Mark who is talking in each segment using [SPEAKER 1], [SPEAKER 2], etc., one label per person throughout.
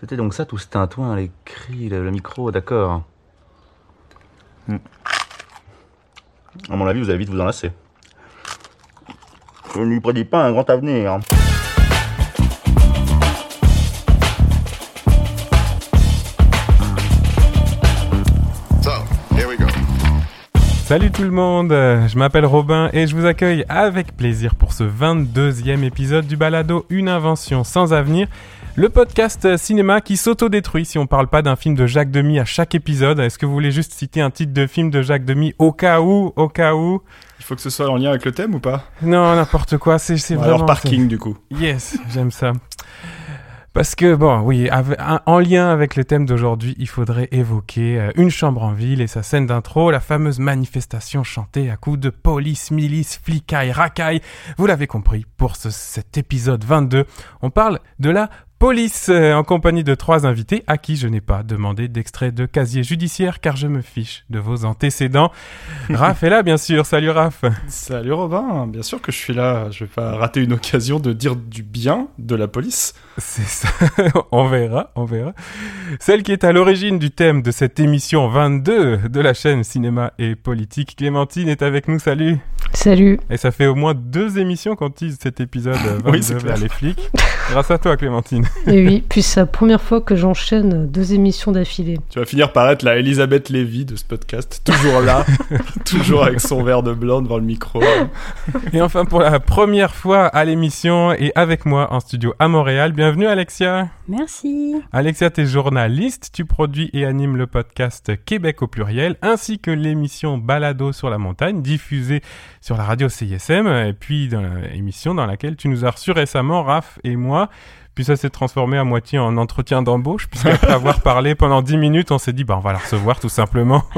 [SPEAKER 1] C'était donc ça tout ce tintouin, les cris, le, le micro, d'accord. Hmm. À mon avis, vous allez vite vous en lasser. Je ne lui prédis pas un grand avenir.
[SPEAKER 2] Salut tout le monde, je m'appelle Robin et je vous accueille avec plaisir pour ce 22e épisode du balado Une invention sans avenir, le podcast cinéma qui s'autodétruit si on parle pas d'un film de Jacques Demy à chaque épisode. Est-ce que vous voulez juste citer un titre de film de Jacques Demy au cas où, au cas où?
[SPEAKER 3] Il faut que ce soit en lien avec le thème ou pas?
[SPEAKER 2] Non, n'importe quoi, c'est
[SPEAKER 3] Bon,
[SPEAKER 2] vraiment...
[SPEAKER 3] Alors parking du coup.
[SPEAKER 2] Yes, j'aime ça. Parce que, bon, oui, un- en lien avec le thème d'aujourd'hui, il faudrait évoquer euh, Une chambre en ville et sa scène d'intro, la fameuse manifestation chantée à coups de police, milice, flicaille, racaille. Vous l'avez compris, pour ce- cet épisode 22, on parle de la police euh, en compagnie de trois invités à qui je n'ai pas demandé d'extrait de casier judiciaire car je me fiche de vos antécédents. Raph est là, bien sûr. Salut Raph.
[SPEAKER 3] Salut Robin, bien sûr que je suis là. Je vais pas rater une occasion de dire du bien de la police.
[SPEAKER 2] C'est ça, on verra, on verra. Celle qui est à l'origine du thème de cette émission 22 de la chaîne Cinéma et Politique, Clémentine est avec nous, salut
[SPEAKER 4] Salut.
[SPEAKER 2] Et ça fait au moins deux émissions qu'on tease cet épisode 22
[SPEAKER 3] Oui, c'est clair.
[SPEAKER 2] vers les flics. Grâce à toi, Clémentine.
[SPEAKER 4] Et oui, puis c'est la première fois que j'enchaîne deux émissions d'affilée.
[SPEAKER 3] Tu vas finir par être la Elisabeth Lévy de ce podcast. Toujours là, toujours avec son verre de blanc devant le micro.
[SPEAKER 2] Et enfin, pour la première fois à l'émission et avec moi en studio à Montréal, bienvenue Alexia
[SPEAKER 5] Merci.
[SPEAKER 2] Alexia, t'es journaliste, tu produis et animes le podcast Québec au pluriel, ainsi que l'émission Balado sur la montagne, diffusée sur la radio CISM, et puis dans l'émission dans laquelle tu nous as reçus récemment, Raph et moi. Puis ça s'est transformé à moitié en entretien d'embauche, puisqu'après avoir parlé pendant 10 minutes, on s'est dit, bah on va la recevoir tout simplement.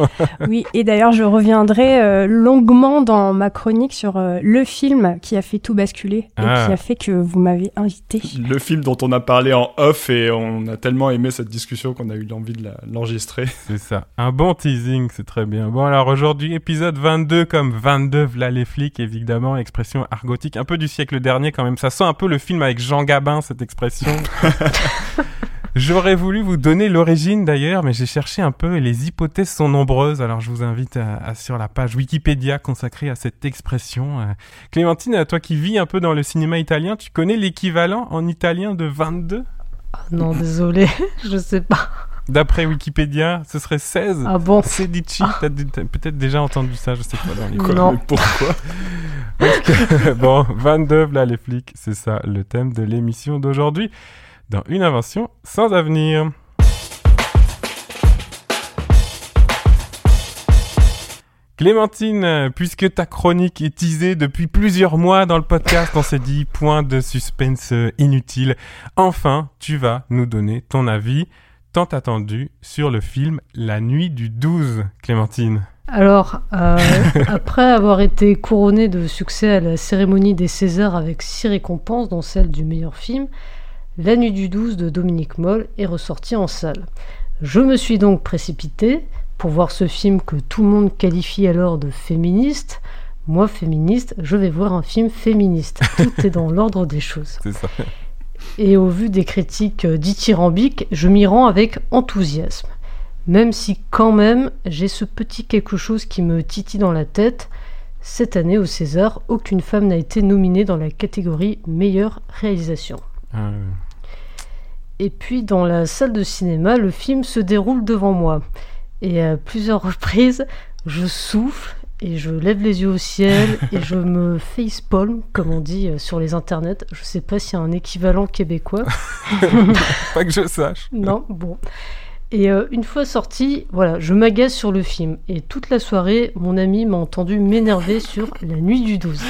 [SPEAKER 5] Oui, et d'ailleurs, je reviendrai euh, longuement dans ma chronique sur euh, le film qui a fait tout basculer et
[SPEAKER 2] Ah.
[SPEAKER 5] qui a fait que vous m'avez invité.
[SPEAKER 3] Le film dont on a parlé en off et on a tellement aimé cette discussion qu'on a eu l'envie de l'enregistrer.
[SPEAKER 2] C'est ça. Un bon teasing, c'est très bien. Bon, alors aujourd'hui, épisode 22, comme 22, v'là les flics, évidemment, expression argotique, un peu du siècle dernier quand même. Ça sent un peu le film avec Jean Gabin, cette expression. J'aurais voulu vous donner l'origine d'ailleurs, mais j'ai cherché un peu et les hypothèses sont nombreuses. Alors je vous invite à, sur la page Wikipédia consacrée à cette expression. Euh, Clémentine, toi qui vis un peu dans le cinéma italien, tu connais l'équivalent en italien de 22
[SPEAKER 4] Ah non, désolé, je sais pas.
[SPEAKER 2] D'après Wikipédia, ce serait 16.
[SPEAKER 4] Ah bon
[SPEAKER 2] Sedici, t'as d- t'as peut-être déjà entendu ça, je sais pas dans les
[SPEAKER 3] Quoi,
[SPEAKER 4] Non.
[SPEAKER 3] mais pourquoi
[SPEAKER 2] Parce que, bon, 22, là, les flics, c'est ça le thème de l'émission d'aujourd'hui, dans Une invention sans avenir. Clémentine, puisque ta chronique est teasée depuis plusieurs mois dans le podcast, on s'est dit point de suspense inutile. Enfin, tu vas nous donner ton avis tant attendu sur le film La nuit du 12, Clémentine.
[SPEAKER 4] Alors, euh, après avoir été couronné de succès à la cérémonie des Césars avec six récompenses, dont celle du meilleur film, La Nuit du 12 de Dominique Moll est ressorti en salle. Je me suis donc précipité pour voir ce film que tout le monde qualifie alors de féministe. Moi, féministe, je vais voir un film féministe. Tout est dans l'ordre des choses.
[SPEAKER 2] C'est ça.
[SPEAKER 4] Et au vu des critiques dithyrambiques, je m'y rends avec enthousiasme. Même si quand même j'ai ce petit quelque chose qui me titille dans la tête. Cette année au César, aucune femme n'a été nominée dans la catégorie meilleure réalisation.
[SPEAKER 2] Euh,
[SPEAKER 4] Et puis dans la salle de cinéma, le film se déroule devant moi. Et à plusieurs reprises, je souffle et je lève les yeux au ciel et je me facepalm, comme on dit euh, sur les internets. Je sais pas s'il y a un équivalent québécois.
[SPEAKER 2] pas que je sache.
[SPEAKER 4] Non, bon. Et euh, une fois sorti, voilà, je m'agace sur le film. Et toute la soirée, mon ami m'a entendu m'énerver sur La Nuit du 12.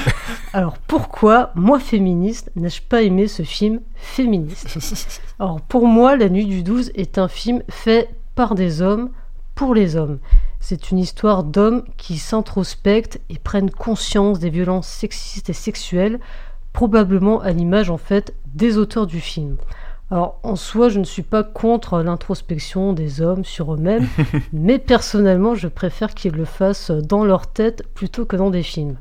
[SPEAKER 4] Alors pourquoi, moi féministe, n'ai-je pas aimé ce film féministe? Alors pour moi, La Nuit du 12 est un film fait par des hommes, pour les hommes. C'est une histoire d'hommes qui s'introspectent et prennent conscience des violences sexistes et sexuelles, probablement à l'image en fait des auteurs du film. Alors en soi, je ne suis pas contre l'introspection des hommes sur eux-mêmes, mais personnellement, je préfère qu'ils le fassent dans leur tête plutôt que dans des films.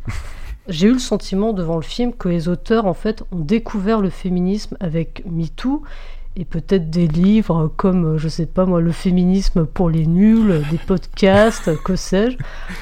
[SPEAKER 4] J'ai eu le sentiment devant le film que les auteurs en fait ont découvert le féminisme avec MeToo et peut-être des livres comme, euh, je sais pas moi, le féminisme pour les nuls, des podcasts, que sais-je.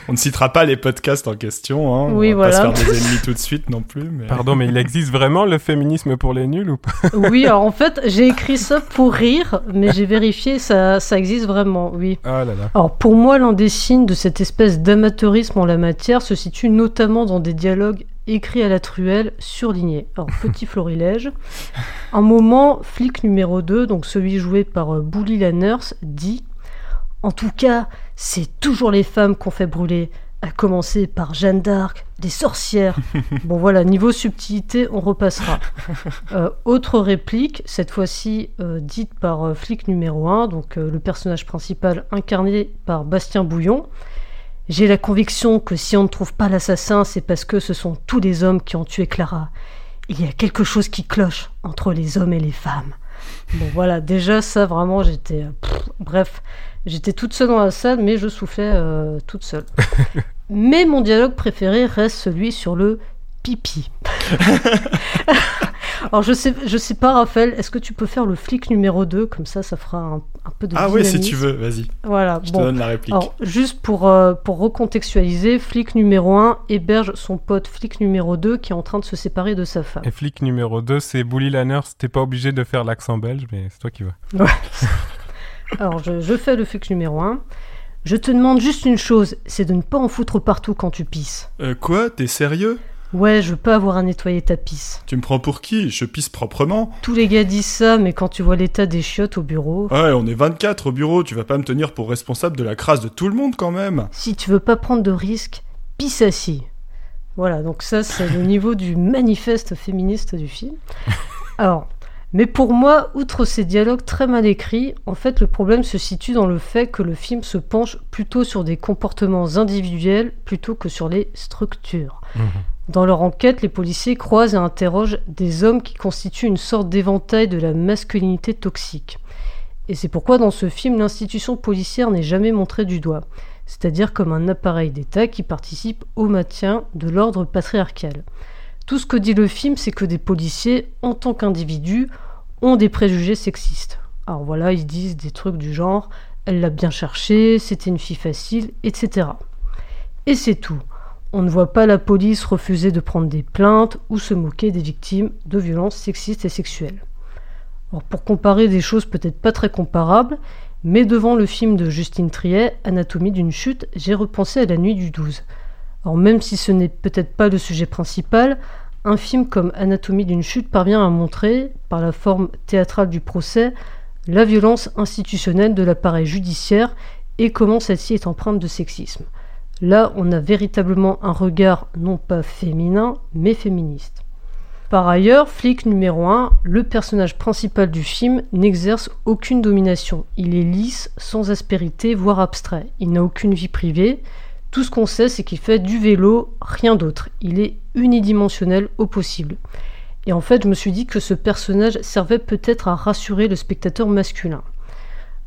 [SPEAKER 3] On ne citera pas les podcasts en question. Hein.
[SPEAKER 4] Oui,
[SPEAKER 3] On va
[SPEAKER 4] voilà.
[SPEAKER 3] pas se faire des ennemis tout de suite non plus. Mais...
[SPEAKER 2] Pardon, mais il existe vraiment le féminisme pour les nuls ou pas?
[SPEAKER 4] Oui, alors en fait, j'ai écrit ça pour rire, mais j'ai vérifié, ça, ça existe vraiment, oui.
[SPEAKER 2] Ah là là.
[SPEAKER 4] Alors pour moi, l'un des signes de cette espèce d'amateurisme en la matière se situe notamment dans des dialogues écrits à la truelle, surlignés. Alors petit florilège. Un moment, flic numéro 2, donc celui joué par euh, Bully la nurse, dit En tout cas, c'est toujours les femmes qu'on fait brûler, à commencer par Jeanne d'Arc, des sorcières. bon voilà, niveau subtilité, on repassera. Euh, autre réplique, cette fois-ci euh, dite par euh, flic numéro 1, donc le personnage principal incarné par Bastien Bouillon. J'ai la conviction que si on ne trouve pas l'assassin, c'est parce que ce sont tous les hommes qui ont tué Clara. Il y a quelque chose qui cloche entre les hommes et les femmes. Bon voilà, déjà ça vraiment j'étais... bref, j'étais toute seule dans la salle, mais je soufflais euh, toute seule. mais mon dialogue préféré reste celui sur le pipi. Alors je sais, je sais pas Raphaël, est-ce que tu peux faire le flic numéro 2 Comme ça, ça fera un, un peu de
[SPEAKER 3] Ah ouais, si tu veux, vas-y.
[SPEAKER 4] Voilà,
[SPEAKER 3] Je
[SPEAKER 4] bon.
[SPEAKER 3] te donne la réplique.
[SPEAKER 4] Alors, juste pour, euh, pour recontextualiser, flic numéro 1 héberge son pote flic numéro 2 qui est en train de se séparer de sa femme.
[SPEAKER 2] Et flic numéro 2, c'est Bully la nurse. T'es pas obligé de faire l'accent belge, mais c'est toi qui vois.
[SPEAKER 4] Alors, je, je fais le flic numéro 1. Je te demande juste une chose, c'est de ne pas en foutre partout quand tu pisses.
[SPEAKER 3] Euh, quoi? T'es sérieux?
[SPEAKER 4] Ouais, je peux avoir à nettoyer ta pisse.
[SPEAKER 3] Tu me prends pour qui? Je pisse proprement
[SPEAKER 4] Tous les gars disent ça, mais quand tu vois l'état des chiottes au bureau,
[SPEAKER 3] Ouais, on est 24 au bureau, tu vas pas me tenir pour responsable de la crasse de tout le monde quand même
[SPEAKER 4] si tu veux pas prendre de risques, pisse assis. Voilà, donc ça c'est le niveau du manifeste féministe du film. Alors, mais pour moi, outre ces dialogues très mal écrits, en fait le problème se situe dans le fait que le film se penche plutôt sur des comportements individuels plutôt que sur les structures. Dans leur enquête, les policiers croisent et interrogent des hommes qui constituent une sorte d'éventail de la masculinité toxique. Et c'est pourquoi dans ce film, l'institution policière n'est jamais montrée du doigt, c'est-à-dire comme un appareil d'État qui participe au maintien de l'ordre patriarcal. Tout ce que dit le film, c'est que des policiers, en tant qu'individus, ont des préjugés sexistes. Alors voilà, ils disent des trucs du genre elle l'a bien cherché, c'était une fille facile, etc. Et c'est tout. On ne voit pas la police refuser de prendre des plaintes ou se moquer des victimes de violences sexistes et sexuelles. Alors pour comparer des choses peut-être pas très comparables, mais devant le film de Justine Triet, Anatomie d'une chute, j'ai repensé à la nuit du 12. Alors même si ce n'est peut-être pas le sujet principal, un film comme Anatomie d'une chute parvient à montrer, par la forme théâtrale du procès, la violence institutionnelle de l'appareil judiciaire et comment celle-ci est empreinte de sexisme. Là, on a véritablement un regard non pas féminin, mais féministe. Par ailleurs, flic numéro 1, le personnage principal du film n'exerce aucune domination. Il est lisse, sans aspérité, voire abstrait. Il n'a aucune vie privée. Tout ce qu'on sait, c'est qu'il fait du vélo, rien d'autre. Il est unidimensionnel au possible. Et en fait, je me suis dit que ce personnage servait peut-être à rassurer le spectateur masculin.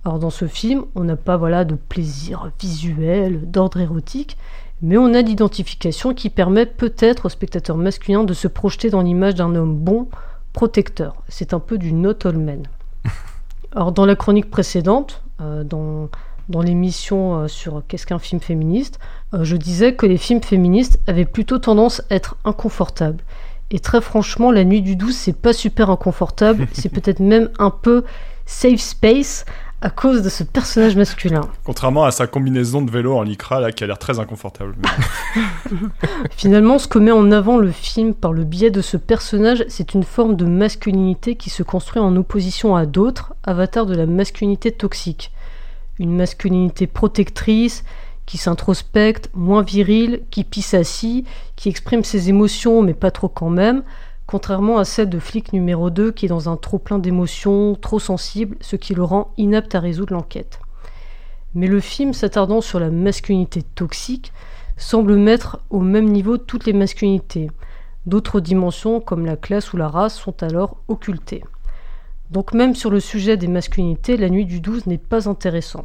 [SPEAKER 4] Alors dans ce film, on n'a pas voilà de plaisir visuel, d'ordre érotique, mais on a l'identification qui permet peut-être au spectateur masculin de se projeter dans l'image d'un homme bon, protecteur. C'est un peu du not all men. Alors dans la chronique précédente, euh, dans, dans l'émission euh, sur qu'est-ce qu'un film féministe, euh, je disais que les films féministes avaient plutôt tendance à être inconfortables. Et très franchement, La Nuit du 12, c'est pas super inconfortable, c'est peut-être même un peu safe space à cause de ce personnage masculin.
[SPEAKER 3] Contrairement à sa combinaison de vélo en lycra là qui a l'air très inconfortable.
[SPEAKER 4] Finalement, ce que met en avant le film par le biais de ce personnage, c'est une forme de masculinité qui se construit en opposition à d'autres, avatars de la masculinité toxique. Une masculinité protectrice, qui s'introspecte, moins virile, qui pisse assis, qui exprime ses émotions mais pas trop quand même, contrairement à celle de flic numéro 2 qui est dans un trop plein d'émotions, trop sensible, ce qui le rend inapte à résoudre l'enquête. Mais le film, s'attardant sur la masculinité toxique, semble mettre au même niveau toutes les masculinités. D'autres dimensions, comme la classe ou la race, sont alors occultées. Donc même sur le sujet des masculinités, la nuit du 12 n'est pas intéressant.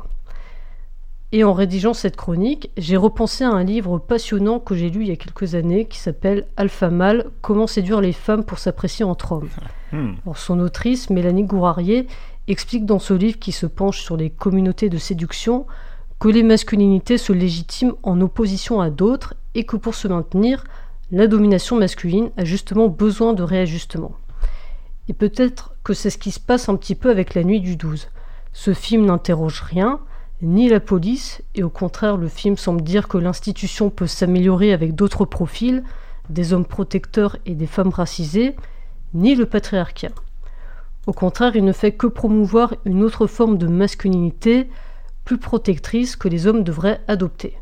[SPEAKER 4] Et en rédigeant cette chronique, j'ai repensé à un livre passionnant que j'ai lu il y a quelques années qui s'appelle Alpha Male Comment séduire les femmes pour s'apprécier entre hommes.
[SPEAKER 3] Hmm.
[SPEAKER 4] Alors, son autrice, Mélanie Gourarier, explique dans ce livre qui se penche sur les communautés de séduction que les masculinités se légitiment en opposition à d'autres et que pour se maintenir, la domination masculine a justement besoin de réajustement. Et peut-être que c'est ce qui se passe un petit peu avec La Nuit du 12. Ce film n'interroge rien, ni la police, et au contraire le film semble dire que l'institution peut s'améliorer avec d'autres profils, des hommes protecteurs et des femmes racisées, ni le patriarcat. Au contraire, il ne fait que promouvoir une autre forme de masculinité plus protectrice que les hommes devraient adopter.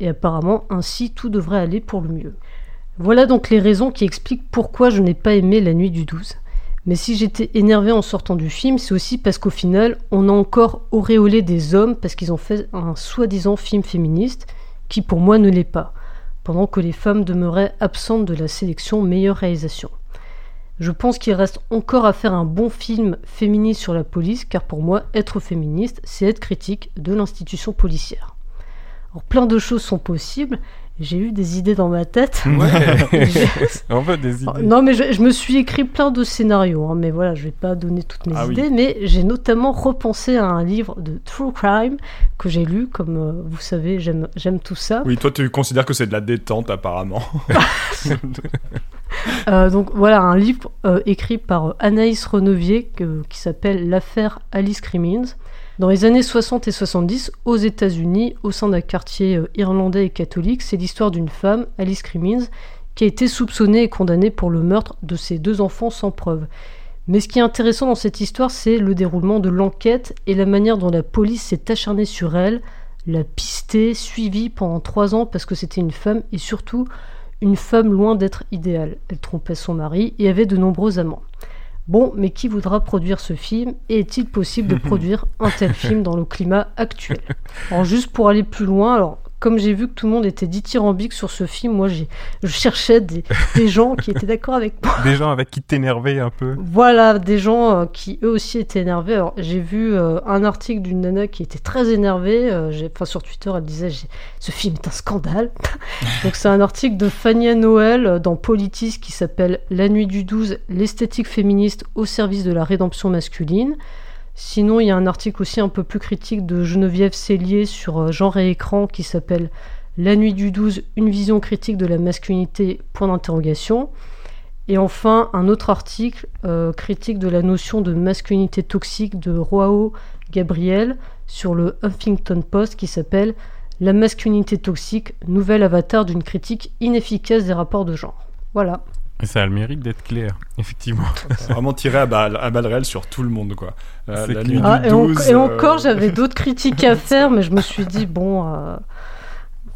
[SPEAKER 4] Et apparemment, ainsi, tout devrait aller pour le mieux. Voilà donc les raisons qui expliquent pourquoi je n'ai pas aimé La Nuit du 12. Mais si j'étais énervé en sortant du film, c'est aussi parce qu'au final, on a encore auréolé des hommes parce qu'ils ont fait un soi-disant film féministe qui pour moi ne l'est pas, pendant que les femmes demeuraient absentes de la sélection meilleure réalisation. Je pense qu'il reste encore à faire un bon film féministe sur la police, car pour moi, être féministe, c'est être critique de l'institution policière. Alors, plein de choses sont possibles. J'ai eu des idées dans ma tête.
[SPEAKER 2] Ouais. On veut des idées.
[SPEAKER 4] non, mais je, je me suis écrit plein de scénarios, hein, mais voilà, je vais pas donner toutes mes
[SPEAKER 3] Ah oui.
[SPEAKER 4] idées, mais j'ai notamment repensé à un livre de True Crime que j'ai lu, comme euh, vous savez, j'aime j'aime tout ça.
[SPEAKER 3] Oui, toi, tu considères que c'est de la détente, apparemment.
[SPEAKER 4] Euh, donc voilà, un livre euh, écrit par Anaïs Renevier que- qui s'appelle L'affaire Alice Crimmins. Dans les années 60 et 70, aux États-Unis, au sein d'un quartier euh, irlandais et catholique, c'est l'histoire d'une femme, Alice Crimmins, qui a été soupçonnée et condamnée pour le meurtre de ses deux enfants sans preuve. Mais ce qui est intéressant dans cette histoire, c'est le déroulement de l'enquête et la manière dont la police s'est acharnée sur elle, l'a pistée, suivie pendant trois ans parce que c'était une femme et surtout une femme loin d'être idéale. Elle trompait son mari et avait de nombreux amants. Bon, mais qui voudra produire ce film Et est-il possible de produire un tel film dans le climat actuel? Alors juste pour aller plus loin, alors comme j'ai vu que tout le monde était dithyrambique sur ce film, moi j'ai, je cherchais des, des gens qui étaient d'accord avec moi.
[SPEAKER 2] Des gens avec qui t'énerver un peu.
[SPEAKER 4] Voilà, des gens euh, qui eux aussi étaient énervés. Alors j'ai vu euh, un article d'une nana qui était très énervée. euh, j'ai- Enfin sur Twitter, elle disait ce film est un scandale. Donc c'est un article de Fania Noël dans Politis qui s'appelle La nuit du 12, l'esthétique féministe au service de la rédemption masculine. Sinon, il y a un article aussi un peu plus critique de Geneviève Cellier sur euh, genre et écran qui s'appelle La nuit du 12, une vision critique de la masculinité, point d'interrogation. Et enfin, un autre article euh, critique de la notion de masculinité toxique de Roao Gabriel sur le Huffington Post qui s'appelle La masculinité toxique, nouvel avatar d'une critique inefficace des rapports de genre. Voilà.
[SPEAKER 2] Et ça a le mérite d'être clair, effectivement.
[SPEAKER 3] C'est vraiment tiré à balles à balles réelles sur tout le monde, quoi. Euh, la nuit
[SPEAKER 4] Ah,
[SPEAKER 3] du
[SPEAKER 4] et, en-
[SPEAKER 3] 12,
[SPEAKER 4] et
[SPEAKER 3] euh,
[SPEAKER 4] encore, j'avais d'autres critiques à faire, mais je me suis dit, bon, euh,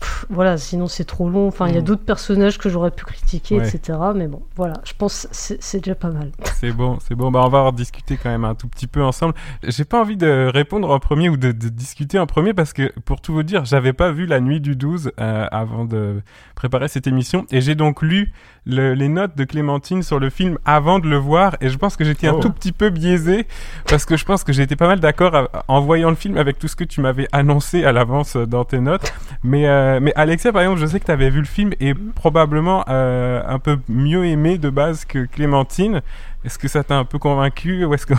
[SPEAKER 4] pff, voilà, sinon c'est trop long. Enfin, il y a
[SPEAKER 2] Mm.
[SPEAKER 4] d'autres personnages que j'aurais pu critiquer,
[SPEAKER 2] Ouais.
[SPEAKER 4] etc. Mais bon, voilà, je pense que c'est c'est déjà pas mal.
[SPEAKER 2] C'est bon, c'est bon. Bah, on va en discuter quand même un tout petit peu ensemble. J'ai pas envie de répondre en premier ou de, de discuter en premier parce que, pour tout vous dire, j'avais pas vu La Nuit du 12 euh, avant de préparer cette émission et j'ai donc lu le- les notes de Clémentine sur le film avant de le voir et je pense que j'étais un
[SPEAKER 3] Oh.
[SPEAKER 2] tout petit peu biaisé parce que je pense que j'étais pas mal d'accord en voyant le film avec tout ce que tu m'avais annoncé à l'avance euh, dans tes notes. Mais, euh, mais Alexia, par exemple, je sais que tu avais vu le film et probablement euh, un peu mieux aimé de base que Clémentine. Est-ce que ça t'a un peu convaincu ou est-ce que...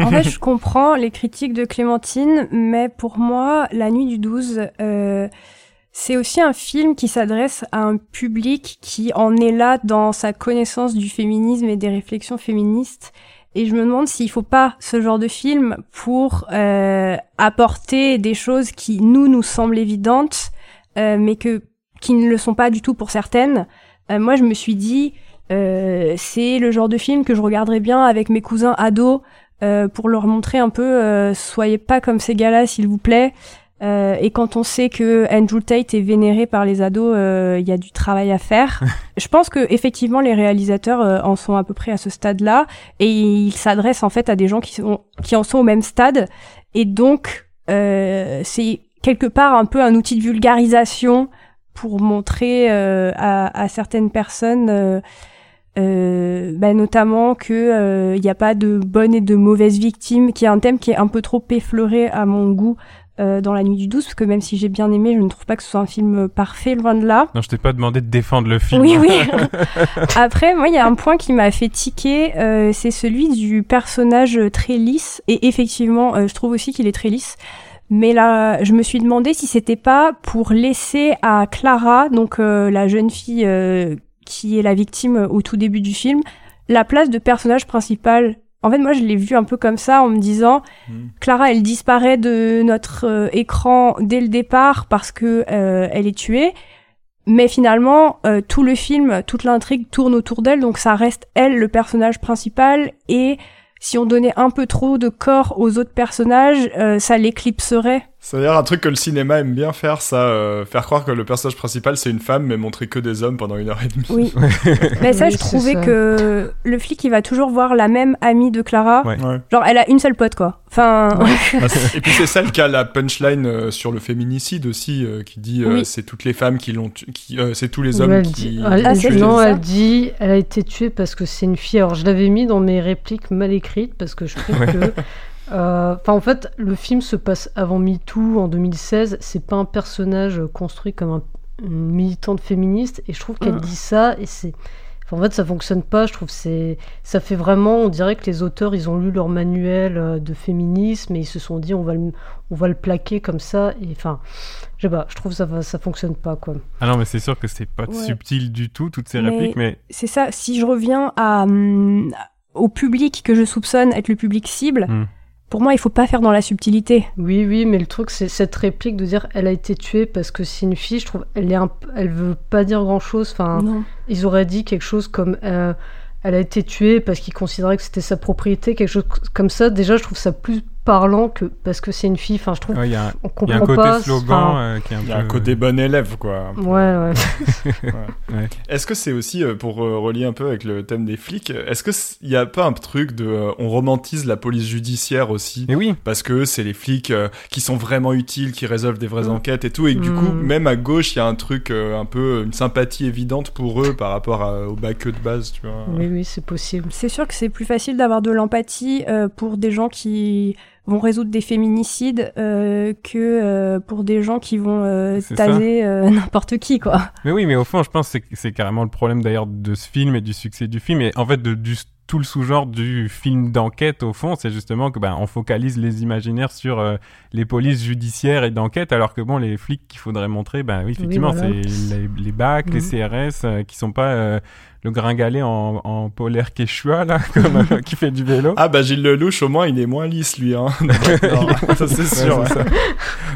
[SPEAKER 5] En fait, je comprends les critiques de Clémentine, mais pour moi, La Nuit du 12, euh, c'est aussi un film qui s'adresse à un public qui en est là dans sa connaissance du féminisme et des réflexions féministes. Et je me demande s'il faut pas ce genre de film pour euh, apporter des choses qui nous nous semblent évidentes, euh, mais que qui ne le sont pas du tout pour certaines. Euh, moi, je me suis dit, euh, c'est le genre de film que je regarderais bien avec mes cousins ados euh, pour leur montrer un peu, euh, soyez pas comme ces gars-là, s'il vous plaît. Euh, et quand on sait que Andrew Tate est vénéré par les ados, euh, il y a du travail à faire. Je pense que effectivement les réalisateurs euh, en sont à peu près à ce stade-là, et ils s'adressent en fait à des gens qui sont qui en sont au même stade, et donc euh, c'est quelque part un peu un outil de vulgarisation pour montrer euh, à, à certaines personnes. euh, bah, notamment que il n'y a pas de bonnes et de mauvaises victimes, qui est un thème qui est un peu trop effleuré à mon goût euh, dans La Nuit du 12, parce que même si j'ai bien aimé, je ne trouve pas que ce soit un film parfait, loin de là.
[SPEAKER 2] Non, je t'ai pas demandé de défendre le film.
[SPEAKER 5] Oui, oui. Après, moi, il y a un point qui m'a fait tiquer, euh, c'est celui du personnage très lisse. Et effectivement, euh, je trouve aussi qu'il est très lisse. Mais là, je me suis demandé si c'était pas pour laisser à Clara, donc euh, la jeune fille euh, qui est la victime au tout début du film, la place de personnage principal. En fait, moi, je l'ai vu un peu comme ça, en me disant, Clara, elle disparaît de notre euh, écran dès le départ parce que euh, elle est tuée. Mais finalement, euh, tout le film, toute l'intrigue tourne autour d'elle, donc ça reste elle le personnage principal. Et si on donnait un peu trop de corps aux autres personnages, euh, ça l'éclipserait.
[SPEAKER 3] C'est d'ailleurs un truc que le cinéma aime bien faire, ça, euh, faire croire que le personnage principal c'est une femme, mais montrer que des hommes pendant une heure et demie.
[SPEAKER 5] Oui. Mais ça,
[SPEAKER 4] Oui,
[SPEAKER 5] je trouvais
[SPEAKER 4] ça.
[SPEAKER 5] que le flic, il va toujours voir la même amie de Clara.
[SPEAKER 2] Ouais.
[SPEAKER 3] Ouais.
[SPEAKER 5] Genre, elle a une seule pote, quoi. Enfin,
[SPEAKER 3] Ah, et puis c'est celle qui a la punchline euh, sur le féminicide aussi, euh, qui dit euh,
[SPEAKER 5] Oui.
[SPEAKER 3] c'est toutes les femmes qui l'ont, tu- qui, euh, c'est tous les hommes
[SPEAKER 4] elle
[SPEAKER 3] qui.
[SPEAKER 4] dit,
[SPEAKER 3] qui
[SPEAKER 4] elle-
[SPEAKER 5] Ah,
[SPEAKER 3] tué.
[SPEAKER 4] non, elle dit, elle a été tuée parce que c'est une fille. Alors je l'avais mis dans mes répliques mal écrites parce que je trouve
[SPEAKER 2] Ouais.
[SPEAKER 4] que, enfin en fait, le film se passe avant MeToo en 2016. C'est pas un personnage construit comme un, une militante féministe et je trouve qu'elle
[SPEAKER 5] Mm.
[SPEAKER 4] dit ça et c'est, enfin, en fait, ça fonctionne pas. Je trouve que c'est, ça fait vraiment, on dirait que les auteurs ils ont lu leur manuel euh, de féminisme et ils se sont dit on va le, on va le plaquer comme ça et enfin, je sais pas, je trouve que ça va, ça fonctionne pas quoi.
[SPEAKER 2] Ah non, mais c'est sûr que c'est pas
[SPEAKER 5] Ouais.
[SPEAKER 2] subtil du tout, toutes ces
[SPEAKER 5] Mais-
[SPEAKER 2] répliques, mais
[SPEAKER 5] c'est ça. Si je reviens à, hum, au public que je soupçonne être le public cible,
[SPEAKER 2] Hmm.
[SPEAKER 5] Pour moi, il faut pas faire dans la subtilité.
[SPEAKER 4] Oui, oui, mais le truc, c'est cette réplique de dire elle a été tuée parce que c'est une fille, je trouve, elle, est un p- elle veut pas dire grand chose. Enfin,
[SPEAKER 5] Non.
[SPEAKER 4] ils auraient dit quelque chose comme euh, elle a été tuée parce qu'ils considéraient que c'était sa propriété, quelque chose comme ça. Déjà, je trouve ça plus parlant que parce que c'est une fille. Enfin, je trouve,
[SPEAKER 2] ouais, il y a,
[SPEAKER 4] on
[SPEAKER 2] il y a un côté
[SPEAKER 4] pas.
[SPEAKER 2] slogan euh, qui est un
[SPEAKER 3] Il y
[SPEAKER 2] peu...
[SPEAKER 3] a un côté bon élève, quoi.
[SPEAKER 4] Ouais, ouais.
[SPEAKER 3] Est-ce que c'est aussi, euh, pour euh, relier un peu avec le thème des flics, est-ce qu'il n'y a pas un truc de... euh, on romantise la police judiciaire aussi
[SPEAKER 2] Mais oui,
[SPEAKER 3] parce que c'est les flics qui sont vraiment utiles, qui résolvent des vraies
[SPEAKER 4] Mm.
[SPEAKER 3] enquêtes et tout, et que du
[SPEAKER 4] Mm.
[SPEAKER 3] coup, même à gauche, il y a un truc, un peu, une sympathie évidente pour eux par rapport à- au bac de base, tu vois.
[SPEAKER 4] oui, oui, c'est possible.
[SPEAKER 5] C'est sûr que c'est plus facile d'avoir de l'empathie euh, pour des gens qui vont résoudre des féminicides euh, que euh, pour des gens qui vont euh, taser euh, n'importe qui, quoi.
[SPEAKER 2] mais oui, mais au fond, je pense que c'est- c'est carrément le problème d'ailleurs de ce film et du succès du film, et en fait de, du tout le sous-genre du film d'enquête au fond, c'est justement que ben on focalise les imaginaires sur euh, les polices judiciaires et d'enquête, alors que bon les flics qu'il faudrait montrer, ben oui effectivement
[SPEAKER 4] voilà.
[SPEAKER 2] c'est les, les bacs, les
[SPEAKER 4] Mhm.
[SPEAKER 2] CRS euh, qui sont pas euh, le gringalet en, en polaire quechua là, comme, euh, qui fait du vélo.
[SPEAKER 3] Ah bah Gilles Lelouch, au moins, il est moins lisse, lui. Hein. Non, ça c'est sûr.
[SPEAKER 2] ça.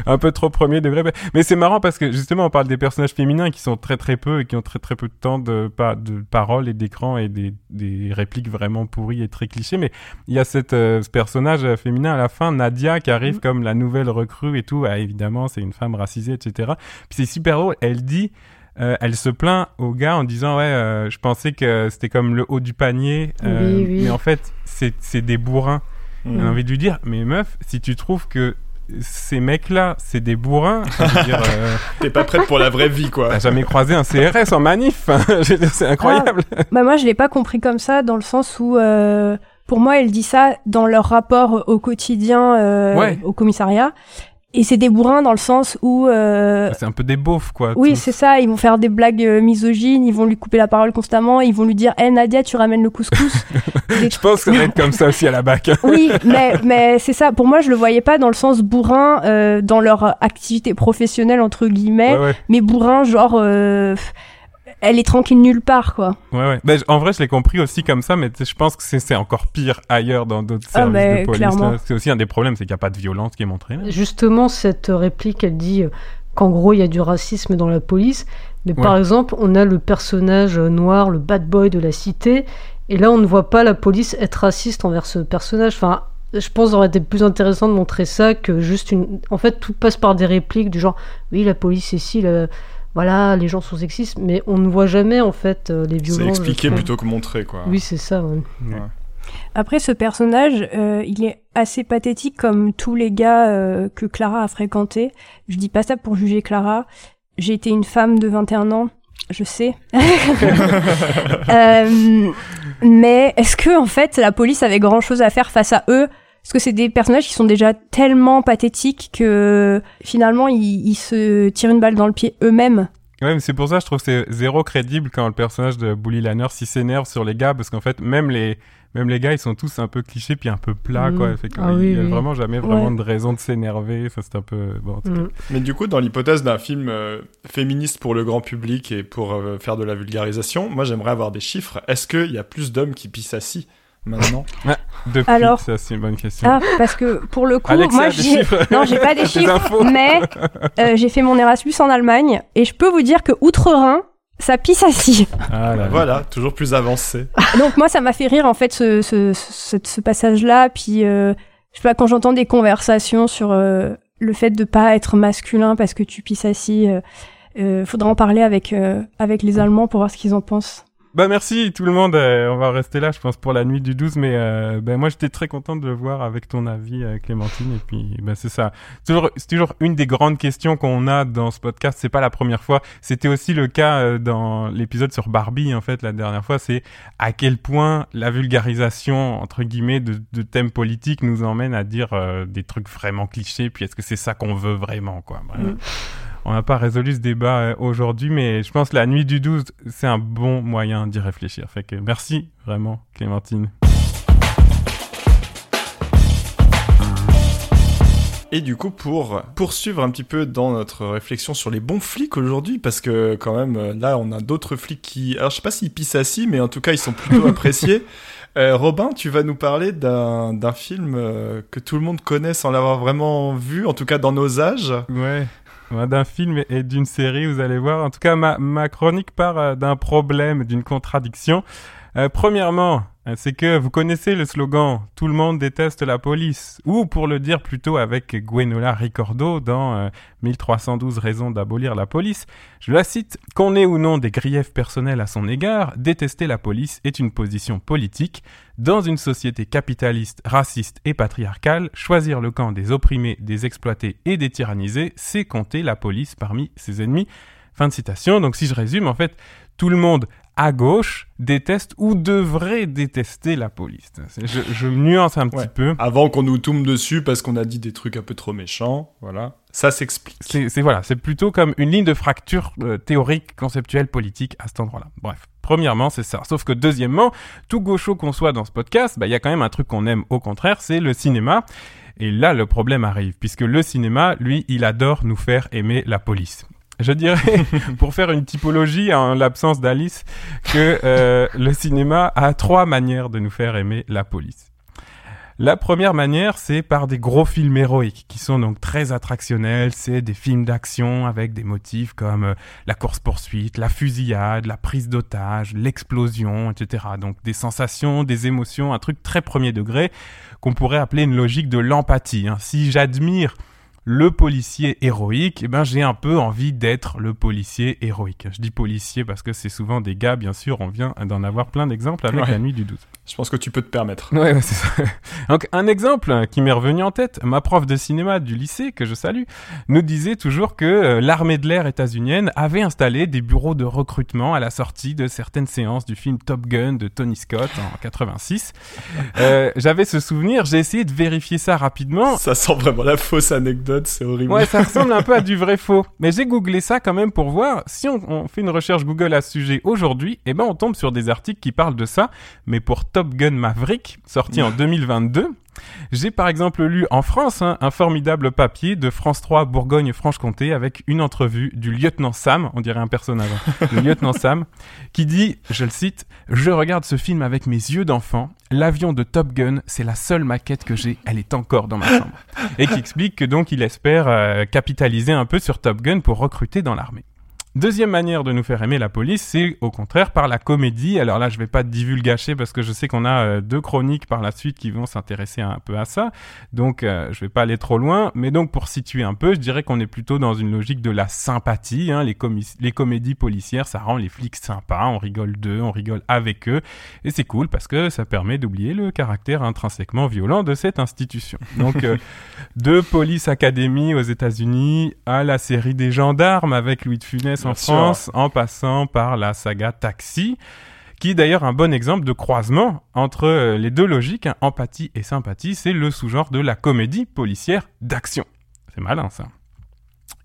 [SPEAKER 2] un peu trop premier degré. Mais- Mais c'est marrant parce que justement, on parle des personnages féminins qui sont très très peu et qui ont très très peu de temps de, pa- de parole et d'écran et des, des répliques vraiment pourries et très clichés. Mais il y a cette, euh, ce personnage euh, féminin à la fin, Nadia, qui arrive
[SPEAKER 4] Mhm.
[SPEAKER 2] comme la nouvelle recrue et tout. Ah, évidemment, c'est une femme racisée, etc. Puis c'est super drôle. Elle dit. euh, elle se plaint au gars en disant ouais euh, je pensais que c'était comme le haut du panier euh,
[SPEAKER 4] Oui, oui.
[SPEAKER 2] mais en fait c'est c'est des bourrins
[SPEAKER 3] Mm.
[SPEAKER 2] j'ai envie de lui dire, mais meuf, si tu trouves que ces mecs-là, c'est des bourrins, euh,
[SPEAKER 3] T'es pas prête pour la vraie vie, quoi.
[SPEAKER 2] t'as jamais croisé un CRS en manif C'est incroyable.
[SPEAKER 5] Bah moi, je l'ai pas compris comme ça, dans le sens où, euh, pour moi, elle dit ça dans leur rapport au quotidien, euh,
[SPEAKER 2] Ouais.
[SPEAKER 5] au commissariat. Et c'est des bourrins dans le sens où, euh,
[SPEAKER 2] C'est un peu des beaufs, quoi.
[SPEAKER 5] oui, c'est ça, ils vont faire des blagues euh, misogynes, ils vont lui couper la parole constamment, ils vont lui dire, hé Nadia, tu ramènes le couscous. Des
[SPEAKER 2] Je pense que ça va être comme ça aussi à la bac.
[SPEAKER 5] Oui, mais, mais c'est ça. Pour moi, je le voyais pas dans le sens bourrin euh, dans leur activité professionnelle, entre guillemets,
[SPEAKER 2] Ouais, ouais.
[SPEAKER 5] mais bourrin, genre, euh, elle est tranquille nulle part, quoi.
[SPEAKER 2] Ouais, ouais. Ben, en vrai, je l'ai compris aussi comme ça, mais je pense que c'est encore pire ailleurs dans d'autres
[SPEAKER 5] Ah,
[SPEAKER 2] services de police.
[SPEAKER 5] clairement.
[SPEAKER 2] là. C'est aussi un des problèmes, c'est qu'il n'y a pas de violence qui est montrée. là.
[SPEAKER 4] Justement, cette réplique, elle dit euh, qu'en gros, il y a du racisme dans la police. Mais par exemple, on a le personnage noir, le bad boy de la cité. Et là, on ne voit pas la police être raciste envers ce personnage. Enfin, je pense que ça aurait été plus intéressant de montrer ça que juste une. En fait, tout passe par des répliques du genre oui, la police est ici, la- voilà, les gens sont sexistes. Mais on ne voit jamais, en fait, euh, les
[SPEAKER 3] C'est
[SPEAKER 4] violences. je
[SPEAKER 3] expliqué plutôt que montré, quoi.
[SPEAKER 4] Oui, c'est ça. ouais.
[SPEAKER 5] Après, ce personnage, euh, il est assez pathétique comme tous les gars euh, que Clara a fréquentés. Je dis pas ça pour juger Clara. J'ai été une femme de 21 ans, je sais. Euh, mais est-ce que en fait la police avait grand chose à faire face à eux? Parce que c'est des personnages qui sont déjà tellement pathétiques que finalement ils, ils se tirent une balle dans le pied eux-mêmes.
[SPEAKER 2] Ouais, mais c'est pour ça que je trouve que c'est zéro crédible quand le personnage de Bully Lanner s'y s'énerve sur les gars, parce qu'en fait, même les, même les gars, ils sont tous un peu clichés puis un peu plats,
[SPEAKER 4] Mhm.
[SPEAKER 2] quoi. Fait que,
[SPEAKER 4] Ah
[SPEAKER 2] il
[SPEAKER 4] oui,
[SPEAKER 2] y a
[SPEAKER 4] oui.
[SPEAKER 2] vraiment jamais vraiment
[SPEAKER 5] Ouais.
[SPEAKER 2] de raison de s'énerver. Enfin, c'est un peu, bon, en tout cas.
[SPEAKER 4] Mm.
[SPEAKER 3] Mais du coup, dans l'hypothèse d'un film euh, féministe pour le grand public et pour euh, faire de la vulgarisation, moi j'aimerais avoir des chiffres. Est-ce qu'il y a plus d'hommes qui pissent assis? Maintenant
[SPEAKER 2] Depuis,
[SPEAKER 5] Alors-
[SPEAKER 2] ça, c'est une bonne question.
[SPEAKER 5] Ah, parce que pour le coup, moi j'ai non, j'ai pas des chiffres, mais euh, j'ai fait mon Erasmus en Allemagne et je peux vous dire que outre-Rhin, ça pisse assis.
[SPEAKER 2] Ah là là.
[SPEAKER 3] Voilà, toujours plus avancé.
[SPEAKER 5] Donc moi, ça m'a fait rire en fait ce, ce, ce, ce passage-là. Puis euh, je sais pas quand j'entends des conversations sur euh, le fait de pas être masculin parce que tu pisses assis. Euh, euh, faudra en parler avec euh, avec les Allemands pour voir ce qu'ils en pensent.
[SPEAKER 2] Bah merci tout le monde. euh, on va rester là, je pense, pour la nuit du 12. Mais euh, ben moi, j'étais très content de le voir avec ton avis, euh, Clémentine. Et puis, ben c'est ça. C'est toujours, une des grandes questions qu'on a dans ce podcast. C'est pas la première fois. C'était aussi le cas euh, dans l'épisode sur Barbie, en fait, la dernière fois. C'est à quel point la vulgarisation entre guillemets de, thèmes politiques nous emmène à dire des trucs vraiment clichés. Puis est-ce que c'est ça qu'on veut vraiment, quoi.
[SPEAKER 4] Mm.
[SPEAKER 2] On n'a pas résolu ce débat euh, aujourd'hui, mais je pense que la nuit du 12, c'est un bon moyen d'y réfléchir. Fait que merci vraiment, Clémentine.
[SPEAKER 3] Et du coup, pour poursuivre un petit peu dans notre réflexion sur les bons flics aujourd'hui, parce que quand même, euh, là, on a d'autres flics qui... Alors, je sais pas s'ils pissent assis, mais en tout cas, ils sont plutôt appréciés. Euh, Robin, tu vas nous parler d'un d'un film euh, que tout le monde connaît sans l'avoir vraiment vu, en tout cas dans nos âges.
[SPEAKER 2] Ouais. D'un film et d'une série, vous allez voir. En tout cas, ma, chronique part euh, d'un problème, d'une contradiction. Euh, premièrement, c'est que vous connaissez le slogan « Tout le monde déteste la police » ou pour le dire plutôt avec Gwenola Ricordo dans euh, 1312 raisons d'abolir la police, je la cite « Qu'on ait ou non des griefs personnels à son égard, détester la police est une position politique. Dans une société capitaliste, raciste et patriarcale, choisir le camp des opprimés, des exploités et des tyrannisés, c'est compter la police parmi ses ennemis. » Fin de citation. Donc si je résume, en fait, tout le monde à gauche déteste ou devrait détester la police. Je, je nuance un petit
[SPEAKER 3] Ouais.
[SPEAKER 2] peu.
[SPEAKER 3] Avant qu'on nous tombe dessus parce qu'on a dit des trucs un peu trop méchants, voilà. Ça s'explique.
[SPEAKER 2] C'est c'est- voilà, c'est plutôt comme une ligne de fracture euh, théorique, conceptuelle, politique à cet endroit-là. Bref, premièrement, c'est ça. Sauf que deuxièmement, tout gaucho qu'on soit dans ce podcast, bah, il y a quand même un truc qu'on aime au contraire, c'est le cinéma. Et là, le problème arrive, puisque le cinéma, lui, il adore nous faire aimer la police. Je dirais, pour faire une typologie en l'absence d'Alice, que euh, le cinéma a trois manières de nous faire aimer la police. La première manière, c'est par des gros films héroïques qui sont donc très attractionnels. C'est des films d'action avec des motifs comme euh, la course-poursuite, la fusillade, la prise d'otage, l'explosion, etc. Donc des sensations, des émotions, un truc très premier degré qu'on pourrait appeler une logique de l'empathie. hein. Si j'admire le policier héroïque, eh ben j'ai un peu envie d'être le policier héroïque. Je dis policier parce que c'est souvent des gars, bien sûr, on vient d'en avoir plein d'exemples avec
[SPEAKER 3] Ouais.
[SPEAKER 2] la nuit du 12.
[SPEAKER 3] Je pense que tu peux te permettre.
[SPEAKER 2] Ouais, ouais, c'est ça. Donc, un exemple qui m'est revenu en tête, ma prof de cinéma du lycée, que je salue, nous disait toujours que euh, l'armée de l'air états-unienne avait installé des bureaux de recrutement à la sortie de certaines séances du film Top Gun de Tony Scott en 86. Euh, J'avais ce souvenir, j'ai essayé de vérifier ça rapidement.
[SPEAKER 3] Ça sent vraiment la fausse anecdote, c'est horrible.
[SPEAKER 2] Ouais, ça ressemble un peu à du vrai faux. Mais j'ai googlé ça quand même pour voir. Si on, on fait une recherche Google à ce sujet aujourd'hui, eh ben on tombe sur des articles qui parlent de ça, mais pour Top Gun Maverick, sorti en 2022. J'ai par exemple lu en France hein, un formidable papier de France 3 Bourgogne-Franche-Comté avec une entrevue du lieutenant Sam, on dirait un personnage, hein, le lieutenant Sam, qui dit, je le cite, Je regarde ce film avec mes yeux d'enfant, l'avion de Top Gun, c'est la seule maquette que j'ai, elle est encore dans ma chambre. Et qui explique que donc il espère euh, capitaliser un peu sur Top Gun pour recruter dans l'armée. Deuxième manière de nous faire aimer la police, c'est au contraire par la comédie. Alors là, je vais pas divulgacher parce que je sais qu'on a euh, deux chroniques par la suite qui vont s'intéresser un peu à ça. Donc, euh, je vais pas aller trop loin. Mais donc, pour situer un peu, je dirais qu'on est plutôt dans une logique de la sympathie. Hein. Les comédies policières, ça rend les flics sympas. On rigole d'eux, on rigole avec eux. Et c'est cool parce que ça permet d'oublier le caractère intrinsèquement violent de cette institution. Donc, euh, de Police Academy aux États-Unis à la série des gendarmes avec Louis de Funès en
[SPEAKER 3] Bien sûr.
[SPEAKER 2] France, en passant par la saga Taxi. qui est d'ailleurs un bon exemple de croisement entre euh, les deux logiques, hein, empathie et sympathie. C'est le sous-genre de la comédie policière d'action. C'est malin ça.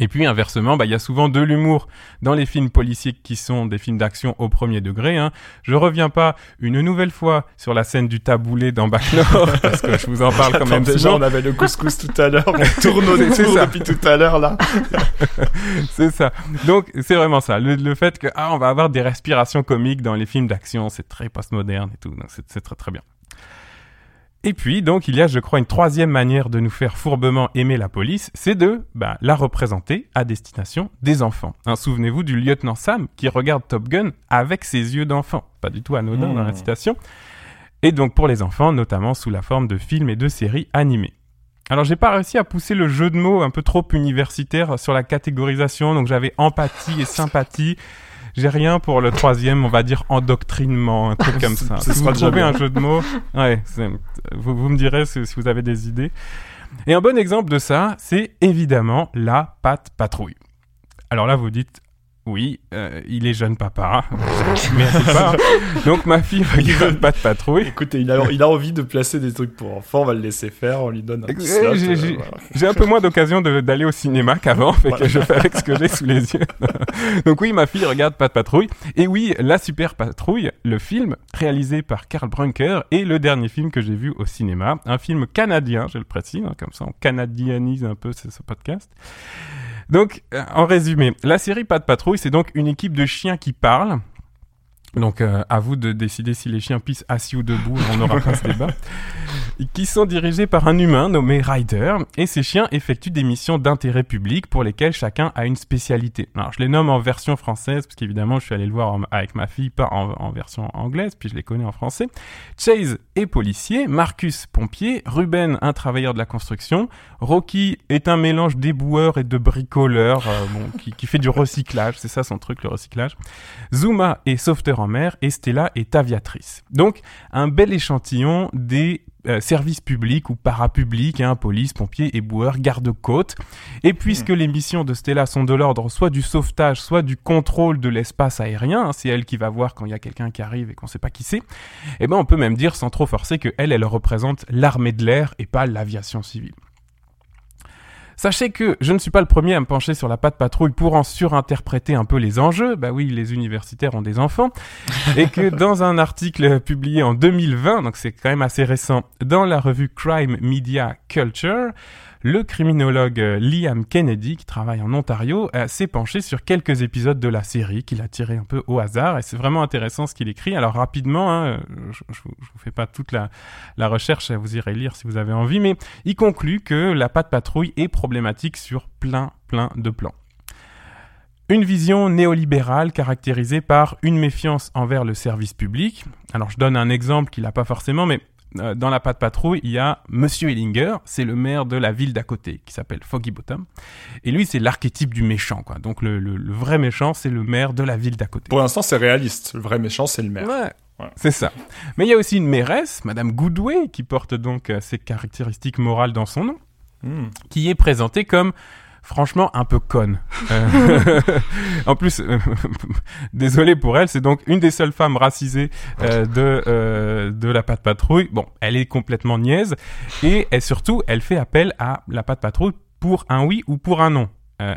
[SPEAKER 2] Et puis inversement, bah, il y a souvent de l'humour dans les films policiers qui sont des films d'action au premier degré. Hein. Je reviens pas une nouvelle fois sur la scène du taboulé dans Bac Nord, parce que je vous en parle quand même
[SPEAKER 3] déjà,
[SPEAKER 2] souvent.
[SPEAKER 3] on avait le couscous tout à l'heure, on tourne au détour
[SPEAKER 2] ça.
[SPEAKER 3] depuis tout à l'heure, là.
[SPEAKER 2] c'est ça. Donc c'est vraiment ça. Le, le fait que ah on va avoir des respirations comiques dans les films d'action, c'est très postmoderne et tout. Donc c'est très très bien. Et puis donc il y a je crois une troisième manière de nous faire fourbement aimer la police, c'est de bah, la représenter à destination des enfants. Hein, Souvenez-vous du lieutenant Sam qui regarde Top Gun avec ses yeux d'enfant, pas du tout anodin dans la
[SPEAKER 3] Mmh.
[SPEAKER 2] citation. Et donc pour les enfants, notamment sous la forme de films et de séries animées. Alors j'ai pas réussi à pousser le jeu de mots un peu trop universitaire sur la catégorisation, donc j'avais empathie et sympathie. J'ai rien pour le troisième, on va dire endoctrinement, un truc comme ça.
[SPEAKER 3] Ce
[SPEAKER 2] vous trouvez un jeu de mots, ouais, vous, vous me direz si, si vous avez des idées. Et un bon exemple de ça, c'est évidemment la patte patrouille. Alors là, vous dites, oui, euh, il est jeune papa, mais pas. Donc ma fille regarde patte patrouille.
[SPEAKER 3] Écoutez, il a, il a envie de placer des trucs pour enfants, on va le laisser faire, on lui donne un petit
[SPEAKER 2] j'ai-
[SPEAKER 3] euh, voilà.
[SPEAKER 2] Un peu moins d'occasion de- d'aller au cinéma qu'avant, fait que je fais avec ce que j'ai sous les yeux. Donc oui, ma fille regarde Pas de patrouille. Et oui, La Super Patrouille, le film réalisé par Karl Brunker, est le dernier film que j'ai vu au cinéma. Un film canadien, je le précise, hein, comme ça on canadianise un peu ce, ce podcast. Donc, euh, en résumé, la série Pas de patrouille, c'est donc une équipe de chiens qui parlent. Donc, euh, à vous de décider si les chiens pissent assis ou debout, on n'aura pas ce débat. Qui sont dirigés par un humain nommé Ryder. Et ces chiens effectuent des missions d'intérêt public pour lesquelles chacun a une spécialité. Alors, je les nomme en version française, parce qu'évidemment, je suis allé le voir en- avec ma fille, pas en, en version anglaise, puis je les connais en français. Chase est policier, Marcus pompier, Ruben un travailleur de la construction, Rocky est un mélange d'éboueur et de bricoleur, euh, bon, qui, qui fait du recyclage, c'est ça son truc, le recyclage. Zuma est sauveteur mer et Stella est aviatrice. Donc, un bel échantillon des euh, services publics ou parapublics, hein, police, pompiers, éboueurs, garde-côtes. Et puisque les missions de Stella sont de l'ordre soit du sauvetage, soit du contrôle de l'espace aérien, hein, c'est elle qui va voir quand il y a quelqu'un qui arrive et qu'on sait pas qui c'est, eh ben on peut même dire sans trop forcer que elle, elle représente l'armée de l'air et pas l'aviation civile. Sachez que je ne suis pas le premier à me pencher sur la patte patrouille pour en surinterpréter un peu les enjeux. Bah oui, les universitaires ont des enfants. Et que dans un article publié en 2020, donc c'est quand même assez récent, dans la revue Crime Media Culture, le criminologue euh, Liam Kennedy, qui travaille en Ontario, euh, s'est penché sur quelques épisodes de la série qu'il a tiré un peu au hasard. Et c'est vraiment intéressant ce qu'il écrit. Alors rapidement, hein, euh, je, je, vous- fais pas toute la, la recherche, vous irez lire si vous avez envie, mais il conclut que la patte patrouille est problématique sur plein, plein de plans. Une vision néolibérale caractérisée par une méfiance envers le service public. Alors je donne un exemple qu'il n'a pas forcément, mais euh, dans la patte patrouille, il y a Monsieur Ellinger, c'est le maire de la ville d'à côté, qui s'appelle Foggy Bottom. Et lui, c'est l'archétype du méchant, quoi. Donc le, le- le vrai méchant, c'est le maire de la ville d'à côté.
[SPEAKER 3] Pour l'instant, c'est réaliste. Le vrai méchant, c'est le maire.
[SPEAKER 2] Ouais. C'est ça. Mais il y a aussi une mairesse, Madame Goodway, qui porte donc euh, ses caractéristiques morales dans son nom,
[SPEAKER 3] Hmm.
[SPEAKER 2] qui est présentée comme franchement un peu conne. Euh, en plus, euh, désolé pour elle, c'est donc une des seules femmes racisées euh, de de la patte patrouille. Bon, elle est complètement niaise et, et surtout, elle fait appel à la patte patrouille pour un oui ou pour un non.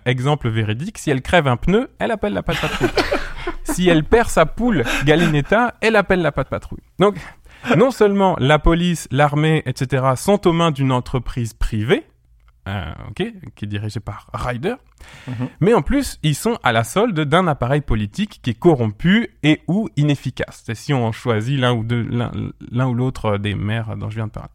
[SPEAKER 2] Exemple véridique, si elle crève un pneu, elle appelle la patte patrouille. si elle perd sa poule Galinetta, elle appelle la patte patrouille. Donc, non seulement la police, l'armée, etc. sont aux mains d'une entreprise privée, euh, qui est dirigée par Ryder,
[SPEAKER 3] Mhm.
[SPEAKER 2] mais en plus, ils sont à la solde d'un appareil politique qui est corrompu et ou inefficace. C'est si on choisit l'un ou deux, l'un l'un ou l'autre des maires dont je viens de parler.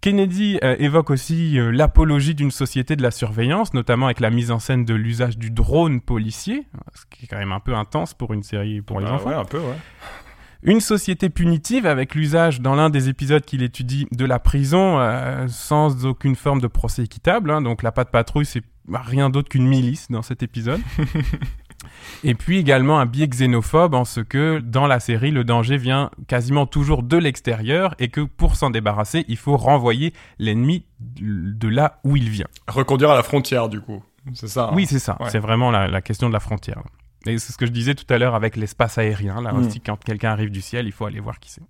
[SPEAKER 2] Kennedy euh, évoque aussi euh, l'apologie d'une société de la surveillance, notamment avec la mise en scène de l'usage du drone policier, ce qui est quand même un peu intense pour une série pour les
[SPEAKER 3] Bah
[SPEAKER 2] enfants.
[SPEAKER 3] ouais, un peu, ouais.
[SPEAKER 2] Une société punitive avec l'usage dans l'un des épisodes qu'il étudie de la prison euh, sans aucune forme de procès équitable. hein. Donc la patte patrouille, c'est rien d'autre qu'une milice dans cet épisode. Et puis également un biais xénophobe en ce que dans la série, le danger vient quasiment toujours de l'extérieur et que pour s'en débarrasser, il faut renvoyer l'ennemi de là où il vient.
[SPEAKER 3] Reconduire à la frontière, du coup. C'est ça. hein.
[SPEAKER 2] Oui, c'est ça.
[SPEAKER 3] Ouais.
[SPEAKER 2] C'est vraiment la, la question de la frontière. Et c'est ce que je disais tout à l'heure avec l'espace aérien. Là
[SPEAKER 3] Mm.
[SPEAKER 2] aussi, quand quelqu'un arrive du ciel, il faut aller voir qui c'est.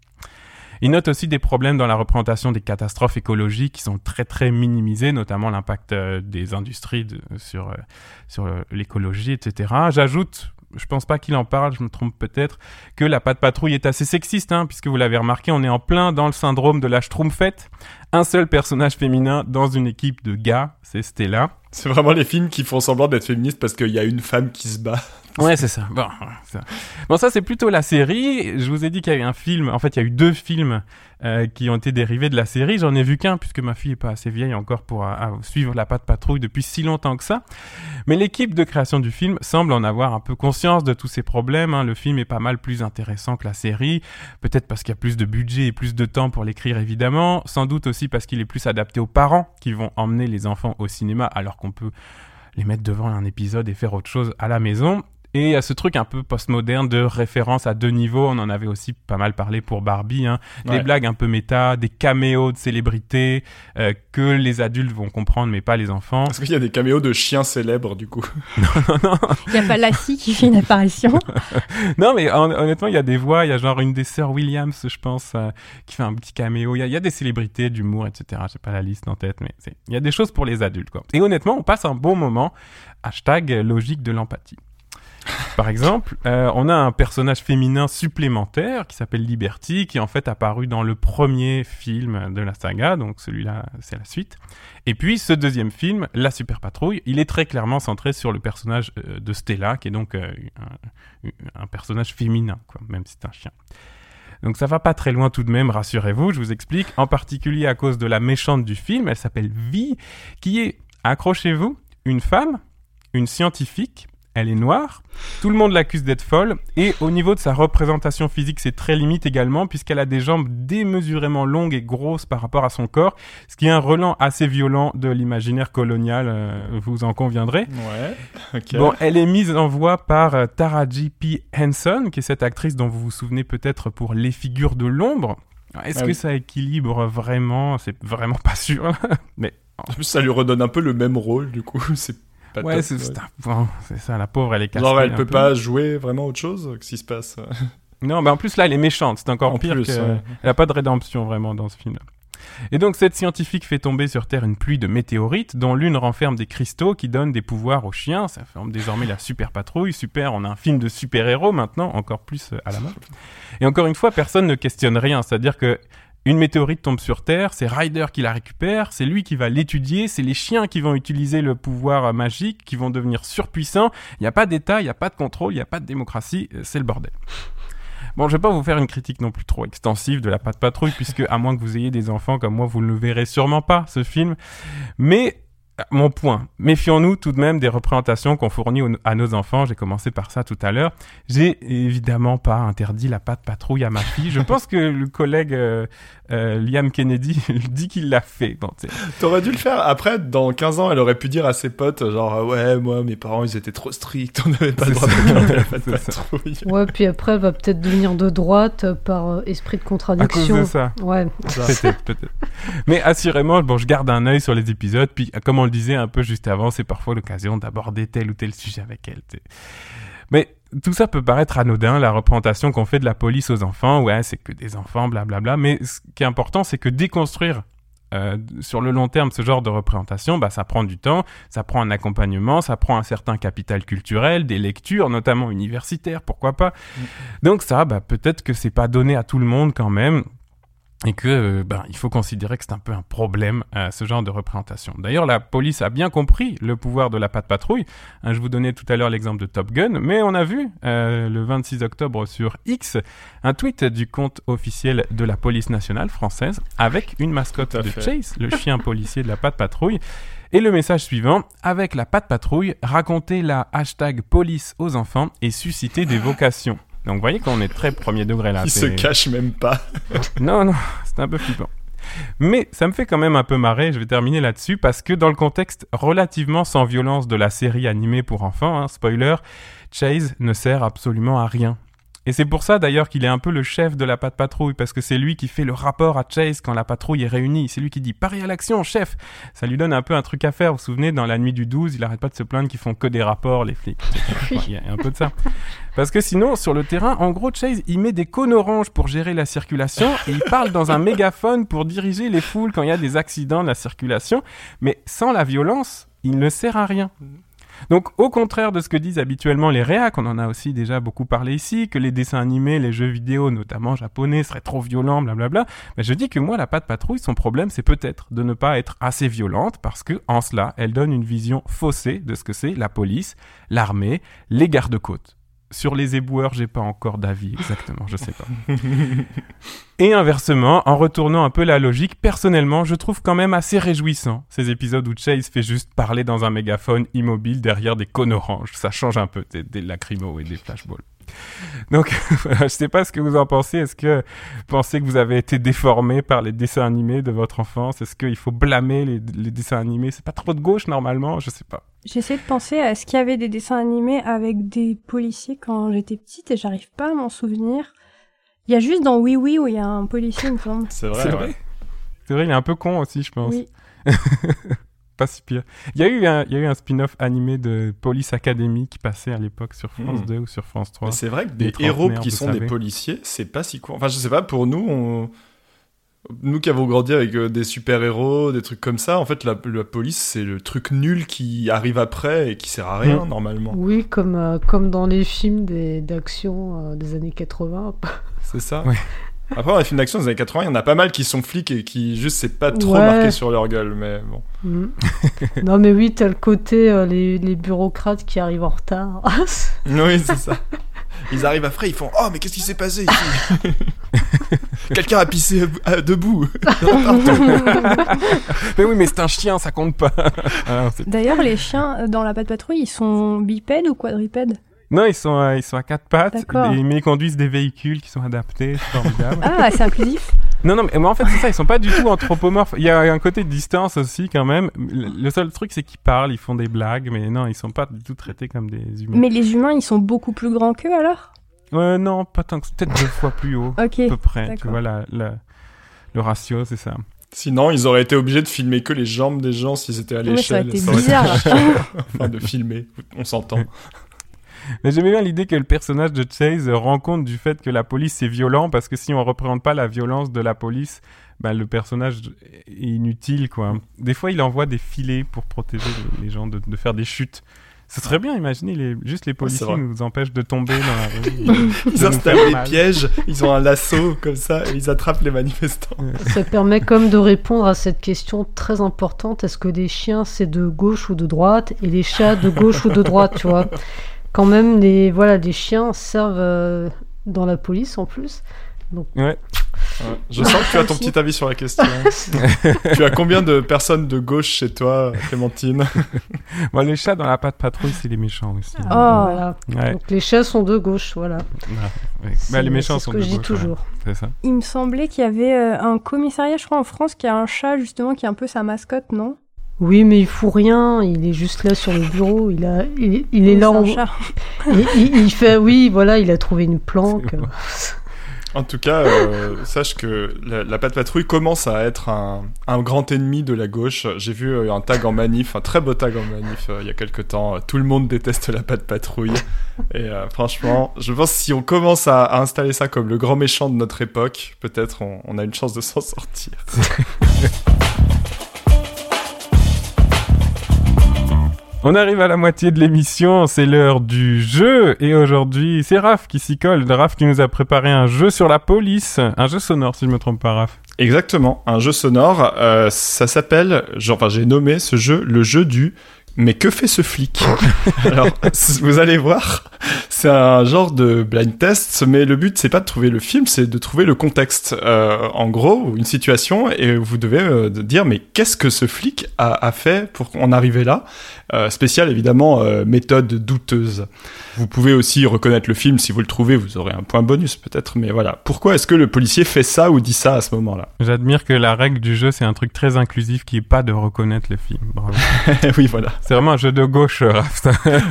[SPEAKER 2] Il note aussi des problèmes dans la représentation des catastrophes écologiques qui sont très très minimisés, notamment l'impact euh, des industries de- sur, euh, sur euh, l'écologie, etc. J'ajoute, je pense pas qu'il en parle, je me trompe peut-être, que la patte patrouille est assez sexiste, hein, puisque vous l'avez remarqué, on est en plein dans le syndrome de la schtroumpfette. Un seul personnage féminin dans une équipe de gars, c'est Stella.
[SPEAKER 3] C'est vraiment les films qui font semblant d'être féministes parce qu'il y a une femme qui se bat.
[SPEAKER 2] Ouais, c'est ça. Bon, ça. c'est plutôt la série. Je vous ai dit qu'il y a eu un film. En fait, il y a eu deux films euh, qui ont été dérivés de la série. J'en ai vu qu'un puisque ma fille est pas assez vieille encore pour euh, suivre la patte patrouille depuis si longtemps que ça. Mais l'équipe de création du film semble en avoir un peu conscience de tous ces problèmes. hein. Le film est pas mal plus intéressant que la série. Peut-être parce qu'il y a plus de budget et plus de temps pour l'écrire évidemment. Sans doute aussi parce qu'il est plus adapté aux parents qui vont emmener les enfants au cinéma alors qu'on peut les mettre devant un épisode et faire autre chose à la maison. Et il y a ce truc un peu postmoderne de référence à deux niveaux. On en avait aussi pas mal parlé pour Barbie. Hein. Des
[SPEAKER 3] Ouais.
[SPEAKER 2] blagues un peu méta, des caméos de célébrités euh, que les adultes vont comprendre, mais pas les enfants.
[SPEAKER 3] Parce qu'il y a des caméos de chiens célèbres, du coup?
[SPEAKER 5] Il n'y a pas Lassie qui fait une apparition?
[SPEAKER 2] non, mais hon- honnêtement, il y a des voix. Il y a genre une des sœurs Williams, je pense, euh, qui fait un petit caméo. Il y a, il y a des célébrités, d'humour, etc. J'ai pas la liste en tête, mais il y a des choses pour les adultes, quoi. Et honnêtement, on passe un bon moment. Hashtag logique de l'empathie. Par exemple, euh, on a un personnage féminin supplémentaire qui s'appelle Liberty, qui est en fait apparu dans le premier film de la saga, donc celui-là, c'est la suite. Et puis, ce deuxième film, La Super Patrouille, il est très clairement centré sur le personnage euh, de Stella, qui est donc euh, un, personnage féminin, même si c'est un chien. Donc ça va pas très loin tout de même, rassurez-vous, je vous explique, en particulier à cause de la méchante du film, elle s'appelle Vi, qui est, accrochez-vous, une femme, une scientifique, elle est noire, tout le monde l'accuse d'être folle, et au niveau de sa représentation physique, c'est très limite également, puisqu'elle a des jambes démesurément longues et grosses par rapport à son corps, ce qui est un relent assez violent de l'imaginaire colonial, euh, vous en conviendrez.
[SPEAKER 3] Ouais.
[SPEAKER 2] Bon, elle est mise en voix par euh, Taraji P. Henson, qui est cette actrice dont vous vous souvenez peut-être pour Les figures de l'ombre. Est-ce
[SPEAKER 3] Ah
[SPEAKER 2] que
[SPEAKER 3] oui.
[SPEAKER 2] ça équilibre vraiment? C'est vraiment pas sûr. Mais
[SPEAKER 3] En plus, ça lui redonne un peu le même rôle, du coup. C'est
[SPEAKER 2] ouais, c'est
[SPEAKER 3] ouais.
[SPEAKER 2] c'est un- bon, c'est ça. La pauvre, elle est cassée.
[SPEAKER 3] Genre, elle peut
[SPEAKER 2] peu.
[SPEAKER 3] pas jouer vraiment autre chose que ce qui se passe.
[SPEAKER 2] Non, mais en plus là, elle est méchante. C'est encore
[SPEAKER 3] En
[SPEAKER 2] pire
[SPEAKER 3] plus,
[SPEAKER 2] que.
[SPEAKER 3] ouais.
[SPEAKER 2] Elle a pas de rédemption vraiment dans ce film. Et donc cette scientifique fait tomber sur Terre une pluie de météorites dont l'une renferme des cristaux qui donnent des pouvoirs aux chiens. Ça forme désormais la super patrouille. Super, on a un film de super-héros maintenant, encore plus euh, à la mode. Et encore une fois, personne ne questionne rien. C'est-à-dire que une météorite tombe sur Terre, c'est Ryder qui la récupère, c'est lui qui va l'étudier, c'est les chiens qui vont utiliser le pouvoir euh, magique, qui vont devenir surpuissants. Il n'y a pas d'État, il n'y a pas de contrôle, il n'y a pas de démocratie, euh, c'est le bordel. Bon, je vais pas vous faire une critique non plus trop extensive de la patte patrouille, puisque à moins que vous ayez des enfants comme moi, vous ne le verrez sûrement pas, ce film. Mais mon point, méfions-nous tout de même des représentations qu'on fournit au- à nos enfants. J'ai commencé par ça tout à l'heure. J'ai évidemment pas interdit la patte patrouille à ma fille. Je pense que le collègue euh, euh, Liam Kennedy dit qu'il l'a fait. Bon.
[SPEAKER 3] T'aurais dû le faire. Après, dans 15 ans, elle aurait pu dire à ses potes, genre, ouais, moi, mes parents, ils étaient trop stricts, on n'avait pas le de la patte
[SPEAKER 2] ça.
[SPEAKER 3] patrouille.
[SPEAKER 4] Ouais, puis après, elle va peut-être devenir de droite euh, par euh, esprit de
[SPEAKER 2] à cause
[SPEAKER 4] contradiction.
[SPEAKER 2] de ça.
[SPEAKER 4] Ouais.
[SPEAKER 2] Peut-être, peut-être. Mais assurément, bon, je garde un œil sur les épisodes. Puis, comme on le disait un peu juste avant, c'est parfois l'occasion d'aborder tel ou tel sujet avec elle. Mais tout ça peut paraître anodin, la représentation qu'on fait de la police aux enfants. Ouais, c'est que des enfants, blablabla. Mais ce qui est important, c'est que déconstruire euh, sur le long terme ce genre de représentation, bah, ça prend du temps, ça prend un accompagnement, ça prend un certain capital culturel, des lectures, notamment universitaires, pourquoi pas. Donc ça, bah, peut-être que c'est pas donné à tout le monde quand même et que euh, ben, il faut considérer que c'est un peu un problème euh, ce genre de représentation. D'ailleurs, la police a bien compris le pouvoir de la patte patrouille. Hein, je vous donnais tout à l'heure l'exemple de Top Gun, mais on a vu euh, le 26 octobre sur X un tweet du compte officiel de la police nationale française avec une mascotte de
[SPEAKER 3] fait.
[SPEAKER 2] Chase, le chien policier de la patte patrouille. Et le message suivant, avec la patte patrouille, raconter la hashtag police aux enfants et susciter des vocations. Donc vous voyez qu'on est très premier degré là.
[SPEAKER 3] Il se cache même pas.
[SPEAKER 2] non, non, c'est un peu flippant. Mais ça me fait quand même un peu marrer, je vais terminer là-dessus, parce que dans le contexte relativement sans violence de la série animée pour enfants, hein, spoiler, Chase ne sert absolument à rien. Et c'est pour ça d'ailleurs qu'il est un peu le chef de la patte patrouille, parce que c'est lui qui fait le rapport à Chase quand la patrouille est réunie. C'est lui qui dit Paris à l'action, chef Ça lui donne un peu un truc à faire. Vous vous souvenez, dans la nuit du 12, il arrête pas de se plaindre qu'ils font que des rapports, les flics. Il y a un peu de ça. Parce que sinon, sur le terrain, en gros, Chase, il met des cônes oranges pour gérer la circulation et il parle dans un mégaphone pour diriger les foules quand il y a des accidents de la circulation. Mais sans la violence, il ne sert à rien. Donc, au contraire de ce que disent habituellement les réacs, on en a aussi déjà beaucoup parlé ici, que les dessins animés, les jeux vidéo, notamment japonais, seraient trop violents, blablabla. Mais je dis que moi, la patte patrouille, son problème, c'est peut-être de ne pas être assez violente, parce que, en cela, elle donne une vision faussée de ce que c'est la police, l'armée, les gardes-côtes. Sur les éboueurs, j'ai pas encore d'avis exactement, je sais pas. Et inversement, en retournant un peu la logique, personnellement, je trouve quand même assez réjouissant ces épisodes où Chase fait juste parler dans un mégaphone immobile derrière des cônes oranges. Ça change un peu des, des lacrymos et des flashballs. Donc, je sais pas ce que vous en pensez. Est-ce que vous pensez que vous avez été déformé par les dessins animés de votre enfance? Est-ce qu'il faut blâmer les, les dessins animés? C'est pas trop de gauche normalement Je sais pas.
[SPEAKER 5] J'essaie de penser à ce qu'il y avait des dessins animés avec des policiers quand j'étais petite et j'arrive pas à m'en souvenir. Il y a juste dans Oui Oui où il y a un policier, il me semble.
[SPEAKER 3] C'est vrai.
[SPEAKER 2] C'est
[SPEAKER 3] ouais.
[SPEAKER 2] vrai. C'est vrai, il est un peu con aussi, je pense.
[SPEAKER 5] Oui.
[SPEAKER 2] pas si pire. Il y a eu un, il y a eu un spin-off animé de Police Academy qui passait à l'époque sur France
[SPEAKER 3] Hmm.
[SPEAKER 2] 2 ou sur France 3.
[SPEAKER 3] Mais c'est vrai que
[SPEAKER 2] Des
[SPEAKER 3] des héros qui sont des policiers, c'est pas si cool. Enfin, je sais pas, pour nous, on... nous qui avons grandi avec euh, des super-héros, des trucs comme ça, en fait, la, la police, c'est le truc nul qui arrive après et qui sert à rien,
[SPEAKER 2] Mm.
[SPEAKER 3] normalement.
[SPEAKER 4] Oui, comme, euh, comme dans les films des- d'action euh, des années 80.
[SPEAKER 3] C'est ça.
[SPEAKER 2] Ouais.
[SPEAKER 3] Après, dans les films d'action des années 80, il y en a pas mal qui sont flics et qui, juste, c'est pas trop
[SPEAKER 4] Ouais.
[SPEAKER 3] marqué sur leur gueule, mais bon.
[SPEAKER 4] Mm. non, mais oui, t'as le côté euh, les, les bureaucrates qui arrivent en retard.
[SPEAKER 3] Oui, c'est ça. Ils arrivent après, ils font Oh, mais qu'est-ce qui s'est passé ici Quelqu'un a pissé à- debout.
[SPEAKER 2] Mais oui, mais c'est un chien, ça compte pas. C'est-
[SPEAKER 5] D'ailleurs, les chiens euh, dans la patte patrouille, ils sont bipèdes ou quadrupèdes
[SPEAKER 2] non, ils sont, euh, ils sont à quatre pattes, mais ils conduisent des véhicules qui sont adaptés, c'est formidable.
[SPEAKER 5] Ah, c'est inclusif.
[SPEAKER 2] non, non, mais, mais en fait, c'est ça, ils sont pas du tout anthropomorphes. Il y a un côté de distance aussi, quand même. Le le seul truc, c'est qu'ils parlent, ils font des blagues, mais non, ils sont pas du tout traités comme des humains.
[SPEAKER 5] Mais les humains, ils sont beaucoup plus grands qu'eux alors?
[SPEAKER 2] Ouais, non, pas tant que peut-être deux fois plus haut, à peu près. Tu vois, la, la- le ratio, c'est ça.
[SPEAKER 3] Sinon, ils auraient été obligés de filmer que les jambes des gens s'ils étaient à l'échelle.
[SPEAKER 5] été
[SPEAKER 3] Ça aurait été-
[SPEAKER 5] bizarre.
[SPEAKER 3] enfin, de filmer, on s'entend.
[SPEAKER 2] Mais j'aimais bien l'idée que le personnage de Chase rend compte du fait que la police c'est violent parce que si on représente pas la violence de la police, bah, le personnage est inutile quoi. Des fois il envoie des filets pour protéger les, gens de, de faire des chutes. Ce serait bien, imaginez, les, juste les policiers nous empêchent de tomber dans la rue.
[SPEAKER 3] Ils installent des pièges, ils ont un lasso comme ça et ils attrapent les manifestants.
[SPEAKER 4] Ça permet comme de répondre à cette question très importante est-ce que les chiens c'est de gauche ou de droite? Et les chats de gauche ou de droite, tu vois? Quand même, les, voilà, les chiens servent euh, dans la police en plus.
[SPEAKER 2] Ouais.
[SPEAKER 3] Ouais. Je sens que tu as ton petit avis sur la question. tu as combien de personnes de gauche chez toi, Clémentine?
[SPEAKER 2] Bon, les chats dans la patte patrouille, c'est les méchants aussi.
[SPEAKER 5] Oh.
[SPEAKER 4] Voilà.
[SPEAKER 2] Ouais.
[SPEAKER 4] Donc les chats sont de gauche, voilà.
[SPEAKER 2] Ouais, Bah, les méchants sont
[SPEAKER 4] ce que
[SPEAKER 2] de
[SPEAKER 4] je dis
[SPEAKER 2] gauche, ouais.
[SPEAKER 4] toujours.
[SPEAKER 2] C'est ça.
[SPEAKER 5] Il me semblait qu'il y avait euh, un commissariat, je crois, en France, qui a un chat, justement, qui est un peu sa mascotte, non?
[SPEAKER 4] Oui, mais il fout rien. Il est juste là sur le bureau. Il a, il, il est
[SPEAKER 5] C'est
[SPEAKER 4] là. En... Il, il- il fait, oui, voilà, il a trouvé une planque.
[SPEAKER 2] Bon.
[SPEAKER 3] En tout cas, euh, sache que la, la patte patrouille commence à être un, un grand ennemi de la gauche. J'ai vu euh, un tag en manif, un très beau tag en manif euh, il y a quelques temps. Tout le monde déteste la patte patrouille. Et euh, franchement, je pense que si on commence à, à installer ça comme le grand méchant de notre époque, peut-être on, on a une chance de s'en sortir.
[SPEAKER 2] On arrive à la moitié de l'émission, c'est l'heure du jeu, et aujourd'hui, c'est Raph qui s'y colle. Raph qui nous a préparé un jeu sur la police, un jeu sonore si je me trompe pas, Raph.
[SPEAKER 3] Exactement, un jeu sonore. euh, ça s'appelle, enfin, j'ai nommé ce jeu le jeu du. Mais que fait ce flic Alors, vous allez voir, c'est un genre de blind test, mais le but c'est pas de trouver le film, c'est de trouver le contexte. Euh, en gros, une situation, et vous devez euh, dire mais qu'est-ce que ce flic a, a fait pour en arriver là? Euh, Spécial évidemment, euh, méthode douteuse. Vous pouvez aussi reconnaître le film si vous le trouvez, vous aurez un point bonus peut-être, mais voilà. Pourquoi est-ce que le policier fait ça ou dit ça à ce moment-là?
[SPEAKER 2] J'admire que la règle du jeu, c'est un truc très inclusif qui est pas de reconnaître le film. Bravo.
[SPEAKER 3] oui, voilà.
[SPEAKER 2] C'est vraiment un jeu de gauche, euh, Raft.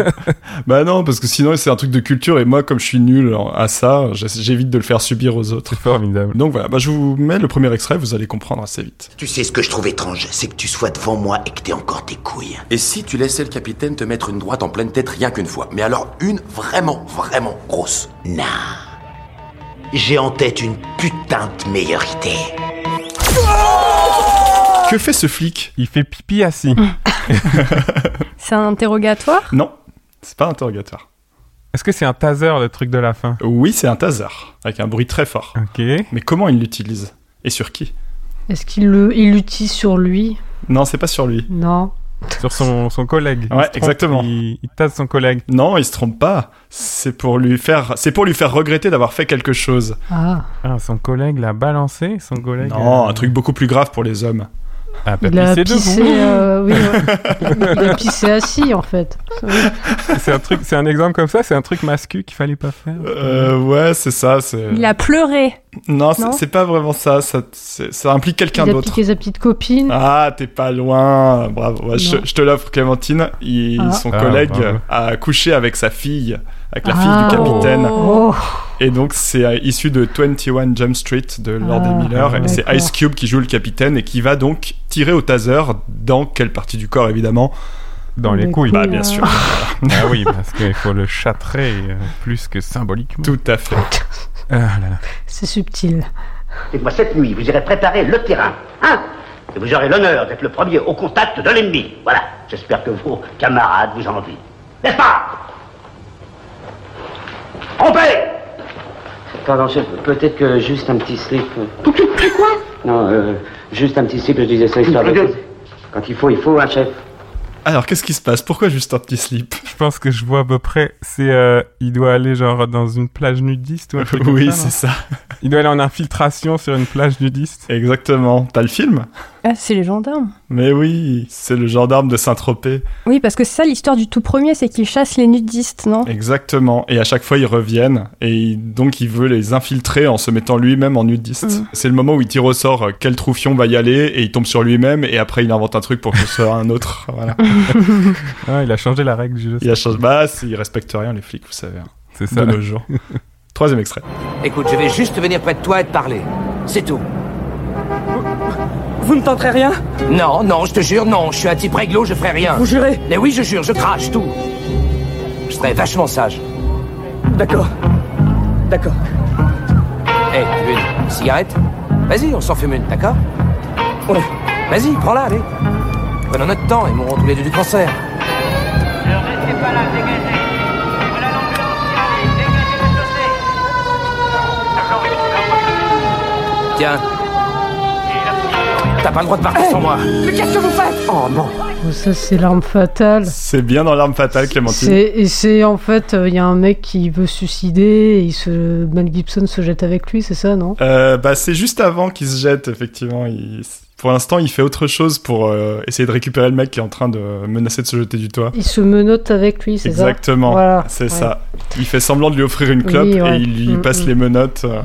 [SPEAKER 3] Bah non, parce que sinon c'est un truc de culture et moi comme je suis nul à ça, j'évite de le faire subir aux autres.
[SPEAKER 2] C'est formidable.
[SPEAKER 3] Donc voilà, bah je vous mets le premier extrait, vous allez comprendre assez vite.
[SPEAKER 6] Tu sais ce que je trouve étrange, c'est que tu sois devant moi et que t'aies encore tes couilles.
[SPEAKER 7] Et si tu laissais le capitaine te mettre une droite en pleine tête rien qu'une fois Mais alors une vraiment, vraiment grosse.
[SPEAKER 6] Non. J'ai en tête une putain de meilleure idée.
[SPEAKER 3] Que fait ce flic?
[SPEAKER 2] Il fait pipi assis.
[SPEAKER 5] C'est un interrogatoire?
[SPEAKER 3] Non, c'est pas un interrogatoire.
[SPEAKER 2] Est-ce que c'est un taser, le truc de la fin?
[SPEAKER 3] Oui, c'est un taser, avec un bruit très fort.
[SPEAKER 2] Ok.
[SPEAKER 3] Mais comment il l'utilise? Et sur qui?
[SPEAKER 4] Est-ce qu'il le, il l'utilise sur lui?
[SPEAKER 3] Non, c'est pas sur lui.
[SPEAKER 4] Non.
[SPEAKER 2] Sur son, son collègue. Il
[SPEAKER 3] Ouais,
[SPEAKER 2] se trompe,
[SPEAKER 3] exactement.
[SPEAKER 2] Il, il tase son collègue.
[SPEAKER 3] Non, il se trompe pas. C'est pour lui faire, c'est pour lui faire regretter d'avoir fait quelque chose.
[SPEAKER 4] Ah,
[SPEAKER 2] Ah, son collègue l'a balancé, son collègue.
[SPEAKER 3] Non,
[SPEAKER 2] euh,
[SPEAKER 3] un truc beaucoup plus grave pour les hommes.
[SPEAKER 2] Ah,
[SPEAKER 4] il a pissé.
[SPEAKER 2] debout.
[SPEAKER 4] euh, oui, ouais. Il a pissé assis en fait.
[SPEAKER 2] C'est un truc, c'est un exemple comme ça, c'est un truc mascu qu'il fallait pas faire.
[SPEAKER 3] Euh, ouais, c'est ça.
[SPEAKER 5] Il a pleuré.
[SPEAKER 3] Non, c'est,
[SPEAKER 5] Non
[SPEAKER 3] c'est pas vraiment ça. Ça, implique quelqu'un
[SPEAKER 4] Il a
[SPEAKER 3] d'autre.
[SPEAKER 4] piqué sa petite copine.
[SPEAKER 3] Ah, t'es pas loin. Bravo. Ouais, je, te l'offre, Clémentine. Il-
[SPEAKER 4] Ah.
[SPEAKER 3] Son
[SPEAKER 2] Ah,
[SPEAKER 3] collègue
[SPEAKER 2] bravo.
[SPEAKER 3] a couché avec sa fille, avec la
[SPEAKER 4] Ah.
[SPEAKER 3] fille du capitaine.
[SPEAKER 4] Oh.
[SPEAKER 3] Et donc, c'est euh, issu de 21 Jump Street de Lord
[SPEAKER 4] Ah,
[SPEAKER 3] Miller. Et c'est. Ice Cube qui joue le capitaine et qui va donc tirer au taser dans quelle partie du corps, évidemment?
[SPEAKER 2] Dans les
[SPEAKER 4] Les
[SPEAKER 2] couilles.
[SPEAKER 3] Bah, bien
[SPEAKER 4] euh.
[SPEAKER 3] sûr.
[SPEAKER 2] Ah oui, parce qu'il faut le châtrer euh, plus que symboliquement.
[SPEAKER 3] Tout à fait.
[SPEAKER 2] Ah là là.
[SPEAKER 4] C'est subtil.
[SPEAKER 8] Et moi, cette nuit, vous irez préparer le terrain, hein? Et vous aurez l'honneur d'être le premier au contact de l'ennemi. Voilà. J'espère que vos camarades vous envient. N'est-ce pas? Rompez
[SPEAKER 9] Pardon, chef, peut-être que juste un petit slip. euh.
[SPEAKER 8] quoi?
[SPEAKER 9] Non, euh, juste un petit slip, je disais ça histoire de. Quand il faut, il faut, hein, chef.
[SPEAKER 3] Alors, qu'est-ce qui se passe? Pourquoi juste un petit slip?
[SPEAKER 2] Je pense que je vois à peu près. C'est, euh, il doit aller genre dans une plage nudiste ou un truc
[SPEAKER 3] Oui, c'est ça.
[SPEAKER 2] Il doit aller en infiltration sur une plage nudiste.
[SPEAKER 3] Exactement. T'as le film?
[SPEAKER 5] Ah, c'est les gendarmes.
[SPEAKER 3] Mais oui, c'est le gendarme de Saint-Tropez.
[SPEAKER 5] Oui, parce que c'est ça l'histoire du tout premier, c'est qu'il chasse les nudistes, non?
[SPEAKER 3] Exactement. Et à chaque fois, ils reviennent. Et il- donc, il veut les infiltrer en se mettant lui-même en nudiste.
[SPEAKER 5] Mhm.
[SPEAKER 3] C'est le moment où il tire au sort euh, quel troufion va y aller. Et il tombe sur lui-même. Et après, il invente un truc pour que ce soit un autre. Voilà.
[SPEAKER 2] Ah, il a changé la règle du jeu.
[SPEAKER 3] Il a changé. Bah, ils respectent rien, les flics, vous savez. hein,
[SPEAKER 2] C'est
[SPEAKER 3] de
[SPEAKER 2] ça.
[SPEAKER 3] nos jours. Troisième extrait.
[SPEAKER 10] Écoute, je vais juste venir près de toi et te parler. C'est tout.
[SPEAKER 11] Vous ne tenterez rien
[SPEAKER 10] Non, non, je te jure, non. Je suis un type réglo, je ferai rien.
[SPEAKER 11] Vous jurez
[SPEAKER 10] Mais oui, je jure, je crache tout. Je serai vachement sage.
[SPEAKER 11] D'accord. D'accord.
[SPEAKER 10] Hé, tu veux une cigarette Vas-y, on s'en fume une, d'accord
[SPEAKER 11] Ouais.
[SPEAKER 10] Vas-y, prends-la, allez. Prenons notre temps et mourrons tous les deux du cancer.
[SPEAKER 11] Ne restez pas là, dégagez. Voilà l'ambulance qui arrive, dégagez le.
[SPEAKER 10] Tiens. T'as pas le droit de partir sans moi.
[SPEAKER 11] Mais qu'est-ce que vous faites? Oh non.
[SPEAKER 4] Oh, ça, c'est l'arme fatale.
[SPEAKER 3] C'est bien dans l'arme fatale, Clémentine.
[SPEAKER 4] C'est, et c'est en fait, il y a un mec qui veut se suicider et il se, Mel Gibson se jette avec lui, c'est ça, non?
[SPEAKER 3] Euh, bah, c'est juste avant qu'il se jette, effectivement. Il- Pour l'instant, il fait autre chose pour euh, essayer de récupérer le mec qui est en train de menacer de se jeter du toit.
[SPEAKER 4] Il se menotte avec lui, c'est ça?
[SPEAKER 3] Exactement,
[SPEAKER 4] Voilà,
[SPEAKER 3] c'est
[SPEAKER 4] ouais.
[SPEAKER 3] ça. Il fait semblant de lui offrir une
[SPEAKER 4] Oui,
[SPEAKER 3] clope et il lui
[SPEAKER 4] Mm,
[SPEAKER 3] passe
[SPEAKER 4] mm.
[SPEAKER 3] les menottes euh,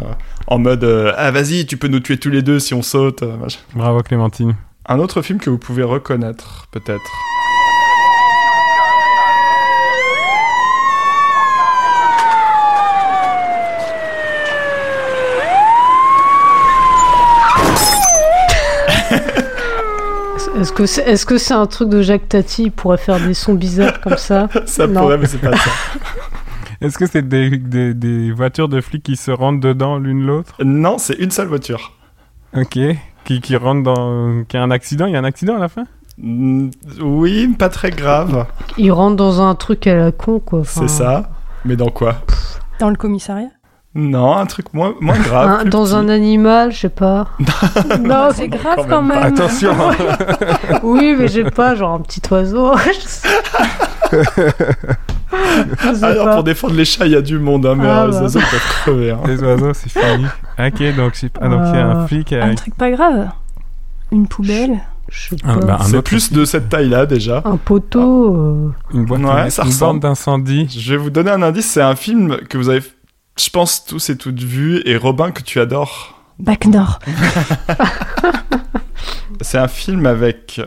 [SPEAKER 3] en mode euh, Ah, vas-y, tu peux nous tuer tous les deux si on saute. euh.
[SPEAKER 2] Bravo Clémentine.
[SPEAKER 3] Un autre film que vous pouvez reconnaître, peut-être.
[SPEAKER 4] Est-ce que c'est, est-ce que c'est un truc de Jacques Tati Il pourrait faire des sons bizarres comme ça
[SPEAKER 3] Ça
[SPEAKER 4] Non.
[SPEAKER 3] pourrait, mais c'est pas ça.
[SPEAKER 2] Est-ce que c'est des, des, des voitures de flics qui se rentrent dedans l'une l'autre
[SPEAKER 3] Non, c'est une seule voiture.
[SPEAKER 2] Ok. Qui, qui rentre dans. Qui a un accident Il y a un accident à la fin
[SPEAKER 3] Mm, Oui, pas très grave.
[SPEAKER 4] Il rentre dans un truc à la con, quoi. Enfin,
[SPEAKER 3] C'est ça. Mais dans quoi
[SPEAKER 5] Dans le commissariat
[SPEAKER 3] Non, un truc moins, moins grave.
[SPEAKER 4] un- dans
[SPEAKER 3] petit.
[SPEAKER 4] un animal, je sais pas. non,
[SPEAKER 5] C'est grave
[SPEAKER 3] quand
[SPEAKER 5] quand
[SPEAKER 3] même
[SPEAKER 5] même.
[SPEAKER 2] Attention
[SPEAKER 4] oui, mais j'ai pas, genre un petit oiseau.
[SPEAKER 3] Alors,
[SPEAKER 4] pas.
[SPEAKER 3] pour défendre les chats, il y a du monde, hein, mais
[SPEAKER 4] Ah,
[SPEAKER 3] euh, les
[SPEAKER 4] bah.
[SPEAKER 3] oiseaux ils peuvent crever. hein.
[SPEAKER 2] Les oiseaux, c'est fini. Ok, donc. Donc il y a un
[SPEAKER 4] Euh,
[SPEAKER 2] flic
[SPEAKER 5] Un
[SPEAKER 2] avec.
[SPEAKER 5] truc pas grave. Une poubelle.
[SPEAKER 2] Ah, bah, un
[SPEAKER 3] C'est plus de cette taille-là déjà.
[SPEAKER 4] Un poteau. euh,
[SPEAKER 2] Une boîte
[SPEAKER 3] Ouais,
[SPEAKER 2] une
[SPEAKER 3] ça ressemble.
[SPEAKER 2] d'incendie.
[SPEAKER 3] Je vais vous donner un indice, c'est un film que vous avez, je pense, tous et toutes vu, et Robin que tu adores.
[SPEAKER 5] Bac Nord.
[SPEAKER 3] C'est un film avec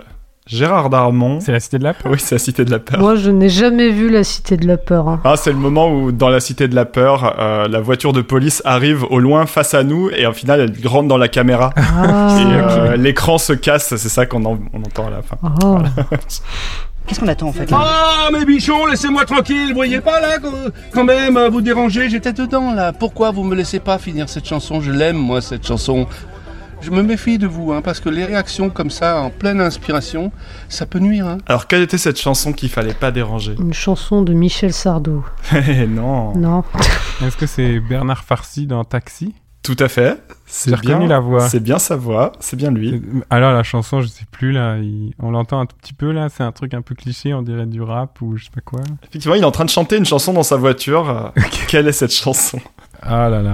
[SPEAKER 3] Gérard Darmon.
[SPEAKER 2] C'est la cité de la peur
[SPEAKER 3] Oui, c'est la cité de la peur.
[SPEAKER 4] Moi, je n'ai jamais vu la Cité de la Peur. hein.
[SPEAKER 3] Ah, c'est le moment où, dans la cité de la peur, euh, la voiture de police arrive au loin face à nous et au final, elle rentre dans la caméra.
[SPEAKER 4] Ah.
[SPEAKER 3] et euh, l'écran se casse, c'est ça qu'on en- on entend à la fin.
[SPEAKER 4] Oh.
[SPEAKER 12] Qu'est-ce qu'on attend en fait
[SPEAKER 13] Ah, mes bichons, laissez-moi tranquille, vous voyez pas là, que- quand même, euh, vous dérangez, j'étais dedans là. Pourquoi vous me laissez pas finir cette chanson? Je l'aime, moi, cette chanson. Je me méfie de vous, hein, parce que les réactions comme ça, en pleine inspiration, ça peut nuire. Hein.
[SPEAKER 3] Alors, quelle était cette chanson qu'il fallait pas déranger?
[SPEAKER 4] Une chanson de Michel Sardou.
[SPEAKER 3] Eh non.
[SPEAKER 4] Non.
[SPEAKER 2] Est-ce que c'est Bernard Farcy dans Taxi?
[SPEAKER 3] Tout à fait. C'est bien-
[SPEAKER 2] la voix.
[SPEAKER 3] C'est bien sa voix, c'est bien lui.
[SPEAKER 2] Alors la chanson, je sais plus là, il- on l'entend un tout petit peu là, c'est un truc un peu cliché, on dirait du rap ou je sais pas quoi.
[SPEAKER 3] Effectivement, il est en train de chanter une chanson dans sa voiture. Quelle est cette chanson?
[SPEAKER 2] Ah là là,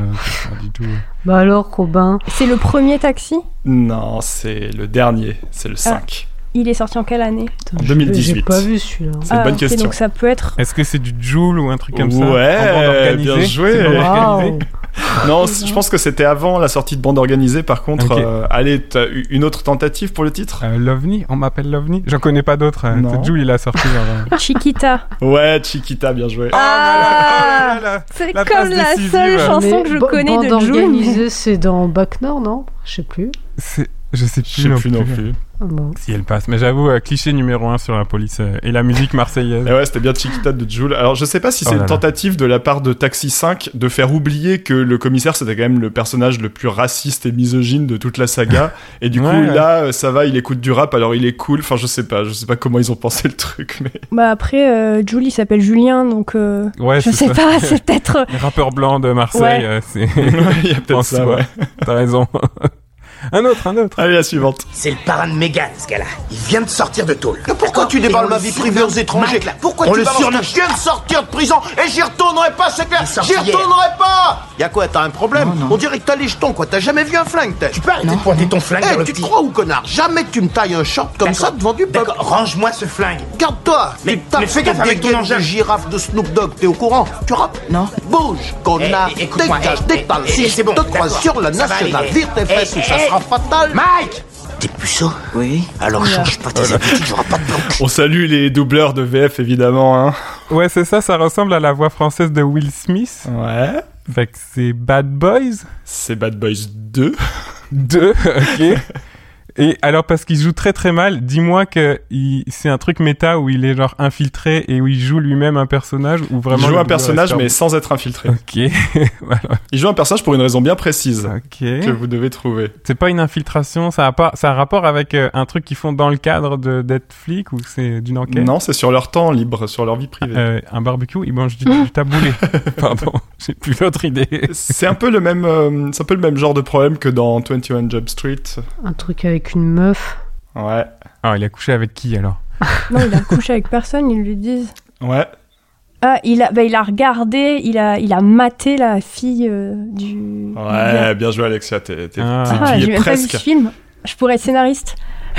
[SPEAKER 2] pas du tout.
[SPEAKER 4] Bah alors, Robin
[SPEAKER 5] C'est le premier taxi?
[SPEAKER 3] Non, c'est le dernier, c'est le
[SPEAKER 5] Ah.
[SPEAKER 3] 5.
[SPEAKER 5] Il est sorti en quelle année
[SPEAKER 3] En 2018.
[SPEAKER 4] J'ai pas vu celui-là.
[SPEAKER 3] C'est une
[SPEAKER 5] Ah,
[SPEAKER 3] bonne
[SPEAKER 5] ok,
[SPEAKER 3] question.
[SPEAKER 5] donc ça peut être.
[SPEAKER 2] Est-ce que c'est du Joule ou un truc comme ça
[SPEAKER 3] Ouais, bien joué. Non, je pense que c'était avant la sortie de bande organisée. Par contre,
[SPEAKER 2] Ok.
[SPEAKER 3] euh, allez, t'as eu une autre tentative pour le titre?
[SPEAKER 2] Euh, Lovni, on m'appelle Lovni. J'en connais pas d'autres. c'est Joule, il a sorti genre. euh,
[SPEAKER 5] Chiquita.
[SPEAKER 3] Ouais, Chiquita, bien joué.
[SPEAKER 5] Ah, C'est comme la
[SPEAKER 2] décisive.
[SPEAKER 5] seule chanson
[SPEAKER 4] Mais
[SPEAKER 5] que je connais de
[SPEAKER 4] bande organisée, c'est dans Bac Nord, non? Je sais plus.
[SPEAKER 2] c'est- Je sais plus,
[SPEAKER 3] Je sais
[SPEAKER 2] non,
[SPEAKER 3] plus non plus.
[SPEAKER 4] Ah bon.
[SPEAKER 2] Si elle passe. Mais j'avoue, euh, cliché numéro un sur la police euh, et la musique marseillaise.
[SPEAKER 3] Et ouais, c'était bien Chiquita de Jules. Alors, je sais pas si
[SPEAKER 2] Oh
[SPEAKER 3] c'est une
[SPEAKER 2] là.
[SPEAKER 3] tentative de la part de Taxi 5 de faire oublier que le commissaire, c'était quand même le personnage le plus raciste et misogyne de toute la saga. et du coup,
[SPEAKER 2] Ouais,
[SPEAKER 3] là, euh, ça va, il écoute du rap, alors il est cool. Enfin, je sais pas, je sais pas comment ils ont pensé le truc, mais.
[SPEAKER 5] Bah après, euh, Julie s'appelle Julien, donc euh,
[SPEAKER 2] Ouais,
[SPEAKER 5] je sais
[SPEAKER 2] ça.
[SPEAKER 5] pas, c'est peut-être.
[SPEAKER 2] Les rappeurs blancs de Marseille,
[SPEAKER 5] Ouais.
[SPEAKER 2] euh, c'est.
[SPEAKER 3] Il y a peut-être ça, ouais.
[SPEAKER 2] T'as raison. Un autre, un autre.
[SPEAKER 3] Allez, la suivante.
[SPEAKER 6] C'est le parrain de Mégane, ce gars-là. Il vient de sortir de tôle.
[SPEAKER 8] Pourquoi tu déballes ma vie privée aux étrangers
[SPEAKER 6] là.
[SPEAKER 8] Pourquoi
[SPEAKER 6] On
[SPEAKER 8] tu
[SPEAKER 6] le surnomme-
[SPEAKER 8] Je viens de sortir de prison et j'y retournerai pas, c'est clair J'y retournerai pas Y'a quoi, t'as un problème On dirait que t'as les jetons, quoi. T'as jamais vu un flingue, t'es
[SPEAKER 6] Tu peux arrêter de pointer ton flingue
[SPEAKER 8] Eh,
[SPEAKER 6] vers le
[SPEAKER 8] tu te crois ou connard Jamais tu me tailles un short comme ça devant du peuple.
[SPEAKER 6] Range-moi ce flingue.
[SPEAKER 8] Garde-toi
[SPEAKER 6] Mais-
[SPEAKER 8] Tu
[SPEAKER 6] mais fais gaffe avec ton engin.
[SPEAKER 8] de girafe de Snoop Dogg, t'es au courant Tu rappes
[SPEAKER 6] Non.
[SPEAKER 8] Bouge, connard
[SPEAKER 6] Eh, eh,
[SPEAKER 8] Dégage,
[SPEAKER 6] eh,
[SPEAKER 8] détale
[SPEAKER 6] eh,
[SPEAKER 8] Si
[SPEAKER 6] eh,
[SPEAKER 8] je
[SPEAKER 6] c'est bon,
[SPEAKER 8] te croise sur la nationale, vire tes
[SPEAKER 6] Eh,
[SPEAKER 8] fesses ou
[SPEAKER 6] eh,
[SPEAKER 8] ça
[SPEAKER 6] eh.
[SPEAKER 8] Sera fatal
[SPEAKER 6] Mike
[SPEAKER 8] T'es puceau
[SPEAKER 6] Oui.
[SPEAKER 8] Alors change pas tes habitudes, j'aurai pas de planque
[SPEAKER 3] On salue les doubleurs de VF, évidemment, hein.
[SPEAKER 2] Ouais, c'est ça, ça ressemble à la voix française de Will Smith.
[SPEAKER 3] Ouais.
[SPEAKER 2] Fait que c'est Bad Boys
[SPEAKER 3] C'est Bad Boys 2.
[SPEAKER 2] 2, ok. Et alors, parce qu'il joue très très mal, dis-moi que il- c'est un truc méta où il est genre infiltré et où il joue lui-même un personnage ou vraiment.
[SPEAKER 3] il joue un personnage, mais sans être infiltré.
[SPEAKER 2] Ok, voilà.
[SPEAKER 3] Il joue un personnage pour une raison bien précise
[SPEAKER 2] Ok.
[SPEAKER 3] que vous devez trouver.
[SPEAKER 2] C'est pas une infiltration, ça a, pas, ça a rapport avec euh, un truc qu'ils font dans le cadre de- d'être flic ou c'est d'une enquête?
[SPEAKER 3] Non, c'est sur leur temps libre, sur leur vie privée.
[SPEAKER 2] Euh, Un barbecue, ils mangent du, du taboulé. Pardon, j'ai plus l'autre idée.
[SPEAKER 3] C'est un peu le même, euh, c'est un peu le même genre de problème que dans 21 Jump Street.
[SPEAKER 4] Un truc avec une meuf.
[SPEAKER 3] Ouais,
[SPEAKER 2] Ah, il a couché avec qui alors
[SPEAKER 5] Non, il a couché avec personne, ils lui disent.
[SPEAKER 3] ouais.
[SPEAKER 5] Ah, il a, bah, il a regardé, il a, il a maté la fille euh, du.
[SPEAKER 3] Ouais, bien joué Alexia, t'es, t'es-
[SPEAKER 2] Ah.
[SPEAKER 3] t'es-
[SPEAKER 5] Ah, j'ai pas vu
[SPEAKER 3] presque.
[SPEAKER 5] ce film. Je pourrais être scénariste.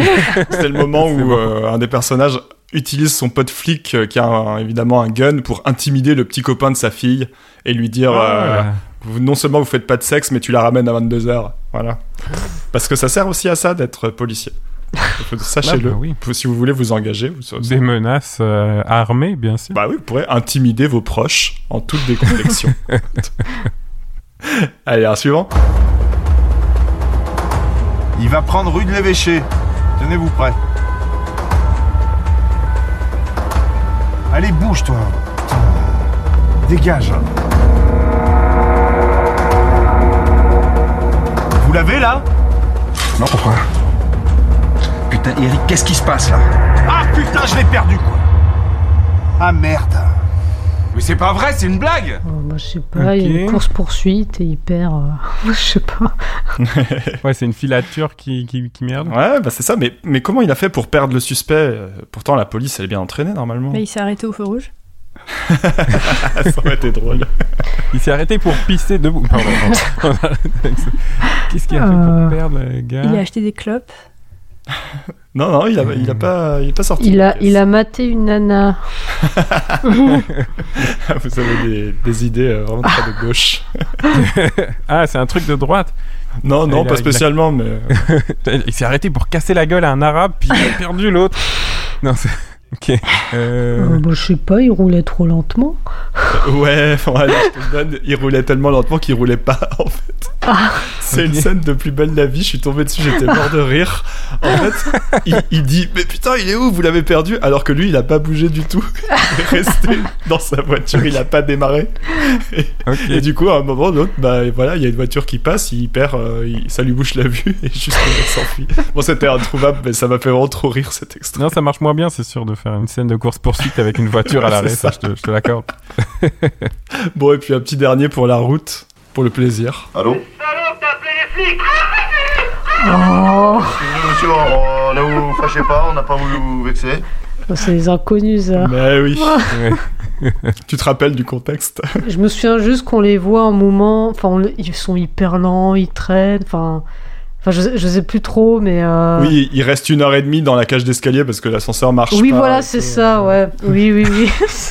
[SPEAKER 3] C'était le moment
[SPEAKER 2] C'est
[SPEAKER 3] où
[SPEAKER 2] bon.
[SPEAKER 3] euh, un des personnages utilise son pote flic euh, qui a un- évidemment un gun pour intimider le petit copain de sa fille et lui dire euh,
[SPEAKER 2] Ah.
[SPEAKER 3] Vous- non seulement vous faites pas de sexe mais tu la ramènes à 22h. Voilà. Parce que ça sert aussi à ça d'être policier. Sachez-le.
[SPEAKER 2] Ah bah oui.
[SPEAKER 3] Si vous voulez vous engager, vous,
[SPEAKER 2] Des menaces euh, armées, bien sûr.
[SPEAKER 3] Bah oui, vous pourrez intimider vos proches en toute déconflexion. Allez, un suivant.
[SPEAKER 14] Il va prendre rue de l'évêché. Tenez-vous prêt. Allez, bouge, toi. Putain. Dégage. Vous l'avez, là Non, pourquoi Putain, Eric, qu'est-ce qui se passe, là Ah, putain, je l'ai perdu, quoi Ah, merde
[SPEAKER 13] Mais c'est pas vrai, c'est une blague
[SPEAKER 4] Oh, bah, je sais pas, il y a une course-poursuite et il perd. euh, je sais pas.
[SPEAKER 2] Ouais, c'est une filature qui, qui, qui merde.
[SPEAKER 3] Ouais, bah c'est ça, mais, mais comment il a fait pour perdre le suspect? Euh, Pourtant, la police, elle est bien entraînée normalement.
[SPEAKER 5] Bah, il s'est arrêté au feu rouge.
[SPEAKER 3] ça aurait été drôle.
[SPEAKER 2] Il s'est arrêté pour pisser debout. Pardon. pardon. Qu'est-ce qu'il a fait
[SPEAKER 4] Euh,
[SPEAKER 2] pour perdre, le gars
[SPEAKER 5] Il a acheté des clopes.
[SPEAKER 3] Non, non, il a, il a, pas, il est pas sorti.
[SPEAKER 4] Il a, il a maté une nana.
[SPEAKER 3] Vous avez des, des idées euh, vraiment très de gauche.
[SPEAKER 2] Ah, c'est un truc de droite.
[SPEAKER 3] Non, non,
[SPEAKER 2] Il a-
[SPEAKER 3] pas
[SPEAKER 2] il a-
[SPEAKER 3] spécialement, mais.
[SPEAKER 2] il s'est arrêté pour casser la gueule à un arabe, puis il a perdu l'autre. Non, c'est. Ok. Euh...
[SPEAKER 4] Euh, bah, je sais pas, il roulait trop lentement.
[SPEAKER 3] Ouais, voilà, je te le donne. Il roulait tellement lentement qu'il roulait pas, en fait.
[SPEAKER 4] Ah.
[SPEAKER 3] C'est une scène de plus belle la vie. Je suis tombé dessus, j'étais mort de rire. En fait, il, il dit Mais putain, il est où? Vous l'avez perdu? Alors que lui, il a pas bougé du tout. Il est resté dans sa voiture, il a pas démarré. Et, et du coup, à un moment ou l'autre, bah voilà, il y a une voiture qui passe, il perd, euh, il- ça lui bouche la vue et juste mec s'enfuit. Bon, c'était introuvable, mais ça m'a fait vraiment trop rire cet extrait.
[SPEAKER 2] Non, ça marche moins bien, c'est sûr, de faire une scène de course-poursuite avec une voiture à l'arrêt, ça,
[SPEAKER 3] ça.
[SPEAKER 2] je te, l'accorde.
[SPEAKER 3] Bon, et puis un petit dernier pour la route, pour le plaisir.
[SPEAKER 1] Allô
[SPEAKER 4] Oh,
[SPEAKER 1] Monsieur, on ne vous fâchez pas, on n'a pas voulu vous vexer.
[SPEAKER 4] c'est les inconnus, ça.
[SPEAKER 3] Mais oui. tu te rappelles du contexte?
[SPEAKER 4] Je me souviens juste qu'on les voit un moment, enfin, on- ils sont hyper lents, ils traînent, enfin, enfin, je, sais- je sais plus trop, mais. euh,
[SPEAKER 3] Oui, il reste une heure et demie dans la cage d'escalier parce que l'ascenseur marche
[SPEAKER 4] Oui,
[SPEAKER 3] pas.
[SPEAKER 4] voilà, c'est ça, ouais. Oui, oui, oui.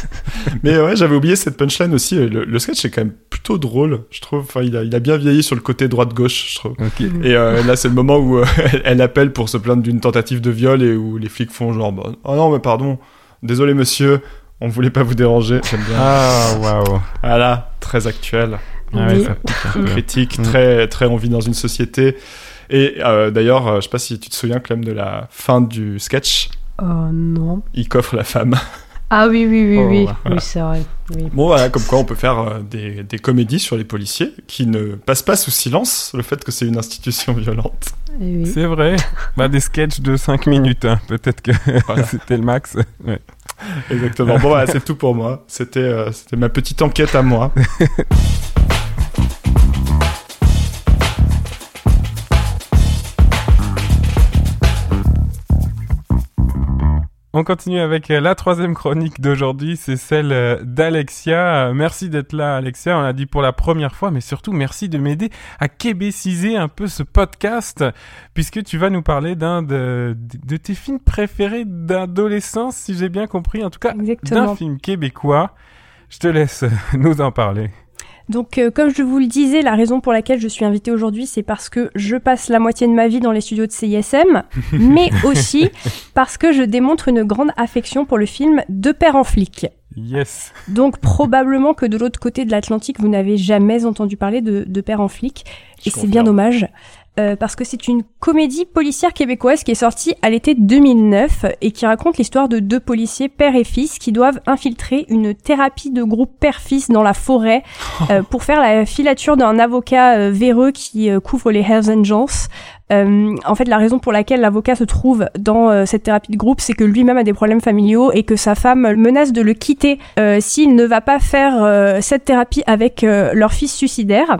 [SPEAKER 3] Mais ouais, j'avais oublié cette punchline aussi. Le, le sketch est quand même plutôt drôle, je trouve. Enfin, il a, il a bien vieilli sur le côté droite-gauche, je trouve. Et euh, là, c'est le moment où euh, elle, elle appelle pour se plaindre d'une tentative de viol et où les flics font genre bah, Oh non, mais pardon, désolé monsieur, on voulait pas vous déranger. J'aime bien.
[SPEAKER 2] Ah, waouh.
[SPEAKER 3] Voilà, très actuel.
[SPEAKER 2] Ah ouais.
[SPEAKER 3] Critique,
[SPEAKER 2] Mm.
[SPEAKER 3] très, très on vit dans une société. Et euh, d'ailleurs, euh, je sais pas si tu te souviens, Clem, de la fin du sketch.
[SPEAKER 4] Euh, non.
[SPEAKER 3] Il coffre la femme.
[SPEAKER 4] Ah oui, oui, oui,
[SPEAKER 3] Oh,
[SPEAKER 4] oui.
[SPEAKER 3] voilà.
[SPEAKER 4] Oui, c'est vrai. Oui.
[SPEAKER 3] Bon, voilà, comme quoi on peut faire des, des comédies sur les policiers qui ne passent pas sous silence le fait que c'est une institution violente.
[SPEAKER 4] Eh oui.
[SPEAKER 2] C'est vrai. Bah, des sketchs de 5 minutes, hein. peut-être que
[SPEAKER 3] Voilà.
[SPEAKER 2] c'était le max. Ouais.
[SPEAKER 3] Exactement. Bon, voilà, c'est tout pour moi. C'était euh, c'était ma petite enquête à moi.
[SPEAKER 2] On continue avec euh, la troisième chronique d'aujourd'hui, c'est celle euh, d'Alexia. Merci d'être là, Alexia. On l'a dit pour la première fois, mais surtout merci de m'aider à québéciser un peu ce podcast, puisque tu vas nous parler d'un de, de tes films préférés d'adolescence, si j'ai bien compris, en tout cas d'un film québécois. Je te laisse nous en parler.
[SPEAKER 5] Donc, euh, comme je vous le disais, la raison pour laquelle je suis invitée aujourd'hui, c'est parce que je passe la moitié de ma vie dans les studios de CISM, mais aussi parce que je démontre une grande affection pour le film De père en flic.
[SPEAKER 2] Yes.
[SPEAKER 5] Donc, probablement que de l'autre côté de l'Atlantique, vous n'avez jamais entendu parler de, de père en flic, et c'est bien dommage. Euh, parce que c'est une comédie policière québécoise qui est sortie à l'été 2009 et qui raconte l'histoire de deux policiers, père et fils, qui doivent infiltrer une thérapie de groupe père-fils dans la forêt euh, pour faire la filature d'un avocat euh, véreux qui couvre les Hells Angels. En fait, la raison pour laquelle l'avocat se trouve dans cette thérapie de groupe, c'est que lui-même a des problèmes familiaux et que sa femme menace de le quitter s'il ne va pas faire cette thérapie avec leur fils suicidaire.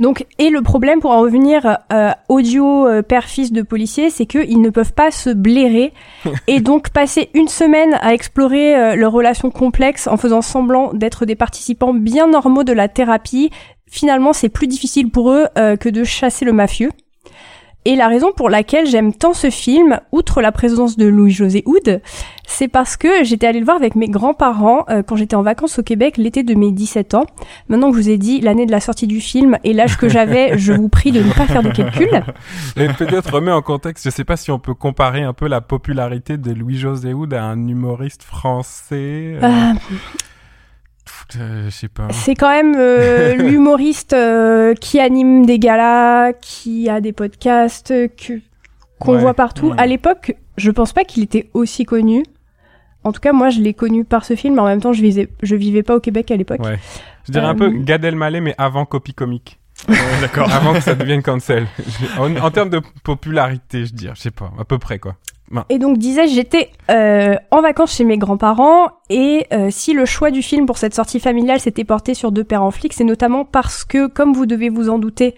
[SPEAKER 5] Donc, et le problème pour en revenir euh, audio euh, père-fils de policiers, c'est qu'ils ne peuvent pas se blairer et donc passer une semaine à explorer euh, leurs relations complexes en faisant semblant d'être des participants bien normaux de la thérapie. Finalement, c'est plus difficile pour eux euh, que de chasser le mafieux. Et la raison pour laquelle j'aime tant ce film, outre la présence de Louis-José Houd, c'est parce que j'étais allée le voir avec mes grands-parents euh, quand j'étais en vacances au Québec l'été de mes 17 ans. Maintenant que je vous ai dit l'année de la sortie du film et l'âge que j'avais, je vous prie de ne pas faire de calcul.
[SPEAKER 2] Et peut-être remet en contexte, je sais pas si on peut comparer un peu la popularité de Louis-José Houd à un humoriste français. euh,
[SPEAKER 5] Euh,
[SPEAKER 2] euh, je sais pas.
[SPEAKER 5] C'est quand même euh, l'humoriste euh, qui anime des galas, qui a des podcasts, que qu'on
[SPEAKER 2] Ouais,
[SPEAKER 5] voit partout.
[SPEAKER 2] ouais.
[SPEAKER 5] À l'époque, je pense pas qu'il était aussi connu. En tout cas, moi, je l'ai connu par ce film. mais En même temps, je vivais, je vivais pas au Québec à l'époque.
[SPEAKER 2] Ouais. Je dirais un peu Gad Elmaleh, mais avant copie comique.
[SPEAKER 3] d'accord.
[SPEAKER 2] Avant que ça devienne cancel. en, en termes de popularité, je dirais, je sais pas, à peu près quoi.
[SPEAKER 5] Et donc, disais-je, j'étais euh, en vacances chez mes grands-parents, et euh, si le choix du film pour cette sortie familiale s'était porté sur deux pères en flic, c'est notamment parce que, comme vous devez vous en douter,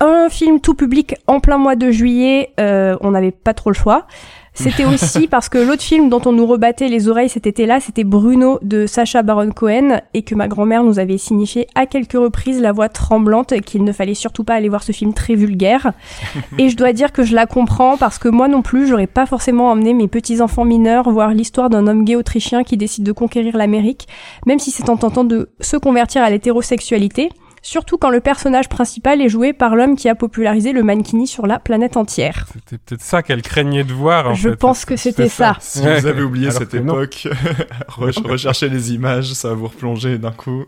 [SPEAKER 5] un film tout public en plein mois de juillet, euh, on n'avait pas trop le choix. C'était aussi parce que l'autre film dont on nous rebattait les oreilles cet été-là, c'était Bruno de Sacha Baron Cohen, et que ma grand-mère nous avait signifié à quelques reprises la voix tremblante qu'il ne fallait surtout pas aller voir ce film très vulgaire. Et je dois dire que je la comprends parce que moi non plus, j'aurais pas forcément emmené mes petits-enfants mineurs voir l'histoire d'un homme gay autrichien qui décide de conquérir l'Amérique, même si c'est en tentant de se convertir à l'hétérosexualité. Surtout quand le personnage principal est joué par l'homme qui a popularisé le mankini sur la planète entière.
[SPEAKER 2] C'était peut-être ça qu'elle craignait de voir. En
[SPEAKER 5] Je
[SPEAKER 2] fait.
[SPEAKER 5] pense que c'était ça.
[SPEAKER 3] Si vous avez oublié
[SPEAKER 2] Alors
[SPEAKER 3] cette époque, re- recherchez les images, ça va vous replonger d'un coup.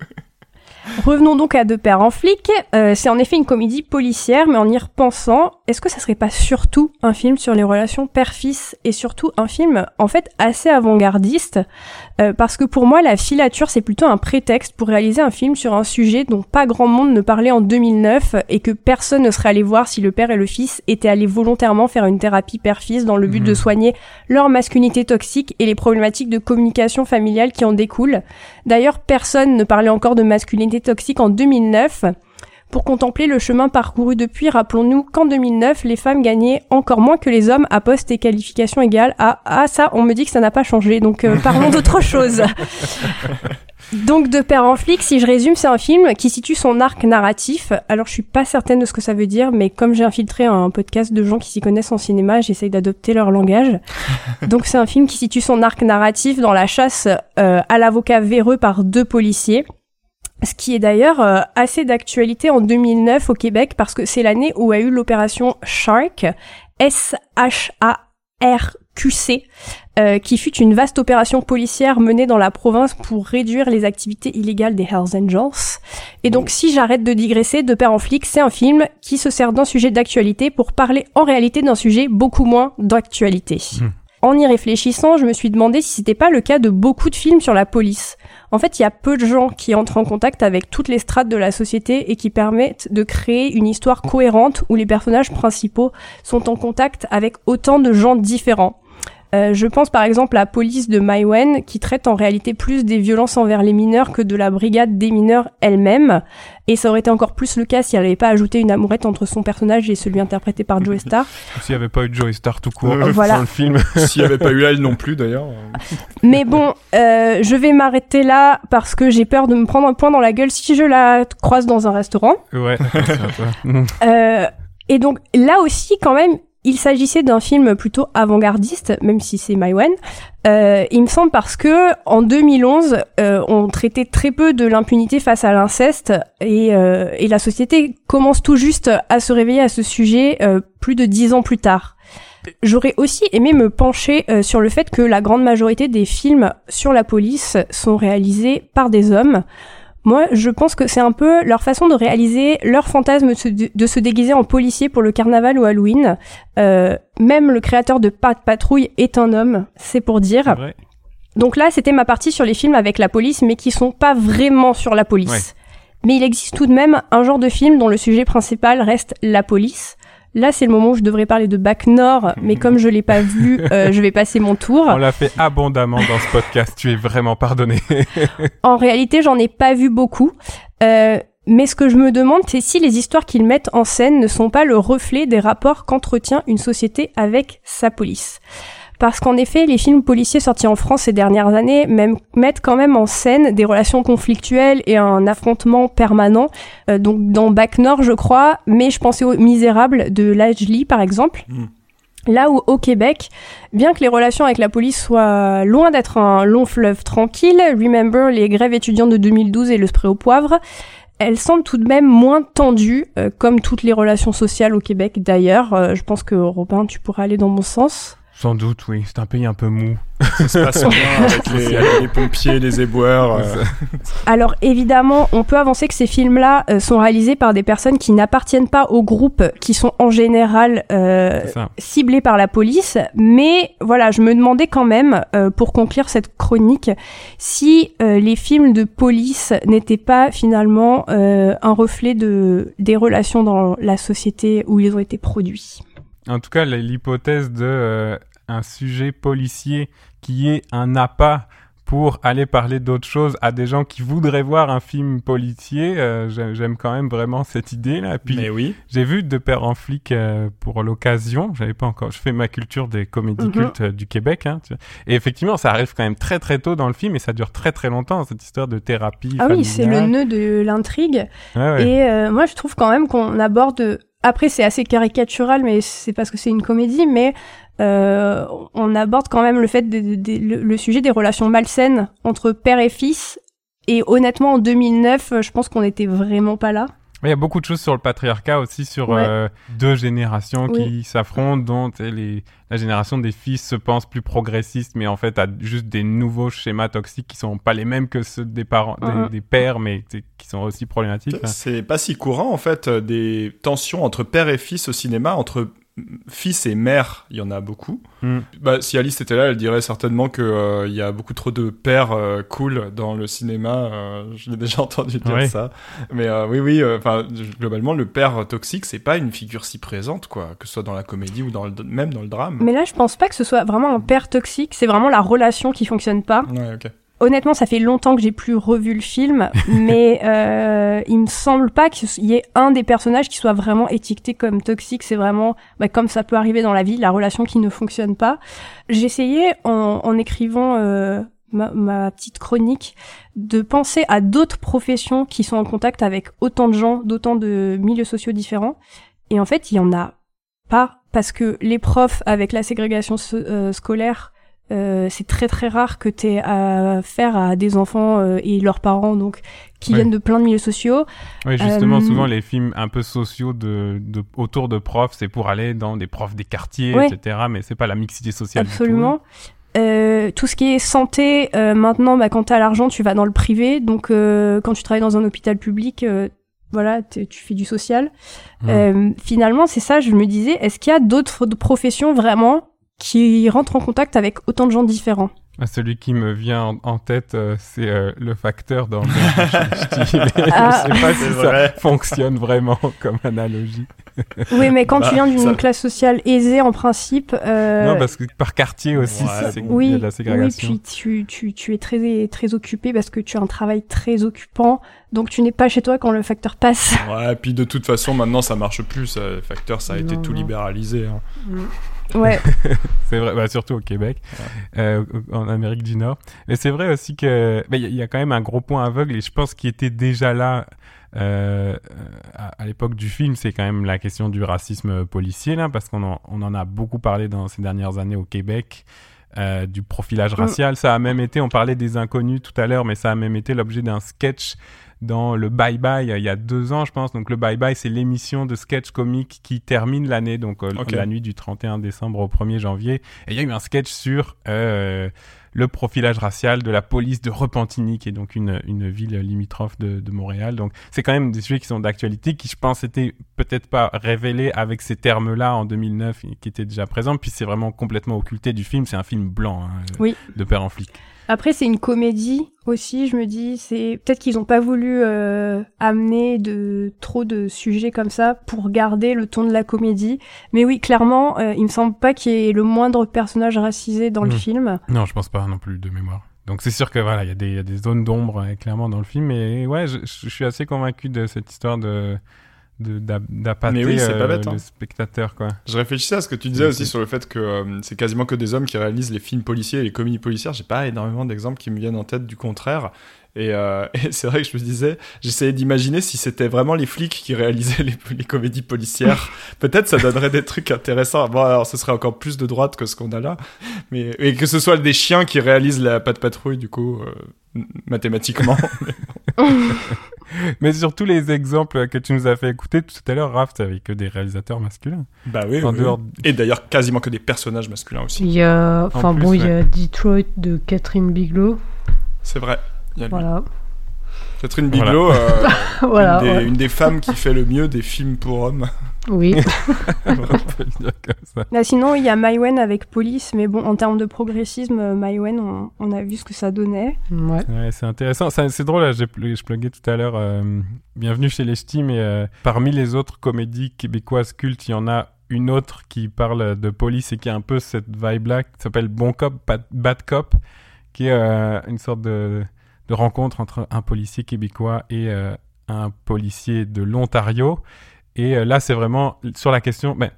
[SPEAKER 5] Revenons donc à Deux pères en flic. Euh, c'est en effet une comédie policière, mais en y repensant, est-ce que ça serait pas surtout un film sur les relations père-fils et surtout un film en fait assez avant-gardiste? Euh, Parce que pour moi, la filature c'est plutôt un prétexte pour réaliser un film sur un sujet dont pas grand monde ne parlait en 2009 et que personne ne serait allé voir si le père et le fils étaient allés volontairement faire une thérapie père-fils dans le but
[SPEAKER 2] Mhm.
[SPEAKER 5] de soigner leur masculinité toxique et les problématiques de communication familiale qui en découlent. D'ailleurs, personne ne parlait encore de masculinité toxique en 2009. Pour contempler le chemin parcouru depuis, rappelons-nous qu'en 2009, les femmes gagnaient encore moins que les hommes à poste et qualification égale à ah ça, on me dit que ça n'a pas changé. Donc euh, parlons d'autre chose. Donc de père en flic, si je résume, c'est un film qui situe son arc narratif. Alors je suis pas certaine de ce que ça veut dire, mais comme j'ai infiltré un podcast de gens qui s'y connaissent en cinéma, j'essaye d'adopter leur langage. Donc c'est un film qui situe son arc narratif dans la chasse euh, à l'avocat véreux par deux policiers. Ce qui est d'ailleurs euh, assez d'actualité en 2009 au Québec parce que c'est l'année où a eu l'opération Shark, S-H-A-R-Q-C, euh, qui fut une vaste opération policière menée dans la province pour réduire les activités illégales des Hells Angels. Et donc si j'arrête de digresser, De Père en flic, c'est un film qui se sert d'un sujet d'actualité pour parler en réalité d'un sujet beaucoup moins d'actualité. En y réfléchissant, je me suis demandé si c'était pas le cas de beaucoup de films sur la police. En fait, il y a peu de gens qui entrent en contact avec toutes les strates de la société et qui permettent de créer une histoire cohérente où les personnages principaux sont en contact avec autant de gens différents. Euh, je pense par exemple à Police de Maïwen qui traite en réalité plus des violences envers les mineurs que de la brigade des mineurs elle-même. Et ça aurait été encore plus le cas si elle n'avait pas ajouté une amourette entre son personnage et celui interprété par Joe Star.
[SPEAKER 2] S'il n'y avait pas eu Joey Star tout court
[SPEAKER 3] Euh,
[SPEAKER 5] Voilà.
[SPEAKER 2] dans le film.
[SPEAKER 3] S'il n'y avait pas eu elle non plus d'ailleurs.
[SPEAKER 5] Mais bon, euh, je vais m'arrêter là parce que j'ai peur de me prendre un point dans la gueule si je la croise dans un restaurant.
[SPEAKER 2] Ouais.
[SPEAKER 5] Euh, et donc là aussi, quand même, il s'agissait d'un film plutôt avant-gardiste, même si c'est Maïwen. Euh, il me semble parce que en 2011, euh, on traitait très peu de l'impunité face à l'inceste et, euh, et la société commence tout juste à se réveiller à ce sujet euh, plus de dix ans plus tard. J'aurais aussi aimé me pencher euh, sur le fait que la grande majorité des films sur la police sont réalisés par des hommes. Moi, je pense que c'est un peu leur façon de réaliser leur fantasme de se, déguiser en policier pour le carnaval ou Halloween. Euh, même le créateur de Pat Patrouille est un homme, c'est pour dire. Donc là, c'était ma partie sur les films avec la police, mais qui sont pas vraiment sur la police.
[SPEAKER 2] Ouais.
[SPEAKER 5] Mais il existe tout de même un genre de film dont le sujet principal reste la police. Là, c'est le moment où je devrais parler de Bac Nord, mais comme je l'ai pas vu, euh, je vais passer mon tour.
[SPEAKER 2] On l'a fait abondamment dans ce podcast. Tu es vraiment pardonné.
[SPEAKER 5] En réalité, j'en ai pas vu beaucoup. Euh, mais ce que je me demande, c'est si les histoires qu'ils mettent en scène ne sont pas le reflet des rapports qu'entretient une société avec sa police. Parce qu'en effet, les films policiers sortis en France ces dernières années même, mettent quand même en scène des relations conflictuelles et un affrontement permanent. Euh, donc dans Bac Nord, je crois, mais je pensais aux Misérables de Lajli, par exemple. Là où au Québec, bien que les relations avec la police soient loin d'être un long fleuve tranquille, remember les grèves étudiantes de 2012 et le spray au poivre, elles semblent tout de même moins tendues, euh, comme toutes les relations sociales au Québec d'ailleurs. Euh, je pense que Robin, tu pourras aller dans mon sens.
[SPEAKER 2] Sans doute, oui. C'est un pays un peu mou.
[SPEAKER 3] Ça se passe bien avec les, les pompiers, les éboueurs. euh.
[SPEAKER 5] Alors évidemment, on peut avancer que ces films-là euh, sont réalisés par des personnes qui n'appartiennent pas aux groupes qui sont en général euh, ciblés par la police, mais voilà, je me demandais quand même, euh, pour conclure cette chronique, si euh, les films de police n'étaient pas finalement euh, un reflet de des relations dans la société où ils ont été produits.
[SPEAKER 2] En tout cas, l'hypothèse de euh, un sujet policier qui est un appât pour aller parler d'autres choses à des gens qui voudraient voir un film policier, euh, j'ai- j'aime quand même vraiment cette idée-là. Puis
[SPEAKER 3] Mais oui.
[SPEAKER 2] j'ai vu De Père en flic euh, pour l'occasion. J'avais pas encore. Je fais ma culture des comédies
[SPEAKER 5] Mhm.
[SPEAKER 2] cultes euh, du Québec. Hein, tu vois. et effectivement, ça arrive quand même très très tôt dans le film et ça dure très très longtemps cette histoire de thérapie.
[SPEAKER 5] Ah oui, c'est le nœud de l'intrigue.
[SPEAKER 2] Ouais.
[SPEAKER 5] Et euh, moi, je trouve quand même qu'on aborde. Après, c'est assez caricatural, mais c'est parce que c'est une comédie, mais euh, on aborde quand même le fait de, le, sujet des relations malsaines entre père et fils Et honnêtement, en 2009, euh, je pense qu'on n'était vraiment pas là.
[SPEAKER 2] Il y a beaucoup de choses sur le patriarcat aussi, sur
[SPEAKER 5] Ouais.
[SPEAKER 2] euh, deux générations
[SPEAKER 5] Oui.
[SPEAKER 2] qui s'affrontent, dont les, la génération des fils se pense plus progressiste, mais en fait a juste des nouveaux schémas toxiques qui sont pas les mêmes que ceux des parents, des-
[SPEAKER 3] Mhm.
[SPEAKER 2] des, pères, mais qui sont aussi problématiques. hein.
[SPEAKER 3] C'est pas si courant en fait euh, des tensions entre père et fils au cinéma, entre fils et mère, il y en a beaucoup.
[SPEAKER 2] Mm.
[SPEAKER 3] Bah, si Alice était là, elle dirait certainement que euh, il y a beaucoup trop de pères euh, cool dans le cinéma. euh, je l'ai déjà entendu dire
[SPEAKER 2] Ouais.
[SPEAKER 3] ça. Mais euh, oui, oui. euh, Enfin, globalement, le père toxique, c'est pas une figure si présente, quoi, que ce soit dans la comédie ou dans le, même dans le drame.
[SPEAKER 5] Mais là, je pense pas que ce soit vraiment un père toxique, c'est vraiment la relation qui fonctionne pas.
[SPEAKER 3] Ouais, ok.
[SPEAKER 5] Honnêtement, ça fait longtemps que j'ai plus revu le film, mais euh, il me semble pas qu'il y ait un des personnages qui soit vraiment étiqueté comme toxique. C'est vraiment, bah, comme ça peut arriver dans la vie, la relation qui ne fonctionne pas. J'essayais en, en écrivant euh, ma, ma petite chronique de penser à d'autres professions qui sont en contact avec autant de gens, d'autant de milieux sociaux différents. Et en fait, il y en a pas parce que les profs avec la ségrégation so- euh, scolaire euh, c'est très très rare que tu aies affaire à des enfants euh, et leurs parents donc qui viennent de plein de milieux sociaux.
[SPEAKER 2] Oui, justement,
[SPEAKER 5] Euh,
[SPEAKER 2] souvent les films un peu sociaux de, de autour de profs, c'est pour aller dans des profs des quartiers,
[SPEAKER 5] Ouais.
[SPEAKER 2] etc. Mais c'est pas la mixité sociale. du tout.
[SPEAKER 5] Absolument. Euh, tout ce qui est santé, euh, maintenant, bah, quand tu as l'argent, tu vas dans le privé. Donc, euh, quand tu travailles dans un hôpital public, euh, voilà, tu fais du social.
[SPEAKER 2] Mmh.
[SPEAKER 5] Euh, finalement, c'est ça, je me disais, est-ce qu'il y a d'autres professions vraiment qui rentrent en contact avec autant de gens différents
[SPEAKER 2] Ah, Celui qui me vient en, tête, euh, c'est euh, le facteur dans le
[SPEAKER 5] Ah.
[SPEAKER 2] Je sais pas si
[SPEAKER 3] C'est
[SPEAKER 2] ça
[SPEAKER 3] vrai.
[SPEAKER 2] fonctionne vraiment comme analogie.
[SPEAKER 5] Oui, mais quand
[SPEAKER 2] Bah,
[SPEAKER 5] tu viens d'une
[SPEAKER 2] ça-
[SPEAKER 5] classe sociale aisée, en principe... euh,
[SPEAKER 2] Non, parce que par quartier aussi,
[SPEAKER 3] Ouais,
[SPEAKER 2] c'est il y
[SPEAKER 5] oui,
[SPEAKER 2] a de la
[SPEAKER 5] oui,
[SPEAKER 2] ségrégation.
[SPEAKER 5] puis tu, tu, tu es très, très occupé parce que tu as un travail très occupant, donc tu n'es pas chez toi quand le facteur passe.
[SPEAKER 3] Ouais, et puis de toute façon, maintenant, ça marche plus. Ça, Facteur, ça a été
[SPEAKER 5] Non,
[SPEAKER 3] tout
[SPEAKER 5] non.
[SPEAKER 3] libéralisé. hein.
[SPEAKER 5] Ouais.
[SPEAKER 2] c'est vrai, bah, surtout au Québec, euh, en Amérique du Nord. Mais c'est vrai aussi que il y, a- il y a quand même un gros point aveugle et je pense qu'il était déjà là euh, à, à l'époque du film, c'est quand même la question du racisme policier là, parce qu'on en, on en a beaucoup parlé dans ces dernières années au Québec. euh, du profilage
[SPEAKER 5] Mm.
[SPEAKER 2] racial, ça a même été, on parlait des inconnus tout à l'heure, mais ça a même été l'objet d'un sketch dans le Bye Bye il y a deux ans, je pense. Donc le Bye Bye, c'est l'émission de sketch comique qui termine l'année, donc euh, la nuit du 31 décembre au 1er janvier. Et il y a eu un sketch sur euh, le profilage racial de la police de Repentigny, qui est donc une, une ville limitrophe de, de Montréal. Donc c'est quand même des sujets qui sont d'actualité, qui je pense étaient peut-être pas révélés avec ces termes-là en 2009, et qui étaient déjà présents. Puis c'est vraiment complètement occulté du film. C'est un film blanc, hein,
[SPEAKER 5] Oui.
[SPEAKER 2] de père en flic.
[SPEAKER 5] Après, c'est une comédie aussi, je me dis. C'est peut-être qu'ils n'ont pas voulu euh, amener de trop de sujets comme ça pour garder le ton de la comédie. Mais oui, clairement, euh, il me semble pas qu'il y ait le moindre personnage racisé dans le
[SPEAKER 2] Mhm.
[SPEAKER 5] film.
[SPEAKER 2] Non, je pense pas non plus de mémoire. Donc c'est sûr que voilà, il y, a des- il y a des zones d'ombre euh, clairement dans le film, mais ouais, je, je suis assez convaincu de cette histoire de d'appâter
[SPEAKER 3] oui,
[SPEAKER 2] euh,
[SPEAKER 3] bête,
[SPEAKER 2] le
[SPEAKER 3] hein.
[SPEAKER 2] spectateur quoi.
[SPEAKER 3] Je réfléchissais à ce que tu disais
[SPEAKER 2] Oui,
[SPEAKER 3] aussi sur le fait que euh, c'est quasiment que des hommes qui réalisent les films policiers et les comédies policières. J'ai pas énormément d'exemples qui me viennent en tête du contraire. Et, euh, et c'est vrai que je me disais, j'essayais d'imaginer si c'était vraiment les flics qui réalisaient les, les comédies policières. Peut-être ça donnerait des trucs intéressants. Bon, alors ce serait encore plus de droite que ce qu'on a là. Mais, et que ce soit des chiens qui réalisent la patte patrouille, du coup, euh, mathématiquement.
[SPEAKER 2] Mais sur tous les exemples que tu nous as fait écouter tout à l'heure, Raph, t'avais que des réalisateurs masculins.
[SPEAKER 3] bah oui,
[SPEAKER 2] En
[SPEAKER 3] oui,
[SPEAKER 2] dehors-
[SPEAKER 3] oui. Et d'ailleurs, quasiment que des personnages masculins aussi.
[SPEAKER 4] Il y a, enfin
[SPEAKER 2] plus,
[SPEAKER 4] bon, il y a Detroit de Catherine Bigelow.
[SPEAKER 3] C'est vrai. Il y a lui. Catherine Bigelow, euh,
[SPEAKER 4] Voilà,
[SPEAKER 3] une, des,
[SPEAKER 4] ouais.
[SPEAKER 3] une des femmes qui fait le mieux des films pour hommes.
[SPEAKER 4] Oui.
[SPEAKER 2] On peut le dire comme ça.
[SPEAKER 5] Là, sinon, il y a Maïwen avec Police, mais bon, en termes de progressisme, euh, Maïwen, on, on a vu ce que ça donnait.
[SPEAKER 4] Ouais.
[SPEAKER 2] Ouais, c'est intéressant. C'est drôle, là, je pluguais tout à l'heure euh, Bienvenue chez les Ch'tis, mais euh, parmi les autres comédies québécoises cultes, il y en a une autre qui parle de police et qui a un peu cette vibe-là, qui s'appelle Bon Cop, Bad, Bad Cop, qui est euh, une sorte de, de rencontre entre un policier québécois et euh, un policier de l'Ontario. Et euh, là, c'est vraiment sur la question... Ben,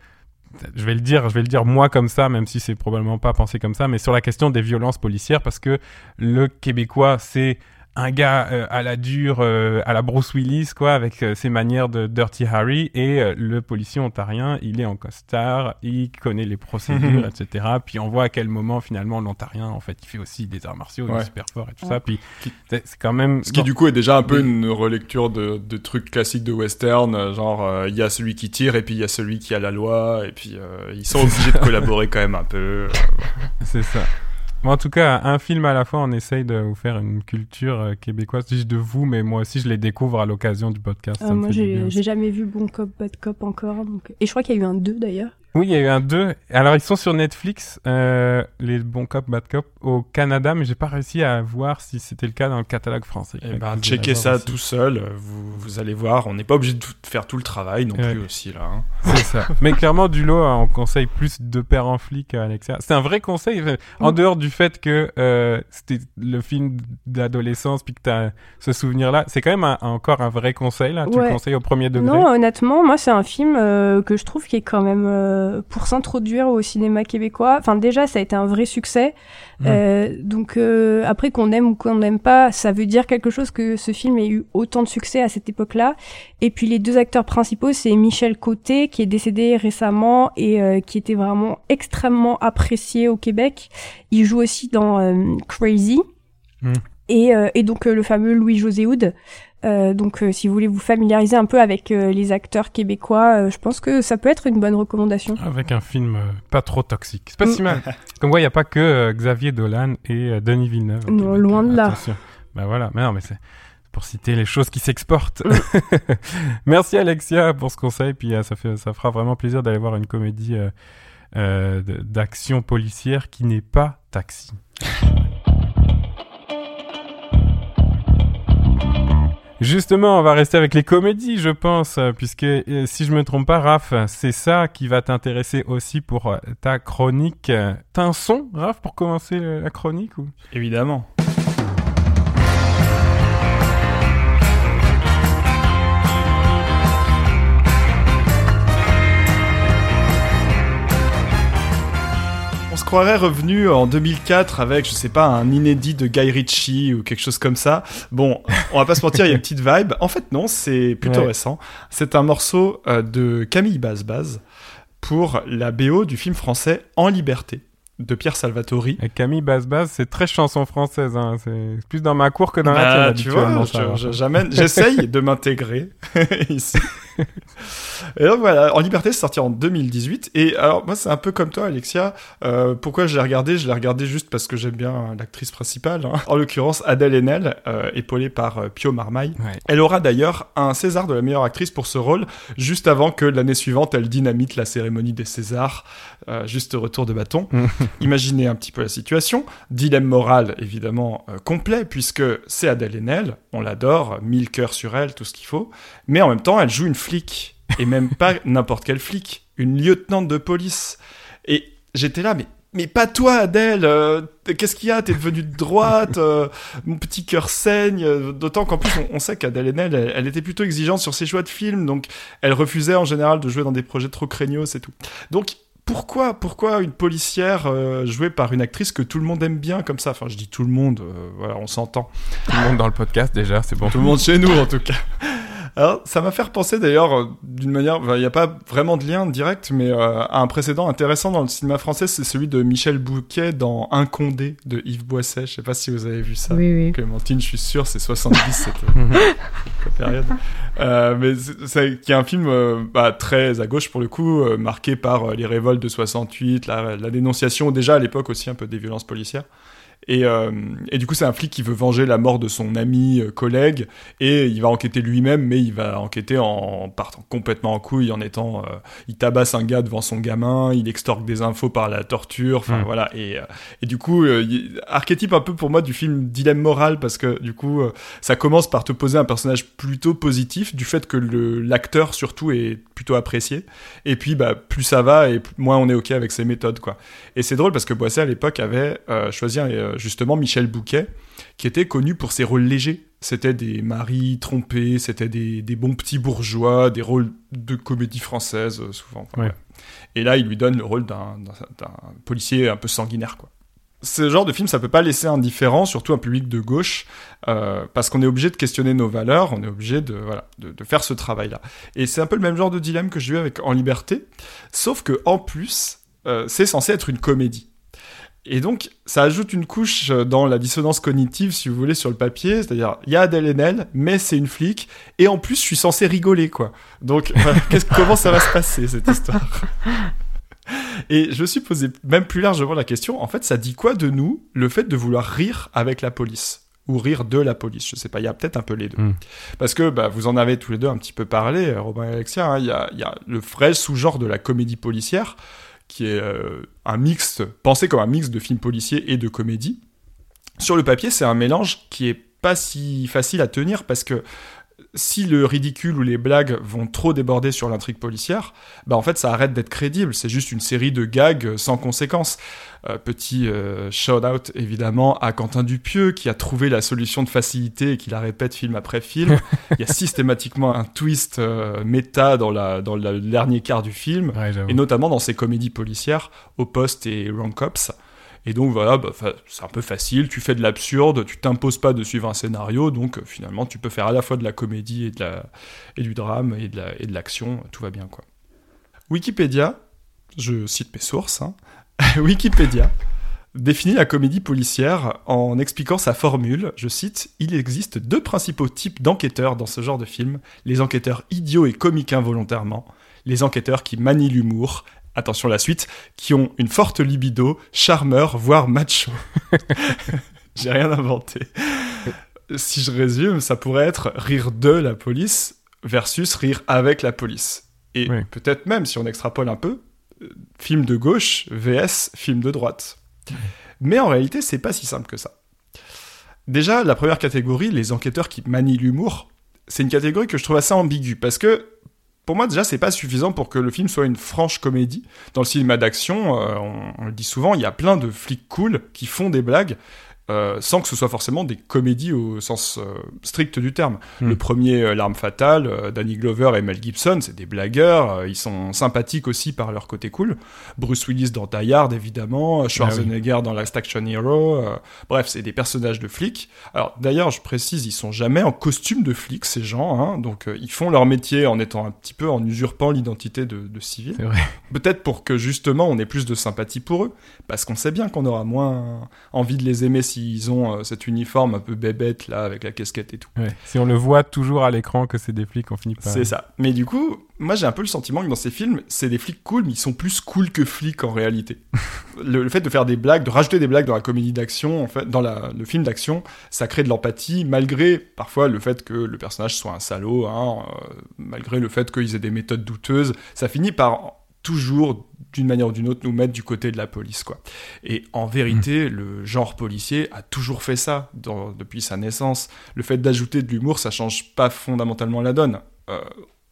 [SPEAKER 2] je vais le dire, je vais le dire moi comme ça, même si c'est probablement pas pensé comme ça, mais sur la question des violences policières, parce que le Québécois, c'est un gars euh, à la dure, euh, à la Bruce Willis, quoi, avec euh, ses manières de Dirty Harry, et euh, le policier ontarien, il est en costard, il connaît les procédures, etc. Puis on voit à quel moment, finalement, l'ontarien, en fait, il fait aussi des arts martiaux, il est super fort et tout
[SPEAKER 3] Ouais.
[SPEAKER 2] ça. Puis c'est quand même...
[SPEAKER 3] Ce qui
[SPEAKER 2] bon.
[SPEAKER 3] du coup est déjà un peu une relecture de, de trucs classiques de western, genre euh, il y a celui qui tire et puis il y a celui qui a la loi et puis euh, ils sont obligés de collaborer quand même un peu. euh,
[SPEAKER 2] C'est ça. Bon, en tout cas, un film à la fois, on essaye de vous faire une culture euh, québécoise. Je dis de vous, mais moi aussi, je les découvre à l'occasion du podcast.
[SPEAKER 5] Euh, moi, j'ai jamais vu Bon Cop, Bad Cop encore. Donc... Et je crois qu'il y a eu un 2 d'ailleurs.
[SPEAKER 2] Oui, il y a eu un 2. Alors, ils sont sur Netflix, euh, les bons cop, bad cop, au Canada, mais j'ai pas réussi à voir si c'était le cas dans le catalogue français. Fait
[SPEAKER 3] ben, checkez ça
[SPEAKER 2] aussi.
[SPEAKER 3] tout seul, euh, vous, vous allez voir. On n'est pas obligé de tout- faire tout le travail non
[SPEAKER 2] Ouais.
[SPEAKER 3] plus aussi là. hein.
[SPEAKER 2] C'est ça. Mais clairement, du lot, hein, on conseille plus de père en flic à Alexia. C'est un vrai conseil, en dehors du fait que euh, c'était le film d'adolescence, puis que t'as ce souvenir-là. C'est quand même un- encore un vrai conseil, là. Tu le conseilles au premier degré?
[SPEAKER 5] Non, honnêtement, moi, c'est un film euh, que je trouve qui est quand même euh, pour s'introduire au cinéma québécois. Enfin, déjà, ça a été un vrai succès. Euh, donc, euh, après qu'on aime ou qu'on n'aime pas, ça veut dire quelque chose que ce film ait eu autant de succès à cette époque-là. Et puis, les deux acteurs principaux, c'est Michel Côté, qui est décédé récemment et qui était vraiment extrêmement apprécié au Québec. Il joue aussi dans Crazy.
[SPEAKER 2] Mm.
[SPEAKER 5] Et, et donc le fameux Louis-José Houd. Euh, donc euh, si vous voulez vous familiariser un peu avec euh, les acteurs québécois, je pense que ça peut être une bonne recommandation.
[SPEAKER 2] Avec un film pas trop toxique. C'est pas
[SPEAKER 5] Mm.
[SPEAKER 2] si mal. Comme quoi, il n'y a pas que Xavier Dolan et Denis Villeneuve.
[SPEAKER 5] Non,
[SPEAKER 2] Québec.
[SPEAKER 5] loin de là.
[SPEAKER 2] Attention. Bah voilà, mais non, mais c'est pour citer les choses qui s'exportent.
[SPEAKER 5] Mm.
[SPEAKER 2] Merci Alexia pour ce conseil, puis ça, fait, ça fera vraiment plaisir d'aller voir une comédie d'action policière qui n'est pas taxi. Justement, on va rester avec les comédies, je pense, puisque euh, si je me trompe pas, Raph, c'est ça qui va t'intéresser aussi pour euh, ta chronique. Euh, T'as un son, Raph, pour commencer la chronique ou?
[SPEAKER 3] Évidemment. Croirait revenu en 2004 avec, je sais pas, un inédit de Guy Ritchie ou quelque chose comme ça. Bon, on va pas se mentir, il y a une petite vibe. En fait, non, c'est plutôt
[SPEAKER 2] Ouais.
[SPEAKER 3] récent. C'est un morceau euh, de Camille Baz-Baz pour la BO du film français En Liberté de Pierre Salvatori.
[SPEAKER 2] Et Camille Baz-Baz, c'est très chanson française. Hein. C'est plus dans ma cour que dans la
[SPEAKER 3] Bah,
[SPEAKER 2] tienne,
[SPEAKER 3] tu vois, je- je- j'essaye de m'intégrer ici. Et donc voilà, En Liberté, c'est sorti en 2018. Et alors, moi, c'est un peu comme toi, Alexia. Euh, pourquoi je l'ai regardé? Je l'ai regardé juste parce que j'aime bien l'actrice principale. hein. En l'occurrence, Adèle Haenel, euh, épaulée par euh, Pio Marmaille.
[SPEAKER 2] Ouais.
[SPEAKER 3] Elle aura d'ailleurs un César de la meilleure actrice pour ce rôle, juste avant que l'année suivante, elle dynamite la cérémonie des Césars. Euh, juste retour de bâton. Imaginez un petit peu la situation. Dilemme moral, évidemment, euh, complet, puisque c'est Adèle Haenel, on l'adore, mille cœurs sur elle, tout ce qu'il faut. Mais en même temps, elle joue une flic. Et même pas n'importe quelle flic. Une lieutenante de police. Et j'étais là, mais mais pas toi, Adèle. euh, Qu'est-ce qu'il y a? T'es devenue de droite. euh, mon petit cœur saigne. euh, D'autant qu'en plus, on, on sait qu'Adèle Haenel, elle, elle était plutôt exigeante sur ses choix de films, donc elle refusait en général de jouer dans des projets trop craignos et tout. Donc pourquoi, pourquoi une policière euh, jouée par une actrice que tout le monde aime bien comme ça? Enfin, je dis tout le monde. euh, voilà, on s'entend.
[SPEAKER 2] Tout le monde dans le podcast déjà, c'est bon.
[SPEAKER 3] Tout le monde chez nous, en tout cas. Alors, ça m'a fait repenser d'ailleurs, euh, d'une manière, il n'y a pas vraiment de lien direct, mais euh, à un précédent intéressant dans le cinéma français, c'est celui de Michel Bouquet dans Un Condé de Yves Boisset. Je sais pas si vous avez vu ça.
[SPEAKER 4] Oui, oui.
[SPEAKER 3] Clémentine, je suis sûr, c'est 70 cette, euh, cette période. Euh, mais c'est- qui est un film euh, bah, très à gauche pour le coup, euh, marqué par euh, les révoltes de 68, la, la dénonciation déjà à l'époque aussi un peu des violences policières. Et, euh, et du coup, c'est un flic qui veut venger la mort de son ami, euh, collègue, et il va enquêter lui-même, mais il va enquêter en partant complètement en couille, en étant, euh, il tabasse un gars devant son gamin, il extorque des infos par la torture, enfin
[SPEAKER 2] Mm.
[SPEAKER 3] voilà. Et, euh, et du coup, euh, il- archétype un peu pour moi du film Dilemme moral, parce que du coup, ça commence par te poser un personnage plutôt positif, du fait que le- l'acteur surtout est plutôt apprécié, et puis bah plus ça va et plus- moins on est ok avec ses méthodes quoi. Et c'est drôle parce que Boisset à l'époque avait euh, choisi euh, justement Michel Bouquet, qui était connu pour ses rôles légers. C'était des maris trompés, c'était des, des bons petits bourgeois, des rôles de comédie française euh, souvent. Enfin,
[SPEAKER 2] Ouais.
[SPEAKER 3] ouais. Et là, il lui donne le rôle d'un policier un peu sanguinaire quoi. ce genre de film, ça peut pas laisser indifférent, surtout un public de gauche, euh, parce qu'on est obligé de questionner nos valeurs, on est obligé de, voilà, de, de faire ce travail-là. Et c'est un peu le même genre de dilemme que j'ai eu avec En Liberté, sauf que en plus, euh, c'est censé être une comédie. Et donc, ça ajoute une couche euh, dans la dissonance cognitive, si vous voulez, sur le papier. C'est-à-dire, il y a Adèle Haenel, mais c'est une flic. Et en plus, je suis censé rigoler, quoi. Donc, qu'est-ce- comment ça va se passer, cette histoire? Et je me suis posé même plus largement la question, en fait, ça dit quoi de nous, le fait de vouloir rire avec la police? Ou rire de la police, je sais pas, il y a peut-être un peu les deux.
[SPEAKER 2] Mm.
[SPEAKER 3] Parce que bah, vous en avez tous les deux un petit peu parlé, euh, Robin et Alexia, hein, il y, a, y a le vrai sous-genre de la comédie policière, qui est euh, un mix, pensé comme un mix de films policiers et de comédie. Sur le papier, c'est un mélange qui est pas si facile à tenir parce que si le ridicule ou les blagues vont trop déborder sur l'intrigue policière, bah en fait ça arrête d'être crédible. C'est juste une série de gags sans conséquence. Euh, petit euh, shout-out évidemment à Quentin Dupieux qui a trouvé la solution de facilité et qui la répète film après film. Il y a systématiquement un twist euh, méta dans, la, dans le dernier quart du film, et notamment dans ses comédies policières, Au Poste et Wrong Cops. Et donc voilà, bah, c'est un peu facile, tu fais de l'absurde, tu t'imposes pas de suivre un scénario, donc euh, finalement tu peux faire à la fois de la comédie et, de du drame et de, la, et de l'action, tout va bien quoi. Wikipédia, je cite mes sources, hein. Wikipédia définit la comédie policière en expliquant sa formule, je cite, Il existe deux principaux types d'enquêteurs dans ce genre de film, les enquêteurs idiots et comiques involontairement, les enquêteurs qui manient l'humour, attention la suite, qui ont une forte libido, charmeur, voire macho. J'ai rien inventé. Si je résume, ça pourrait être rire de la police versus rire avec la police. Et peut-être même, si on extrapole un peu, euh, film de gauche vs film de droite. Mais en réalité, c'est pas si simple que ça. Déjà, la première catégorie, les enquêteurs qui manient l'humour, c'est une catégorie que je trouve assez ambiguë parce que pour moi déjà c'est pas suffisant pour que le film soit une franche comédie. Dans le cinéma d'action, euh, on, on le dit souvent, il y a plein de flics cool qui font des blagues. Euh, sans que ce soit forcément des comédies au sens euh, strict du terme.
[SPEAKER 2] Hmm.
[SPEAKER 3] Le premier, euh, L'arme fatale, euh, Danny Glover et Mel Gibson, c'est des blagueurs, ils sont sympathiques aussi par leur côté cool. Bruce Willis dans Die Hard, évidemment, euh, Schwarzenegger dans Last Action Hero, bref, c'est des personnages de flics. Alors d'ailleurs, je précise, ils sont jamais en costume de flics, ces gens, hein, donc ils font leur métier en étant un petit peu en usurpant l'identité de, de civils. Peut-être pour que justement on ait plus de sympathie pour eux, parce qu'on sait bien qu'on aura moins envie de les aimer s'ils ont euh, cet uniforme un peu bébête là avec la casquette et tout.
[SPEAKER 2] Ouais. Si on le voit toujours à l'écran que c'est des flics, on finit par.
[SPEAKER 3] C'est ça. Mais du coup, moi j'ai un peu le sentiment que dans ces films, c'est des flics cool, mais ils sont plus cool que flics en réalité. le, le fait de faire des blagues, de rajouter des blagues dans la comédie d'action, en fait, dans la- le film d'action, ça crée de l'empathie, malgré parfois le fait que le personnage soit un salaud, hein, euh, malgré le fait qu'ils aient des méthodes douteuses, ça finit par toujours d'une manière ou d'une autre nous mettre du côté de la police quoi. Et en vérité, le genre policier a toujours fait ça dans- depuis sa naissance. Le fait d'ajouter de l'humour, ça change pas fondamentalement la donne. Euh,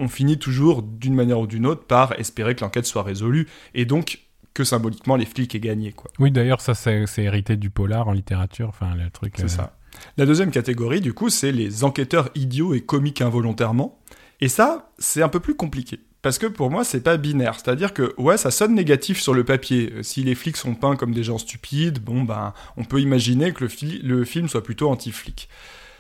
[SPEAKER 3] on finit toujours d'une manière ou d'une autre par espérer que l'enquête soit résolue et donc que symboliquement les flics aient gagné quoi.
[SPEAKER 2] Oui, d'ailleurs, ça, c'est c'est hérité du polar en littérature. Enfin, le truc.
[SPEAKER 3] C'est
[SPEAKER 2] euh,
[SPEAKER 3] ça. La deuxième catégorie, du coup, c'est les enquêteurs idiots et comiques involontairement. Et ça, c'est un peu plus compliqué. Parce que pour moi, c'est pas binaire. C'est-à-dire que, ouais, ça sonne négatif sur le papier. Si les flics sont peints comme des gens stupides, bon, ben, on peut imaginer que le, le film soit plutôt anti-flic.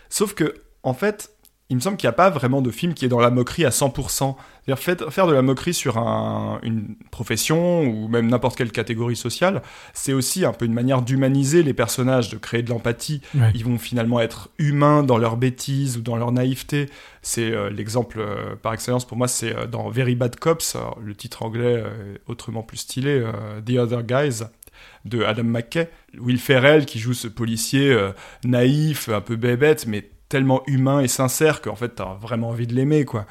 [SPEAKER 3] Sauf que, en fait, il me semble qu'il n'y a pas vraiment de film qui est dans la moquerie à 100%. C'est-à-dire fait- faire de la moquerie sur un- une profession ou même n'importe quelle catégorie sociale, c'est aussi un peu une manière d'humaniser les personnages, de créer de l'empathie.
[SPEAKER 2] Ouais.
[SPEAKER 3] Ils vont finalement être humains dans leur bêtise ou dans leur naïveté. C'est euh, l'exemple euh, par excellence pour moi, c'est euh, dans Very Bad Cops, alors, le titre anglais autrement plus stylé, The Other Guys de Adam McKay. Will Ferrell qui joue ce policier euh, naïf, un peu bébête, mais tellement humain et sincère qu'en fait t'as vraiment envie de l'aimer quoi.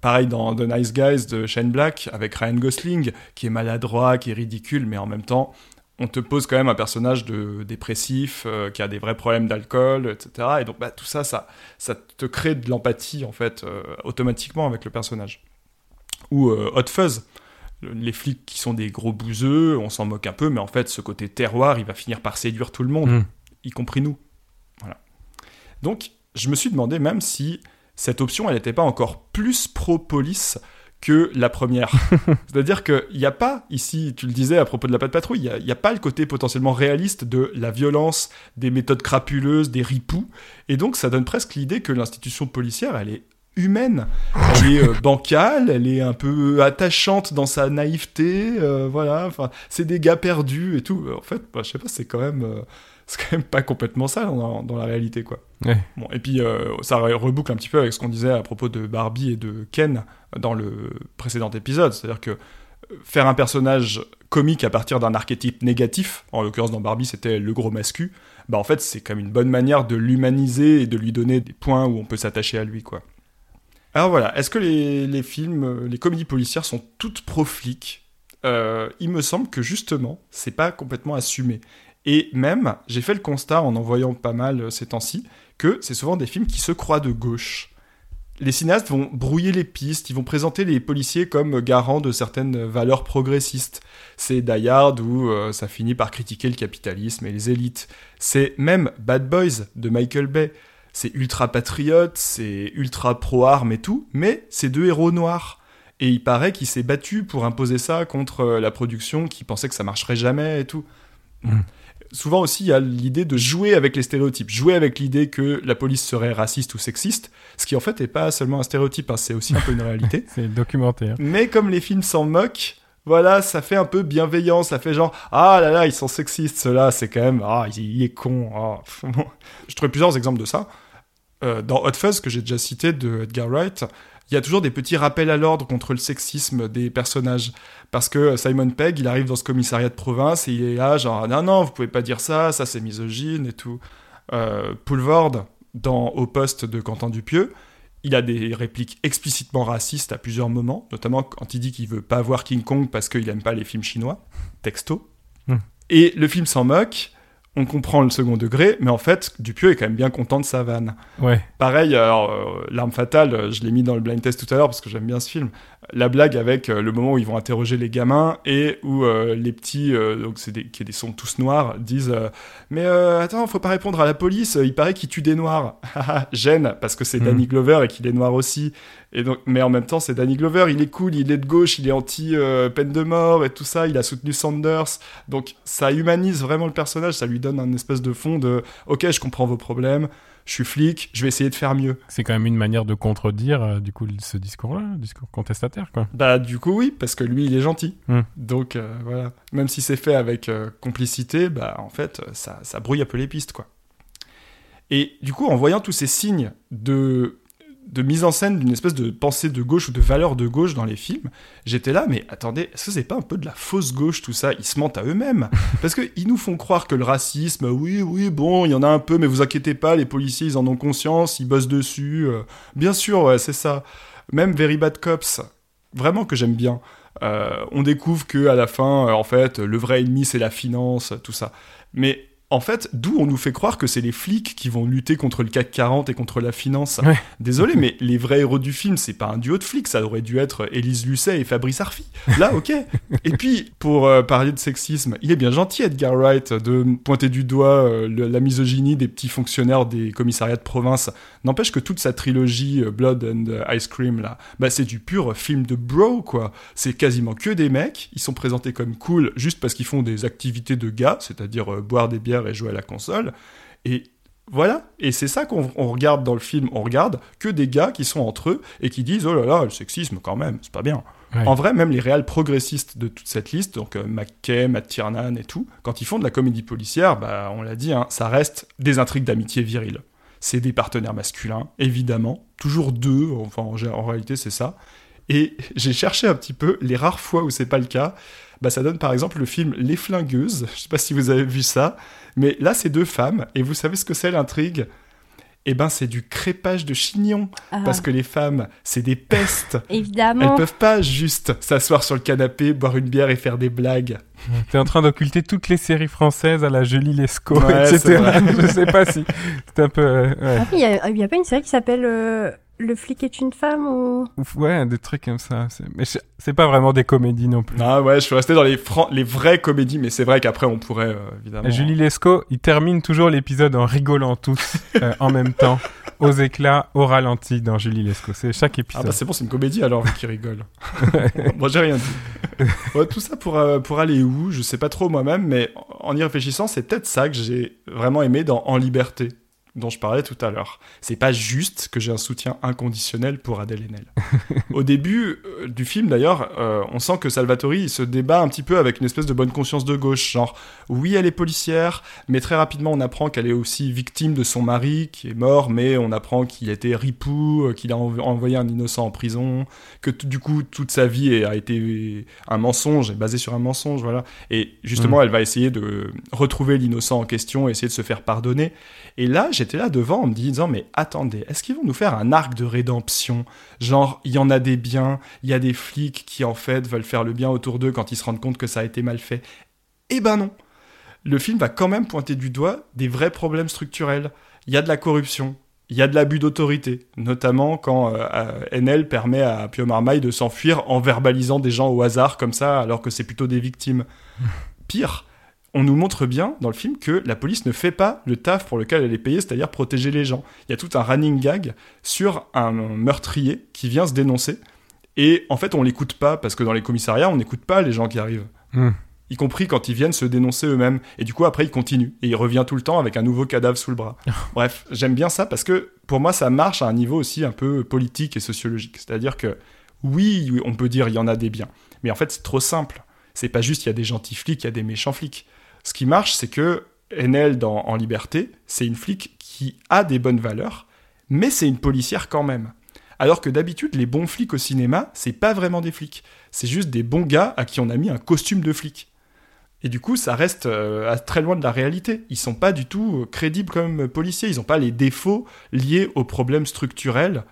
[SPEAKER 3] Pareil dans The Nice Guys de Shane Black avec Ryan Gosling qui est maladroit, qui est ridicule, mais en même temps on te pose quand même un personnage de dépressif euh, qui a des vrais problèmes d'alcool, etc. Et donc bah, tout ça, ça, ça te crée de l'empathie en fait euh, automatiquement avec le personnage. Ou euh, Hot Fuzz, le- les flics qui sont des gros bouseux, on s'en moque un peu, mais en fait ce côté terroir, il va finir par séduire tout le monde,
[SPEAKER 2] Mm.
[SPEAKER 3] y compris nous. Voilà. Donc je me suis demandé même si cette option, elle n'était pas encore plus pro-police que la première. C'est-à-dire qu'il n'y a pas, ici, tu le disais à propos de la patte patrouille, il n'y a, a, pas le côté potentiellement réaliste de la violence, des méthodes crapuleuses, des ripoux. Et donc, ça donne presque l'idée que l'institution policière, elle est humaine. Elle est euh, bancale, elle est un peu attachante dans sa naïveté, euh, voilà. Enfin, c'est des gars perdus et tout. En fait, bah, je sais pas, c'est quand même, euh, c'est quand même pas complètement ça dans, dans la réalité, quoi.
[SPEAKER 2] Ouais.
[SPEAKER 3] Bon, et puis euh, ça reboucle un petit peu avec ce qu'on disait à propos de Barbie et de Ken dans le précédent épisode, c'est-à-dire que euh, faire un personnage comique à partir d'un archétype négatif, en l'occurrence dans Barbie c'était le gros mascu, bah en fait c'est quand même une bonne manière de l'humaniser et de lui donner des points où on peut s'attacher à lui, quoi. Alors voilà, est-ce que les, les, films, euh, les comédies policières sont toutes pro-flics euh, Il me semble que justement, c'est pas complètement assumé. Et même, j'ai fait le constat en en voyant pas mal euh, ces temps-ci, que c'est souvent des films qui se croient de gauche. Les cinéastes vont brouiller les pistes, ils vont présenter les policiers comme garants de certaines valeurs progressistes. C'est Die Hard où euh, ça finit par critiquer le capitalisme et les élites. C'est même Bad Boys de Michael Bay c'est ultra patriote, c'est ultra pro-armes et tout, mais c'est deux héros noirs. Et il paraît qu'il s'est battu pour imposer ça contre euh, la production qui pensait que ça marcherait jamais et tout.
[SPEAKER 2] Mm.
[SPEAKER 3] Souvent aussi, il y a l'idée de jouer avec les stéréotypes, jouer avec l'idée que la police serait raciste ou sexiste, ce qui en fait n'est pas seulement un stéréotype, hein, c'est aussi un peu une réalité.
[SPEAKER 2] c'est documenté. Hein.
[SPEAKER 3] Mais comme les films s'en moquent, voilà, ça fait un peu bienveillant, ça fait genre ah là là, ils sont sexistes, ceux-là, c'est quand même ah il, il est con. Ah. Je trouvais plusieurs exemples de ça. Euh, dans Hot Fuzz que j'ai déjà cité de Edgar Wright, il y a toujours des petits rappels à l'ordre contre le sexisme des personnages. Parce que Simon Pegg, il arrive dans ce commissariat de province et il est là, genre, non, non, vous pouvez pas dire ça, ça c'est misogyne et tout. Euh, Poulvord, dans Au poste de Quentin Dupieux, il a des répliques explicitement racistes à plusieurs moments, notamment quand il dit qu'il veut pas voir King Kong parce qu'il aime pas les films chinois, texto.
[SPEAKER 2] Mm.
[SPEAKER 3] Et le film s'en moque, on comprend le second degré, mais en fait, Dupieux est quand même bien content de sa vanne.
[SPEAKER 2] Ouais.
[SPEAKER 3] Pareil, alors, euh, L'arme fatale, je l'ai mis dans le blind test tout à l'heure parce que j'aime bien ce film. La blague avec euh, le moment où ils vont interroger les gamins et où euh, les petits, donc c'est des, qui des sont tous noirs, disent Mais attends, faut pas répondre à la police, il paraît qu'il tue des noirs. Gêne, parce que c'est
[SPEAKER 2] Mm.
[SPEAKER 3] Danny Glover et qu'il est noir aussi. Et donc, mais en même temps, c'est Danny Glover, il est cool, il est de gauche, il est anti-peine de mort et tout ça, il a soutenu Sanders. Donc ça humanise vraiment le personnage, ça lui donne un espèce de fond de Ok, je comprends vos problèmes, je suis flic, je vais essayer de faire mieux.
[SPEAKER 2] C'est quand même une manière de contredire euh, du coup ce discours-là, discours contestataire quoi.
[SPEAKER 3] Bah du coup oui, parce que lui il est gentil.
[SPEAKER 2] Mm.
[SPEAKER 3] Donc euh, voilà, même si c'est fait avec euh, complicité, bah en fait ça, ça brouille un peu les pistes quoi. Et du coup en voyant tous ces signes de de mise en scène d'une espèce de pensée de gauche ou de valeur de gauche dans les films, j'étais là, mais attendez, est-ce que c'est pas un peu de la fausse gauche tout ça? Ils se mentent à eux-mêmes. Parce qu'ils nous font croire que le racisme, oui, oui, bon, il y en a un peu, mais vous inquiétez pas, les policiers, ils en ont conscience, ils bossent dessus. euh, bien sûr, ouais, c'est ça. Même Very Bad Cops, vraiment que j'aime bien. Euh, on découvre que à la fin, euh, en fait, le vrai ennemi, c'est la finance, tout ça. Mais en fait, d'où on nous fait croire que c'est les flics qui vont lutter contre le CAC 40 et contre la finance.
[SPEAKER 2] Ouais.
[SPEAKER 3] Désolé, mais les vrais héros du film, c'est pas un duo de flics, ça aurait dû être Élise Lucet et Fabrice Arfi. Là, ok. et puis, pour euh, parler de sexisme, il est bien gentil, Edgar Wright, de pointer du doigt euh, le- la misogynie des petits fonctionnaires des commissariats de province. N'empêche que toute sa trilogie euh, Blood and Ice Cream, là, bah, c'est du pur film de bro, quoi. C'est quasiment que des mecs, ils sont présentés comme cool juste parce qu'ils font des activités de gars, c'est-à-dire boire des bières et jouer à la console. Et voilà, et c'est ça qu'on on regarde dans le film, on regarde que des gars qui sont entre eux et qui disent oh là là, le sexisme quand même, c'est pas bien.
[SPEAKER 2] Ouais.
[SPEAKER 3] En vrai, même les réels progressistes de toute cette liste, donc euh, McKay, Matt Tiernan et tout, quand ils font de la comédie policière, bah on l'a dit, hein, ça reste des intrigues d'amitié virile. C'est des partenaires masculins, évidemment, toujours deux, enfin en, en réalité c'est ça. Et j'ai cherché un petit peu les rares fois où c'est pas le cas. Bah, ça donne par exemple le film Les Flingueuses. Je sais pas si vous avez vu ça, mais là c'est deux femmes et vous savez ce que c'est l'intrigue? Eh ben c'est du crépage de chignon
[SPEAKER 5] Ah.
[SPEAKER 3] parce que les femmes c'est des pestes.
[SPEAKER 5] Évidemment.
[SPEAKER 3] Elles peuvent pas juste s'asseoir sur le canapé, boire une bière et faire des blagues.
[SPEAKER 2] T'es en train d'occulter toutes les séries françaises à la Julie Lescaut,
[SPEAKER 3] Ouais,
[SPEAKER 2] etc. Je sais pas si c'est un peu euh, ouais.
[SPEAKER 5] Ah, il y, a, il y a pas une série qui s'appelle euh, Le flic est une femme ou?
[SPEAKER 2] Ouf, ouais, des trucs comme ça. Mais c'est pas vraiment des comédies non plus.
[SPEAKER 3] Ah ouais, je suis resté dans les, fran- les vraies comédies, mais c'est vrai qu'après on pourrait euh, évidemment.
[SPEAKER 2] Et Julie Lescaut, il termine toujours l'épisode en rigolant tous euh, en même temps. aux éclats, au ralenti dans Julie Lescaut. C'est chaque épisode.
[SPEAKER 3] Ah bah c'est bon, c'est une comédie alors qui rigole. Moi j'ai rien dit. Ouais, tout ça pour, euh, pour aller où? Je sais pas trop moi-même, mais en y réfléchissant, c'est peut-être ça que j'ai vraiment aimé dans En Liberté dont je parlais tout à l'heure. C'est pas juste que j'ai un soutien inconditionnel pour Adèle Haenel. Au début euh, du film, d'ailleurs, euh, on sent que Salvatore il se débat un petit peu avec une espèce de bonne conscience de gauche, genre oui, elle est policière, mais très rapidement on apprend qu'elle est aussi victime de son mari qui est mort, mais on apprend qu'il était ripou, euh, qu'il a env- envoyé un innocent en prison, que du coup toute sa vie a été un mensonge, est basée sur un mensonge, voilà. Et justement,
[SPEAKER 2] Mm.
[SPEAKER 3] elle va essayer de retrouver l'innocent en question, essayer de se faire pardonner. Et là, j'étais là devant en me disant, mais attendez, est-ce qu'ils vont nous faire un arc de rédemption? Genre, il y en a des biens, il y a des flics qui en fait veulent faire le bien autour d'eux quand ils se rendent compte que ça a été mal fait. Eh ben non. Le film va quand même pointer du doigt des vrais problèmes structurels. Il y a de la corruption, il y a de l'abus d'autorité, notamment quand euh, NL permet à Pio Marmaille de s'enfuir en verbalisant des gens au hasard comme ça, alors que c'est plutôt des victimes. Pire, on nous montre bien dans le film que la police ne fait pas le taf pour lequel elle est payée, c'est-à-dire protéger les gens. Il y a tout un running gag sur un meurtrier qui vient se dénoncer. Et en fait, on l'écoute pas, parce que dans les commissariats, on n'écoute pas les gens qui arrivent.
[SPEAKER 2] Hmm.
[SPEAKER 3] Y compris quand ils viennent se dénoncer eux-mêmes. Et du coup, après, il continue. Et il revient tout le temps avec un nouveau cadavre sous le bras. Bref, j'aime bien ça parce que pour moi, ça marche à un niveau aussi un peu politique et sociologique. C'est-à-dire que oui, on peut dire il y en a des biens. Mais en fait, c'est trop simple. C'est pas juste il y a des gentils flics, il y a des méchants flics. Ce qui marche, c'est que NL dans En Liberté, c'est une flic qui a des bonnes valeurs, mais c'est une policière quand même. Alors que d'habitude, les bons flics au cinéma, c'est pas vraiment des flics. C'est juste des bons gars à qui on a mis un costume de flic. Et du coup, ça reste euh, à très loin de la réalité. Ils sont pas du tout euh, crédibles comme policiers. Ils ont pas les défauts liés aux problèmes structurels.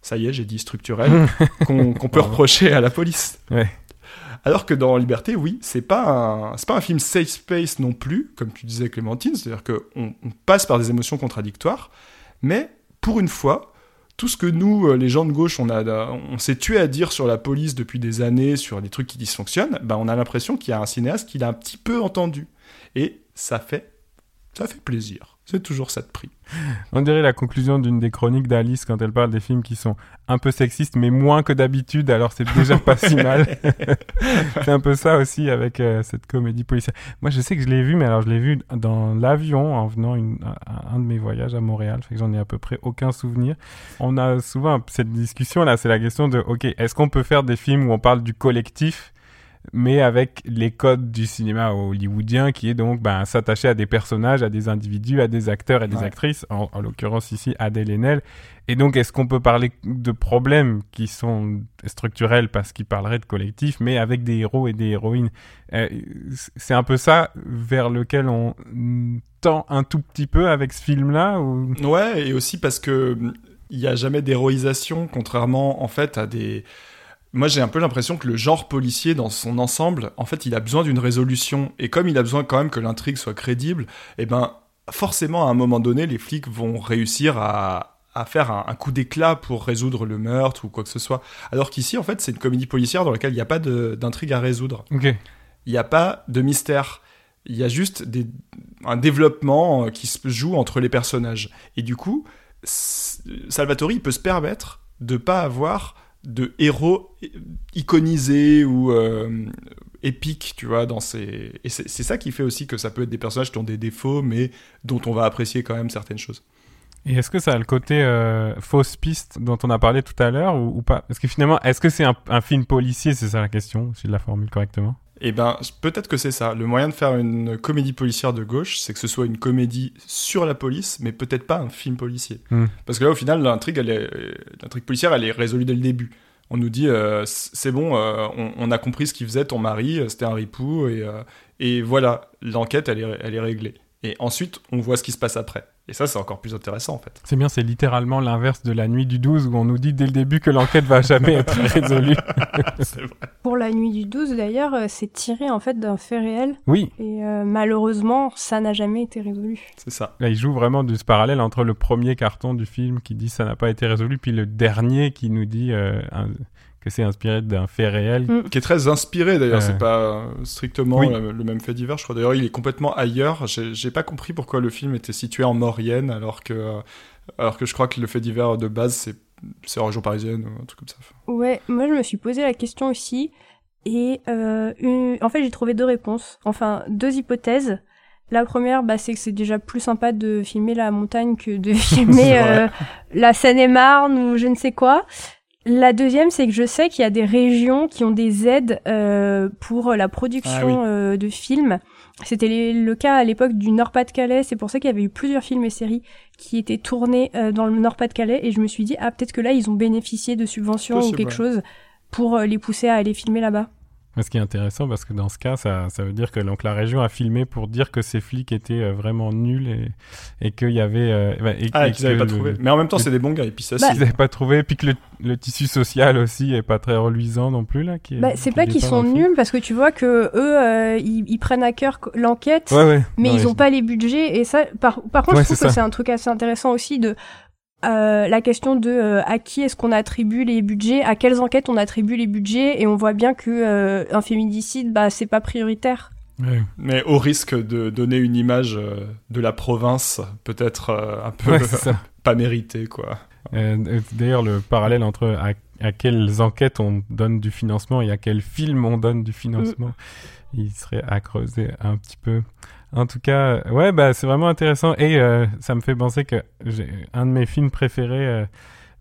[SPEAKER 3] Ça y est, j'ai dit structurels qu'on peut reprocher à la police.
[SPEAKER 2] Ouais.
[SPEAKER 3] Alors que dans Liberté, oui, c'est pas un, c'est pas un film safe space non plus, comme tu disais Clémentine, c'est-à-dire qu'on on passe par des émotions contradictoires, mais pour une fois, tout ce que nous, euh, les gens de gauche, on, a, on s'est tué à dire sur la police depuis des années, sur des trucs qui dysfonctionnent, ben on a l'impression qu'il y a un cinéaste qui l'a un petit peu entendu. Et ça fait, ça fait plaisir. C'est toujours ça de prix.
[SPEAKER 2] On dirait la conclusion d'une des chroniques d'Alice quand elle parle des films qui sont un peu sexistes, mais moins que d'habitude, alors c'est déjà pas si mal. c'est un peu ça aussi avec euh, cette comédie policière. Moi, je sais que je l'ai vu, mais alors je l'ai vu dans l'avion en venant une- à un de mes voyages à Montréal, fait que j'en ai à peu près aucun souvenir. On a souvent cette discussion là, c'est la question de, ok, est-ce qu'on peut faire des films où on parle du collectif mais avec les codes du cinéma hollywoodien qui est donc ben, s'attacher à des personnages, à des individus, à des acteurs et des
[SPEAKER 3] Ouais.
[SPEAKER 2] actrices, en, en l'occurrence ici Adèle Haenel. Et donc est-ce qu'on peut parler de problèmes qui sont structurels parce qu'ils parleraient de collectif, mais avec des héros et des héroïnes? Euh, C'est un peu ça vers lequel on tend un tout petit peu avec ce film-là ou...
[SPEAKER 3] Ouais, et aussi parce que hum, il y a jamais d'héroïsation, contrairement en fait à des. Moi, j'ai un peu l'impression que le genre policier, dans son ensemble, en fait, il a besoin d'une résolution. Et comme il a besoin quand même que l'intrigue soit crédible, eh ben, forcément, à un moment donné, les flics vont réussir à, à faire un, un coup d'éclat pour résoudre le meurtre ou quoi que ce soit. Alors qu'ici, en fait, c'est une comédie policière dans laquelle il n'y a pas d'intrigue à résoudre. Il n'y a pas de mystère. Il y a juste des, un développement euh, qui se joue entre les personnages. Et du coup, Salvatore, il peut se permettre de pas avoir de héros iconisés ou euh, épiques, tu vois, dans ses... Et c'est c'est ça qui fait aussi que ça peut être des personnages qui ont des défauts, mais dont on va apprécier quand même certaines choses.
[SPEAKER 2] Et est-ce que ça a le côté euh, fausse piste dont on a parlé tout à l'heure ou, ou pas? Parce que finalement, est-ce que c'est un, un film policier? C'est ça la question, si je la formule correctement.
[SPEAKER 3] Eh ben, peut-être que c'est ça. Le moyen de faire une comédie policière de gauche, c'est que ce soit une comédie sur la police, mais peut-être pas un film policier.
[SPEAKER 2] Hmm.
[SPEAKER 3] Parce que là, au final, l'intrigue, policière, elle est résolue dès le début. On nous dit, euh, c'est bon, euh, on, on a compris ce qu'il faisait, ton mari, euh, c'était un ripou, et, euh, et voilà, l'enquête, elle est, elle est réglée. Et ensuite, on voit ce qui se passe après. Et ça, c'est encore plus intéressant, en fait.
[SPEAKER 2] C'est bien, c'est littéralement l'inverse de la nuit du 12 où on nous dit dès le début que l'enquête va jamais être résolue.
[SPEAKER 5] Pour la nuit du 12, d'ailleurs, euh, c'est tiré en fait d'un fait réel.
[SPEAKER 2] Oui.
[SPEAKER 5] Et euh, malheureusement, ça n'a jamais été résolu.
[SPEAKER 3] C'est ça.
[SPEAKER 2] Là, il joue vraiment de ce parallèle entre le premier carton du film qui dit ça n'a pas été résolu, puis le dernier qui nous dit euh, un- que c'est inspiré d'un fait réel.
[SPEAKER 3] Qui est très inspiré d'ailleurs,
[SPEAKER 2] Euh,
[SPEAKER 3] c'est pas euh, strictement
[SPEAKER 2] oui.
[SPEAKER 3] le, le même fait divers, je crois. D'ailleurs, il est complètement ailleurs. J'ai pas compris pourquoi le film était situé en Maurienne alors que euh, Alors que je crois que le fait divers de base, c'est c'est en région parisienne ou un truc comme ça.
[SPEAKER 5] Ouais, moi je me suis posé la question aussi. Et euh, une- en fait, j'ai trouvé deux réponses. Enfin, deux hypothèses. La première, bah, c'est que c'est déjà plus sympa de filmer la montagne que de filmer euh, la Seine-et-Marne ou je ne sais quoi. La deuxième, c'est que je sais qu'il y a des régions qui ont des aides euh, pour la production
[SPEAKER 15] Ah oui.
[SPEAKER 5] euh, de films. C'était le cas à l'époque du Nord-Pas-de-Calais. C'est pour ça qu'il y avait eu plusieurs films et séries qui étaient tournés euh, dans le Nord-Pas-de-Calais. Et je me suis dit, ah, peut-être que là, ils ont bénéficié de subventions ou quelque
[SPEAKER 2] ouais.
[SPEAKER 5] chose pour les pousser à aller filmer là-bas.
[SPEAKER 2] Ce qui est intéressant, parce que dans ce cas, ça, ça veut dire que donc, la région a filmé pour dire que ces flics étaient euh, vraiment nuls et, et qu'il y avait... euh, bah, et,
[SPEAKER 3] Ah,
[SPEAKER 2] et
[SPEAKER 3] qu'ils avaient
[SPEAKER 2] que
[SPEAKER 3] pas
[SPEAKER 2] le-
[SPEAKER 3] trouvé. Mais en même temps,
[SPEAKER 2] le-
[SPEAKER 3] c'est des bons gars, et puis ça,
[SPEAKER 5] Bah-
[SPEAKER 2] Ils n'avaient pas trouvé, et puis que le, le tissu social aussi est pas très reluisant non plus, là. Qui
[SPEAKER 5] Bah, c'est
[SPEAKER 2] qui
[SPEAKER 5] pas qu'ils sont nuls parce que tu vois que eux, euh, ils, ils prennent à cœur l'enquête,
[SPEAKER 2] Ouais, ouais.
[SPEAKER 5] mais
[SPEAKER 2] Non,
[SPEAKER 5] ils
[SPEAKER 2] mais
[SPEAKER 5] ont pas les budgets. Et ça, par, par contre,
[SPEAKER 2] Ouais,
[SPEAKER 5] je trouve
[SPEAKER 2] c'est
[SPEAKER 5] que
[SPEAKER 2] ça.
[SPEAKER 5] c'est un truc assez intéressant aussi de euh, la question de euh, à qui est-ce qu'on attribue les budgets, à quelles enquêtes on attribue les budgets, et on voit bien que euh, un féminicide, bah, c'est pas prioritaire.
[SPEAKER 3] Mais au risque de donner une image de la province, peut-être euh, un peu
[SPEAKER 2] Ouais,
[SPEAKER 3] pas méritée, quoi.
[SPEAKER 2] D'ailleurs, le parallèle entre à, à quelles enquêtes on donne du financement et à quels films on donne du financement, il serait à creuser un petit peu. En tout cas, ouais, bah, c'est vraiment intéressant et euh, ça me fait penser que j'ai un de mes films préférés euh,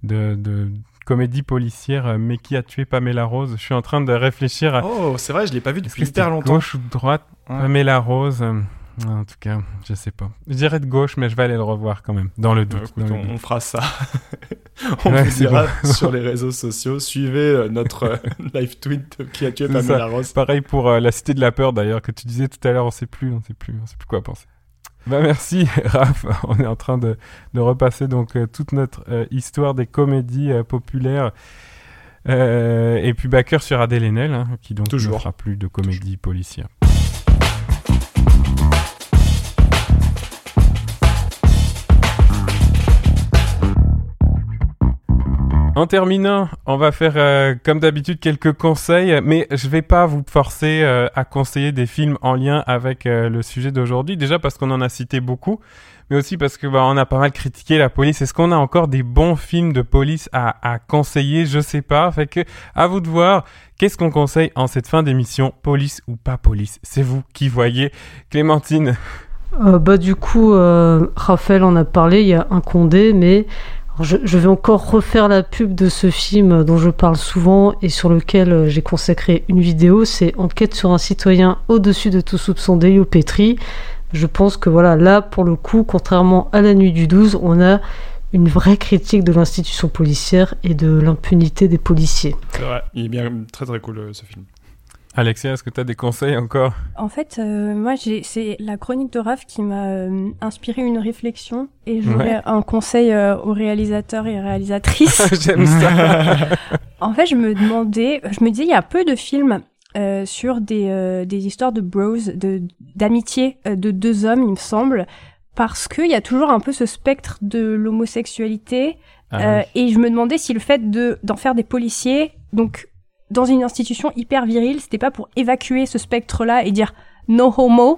[SPEAKER 2] de, de comédie policière, euh, Mais qui a tué Pamela Rose? Je suis en train de réfléchir à.
[SPEAKER 3] Oh, c'est vrai, je l'ai pas vu depuis hyper longtemps.
[SPEAKER 2] Gauche ou droite
[SPEAKER 3] Ouais.
[SPEAKER 2] Pamela Rose euh, En tout cas, je sais pas. Je dirais de gauche, mais je vais aller le revoir quand même, dans le doute.
[SPEAKER 3] Écoute,
[SPEAKER 2] dans le
[SPEAKER 3] on,
[SPEAKER 2] doute.
[SPEAKER 3] on fera ça. on
[SPEAKER 2] Ouais,
[SPEAKER 3] vous
[SPEAKER 2] c'est
[SPEAKER 3] dira
[SPEAKER 2] bon.
[SPEAKER 3] sur les réseaux sociaux. Suivez euh, notre euh, live tweet qui a tué Pamela
[SPEAKER 2] ça.
[SPEAKER 3] Rose.
[SPEAKER 2] Pareil pour euh, la Cité de la Peur d'ailleurs que tu disais tout à l'heure, on sait plus, on sait plus, on sait plus quoi penser. Bah merci Raph, on est en train de, de repasser donc toute notre histoire des comédies populaires. Et puis cœur sur Adèle Haenel, hein, qui donc
[SPEAKER 3] Toujours.
[SPEAKER 2] ne fera plus de comédie policière. En terminant, on va faire euh, comme d'habitude quelques conseils, mais je vais pas vous forcer euh, à conseiller des films en lien avec euh, le sujet d'aujourd'hui. Déjà parce qu'on en a cité beaucoup, mais aussi parce que bah, on a pas mal critiqué la police. Est-ce qu'on a encore des bons films de police à, à conseiller? Je sais pas. Fait que à vous de voir. Qu'est-ce qu'on conseille en cette fin d'émission Police ou pas police C'est vous qui voyez. Clémentine.
[SPEAKER 4] Bah du coup, Raphaël en a parlé, il y a un Condé, mais je, vais encore refaire la pub de ce film dont je parle souvent et sur lequel euh, j'ai consacré une vidéo, c'est Enquête sur un citoyen au-dessus de tout soupçon d'Elio. Je pense que voilà, là pour le coup, contrairement à la nuit du 12, on a une vraie critique de l'institution policière et de l'impunité des policiers.
[SPEAKER 3] Il est bien très très cool euh, ce film.
[SPEAKER 2] Alexia, est-ce que tu as des conseils encore?
[SPEAKER 5] En fait, euh, moi, c'est la chronique de Raph qui m'a euh, inspiré une réflexion et j'aurais
[SPEAKER 2] Ouais.
[SPEAKER 5] un conseil euh, aux réalisateurs et réalisatrices.
[SPEAKER 2] J'aime ça.
[SPEAKER 5] en fait, je me demandais, je me disais, il y a peu de films euh, sur des, euh, des histoires de bros, de, d'amitié euh, de deux hommes, il me semble, parce qu'il y a toujours un peu ce spectre de l'homosexualité.
[SPEAKER 15] Ah
[SPEAKER 5] euh,
[SPEAKER 15] oui.
[SPEAKER 5] Et je me demandais si le fait de, d'en faire des policiers, donc dans une institution hyper virile, c'était pas pour évacuer ce spectre-là et dire no homo.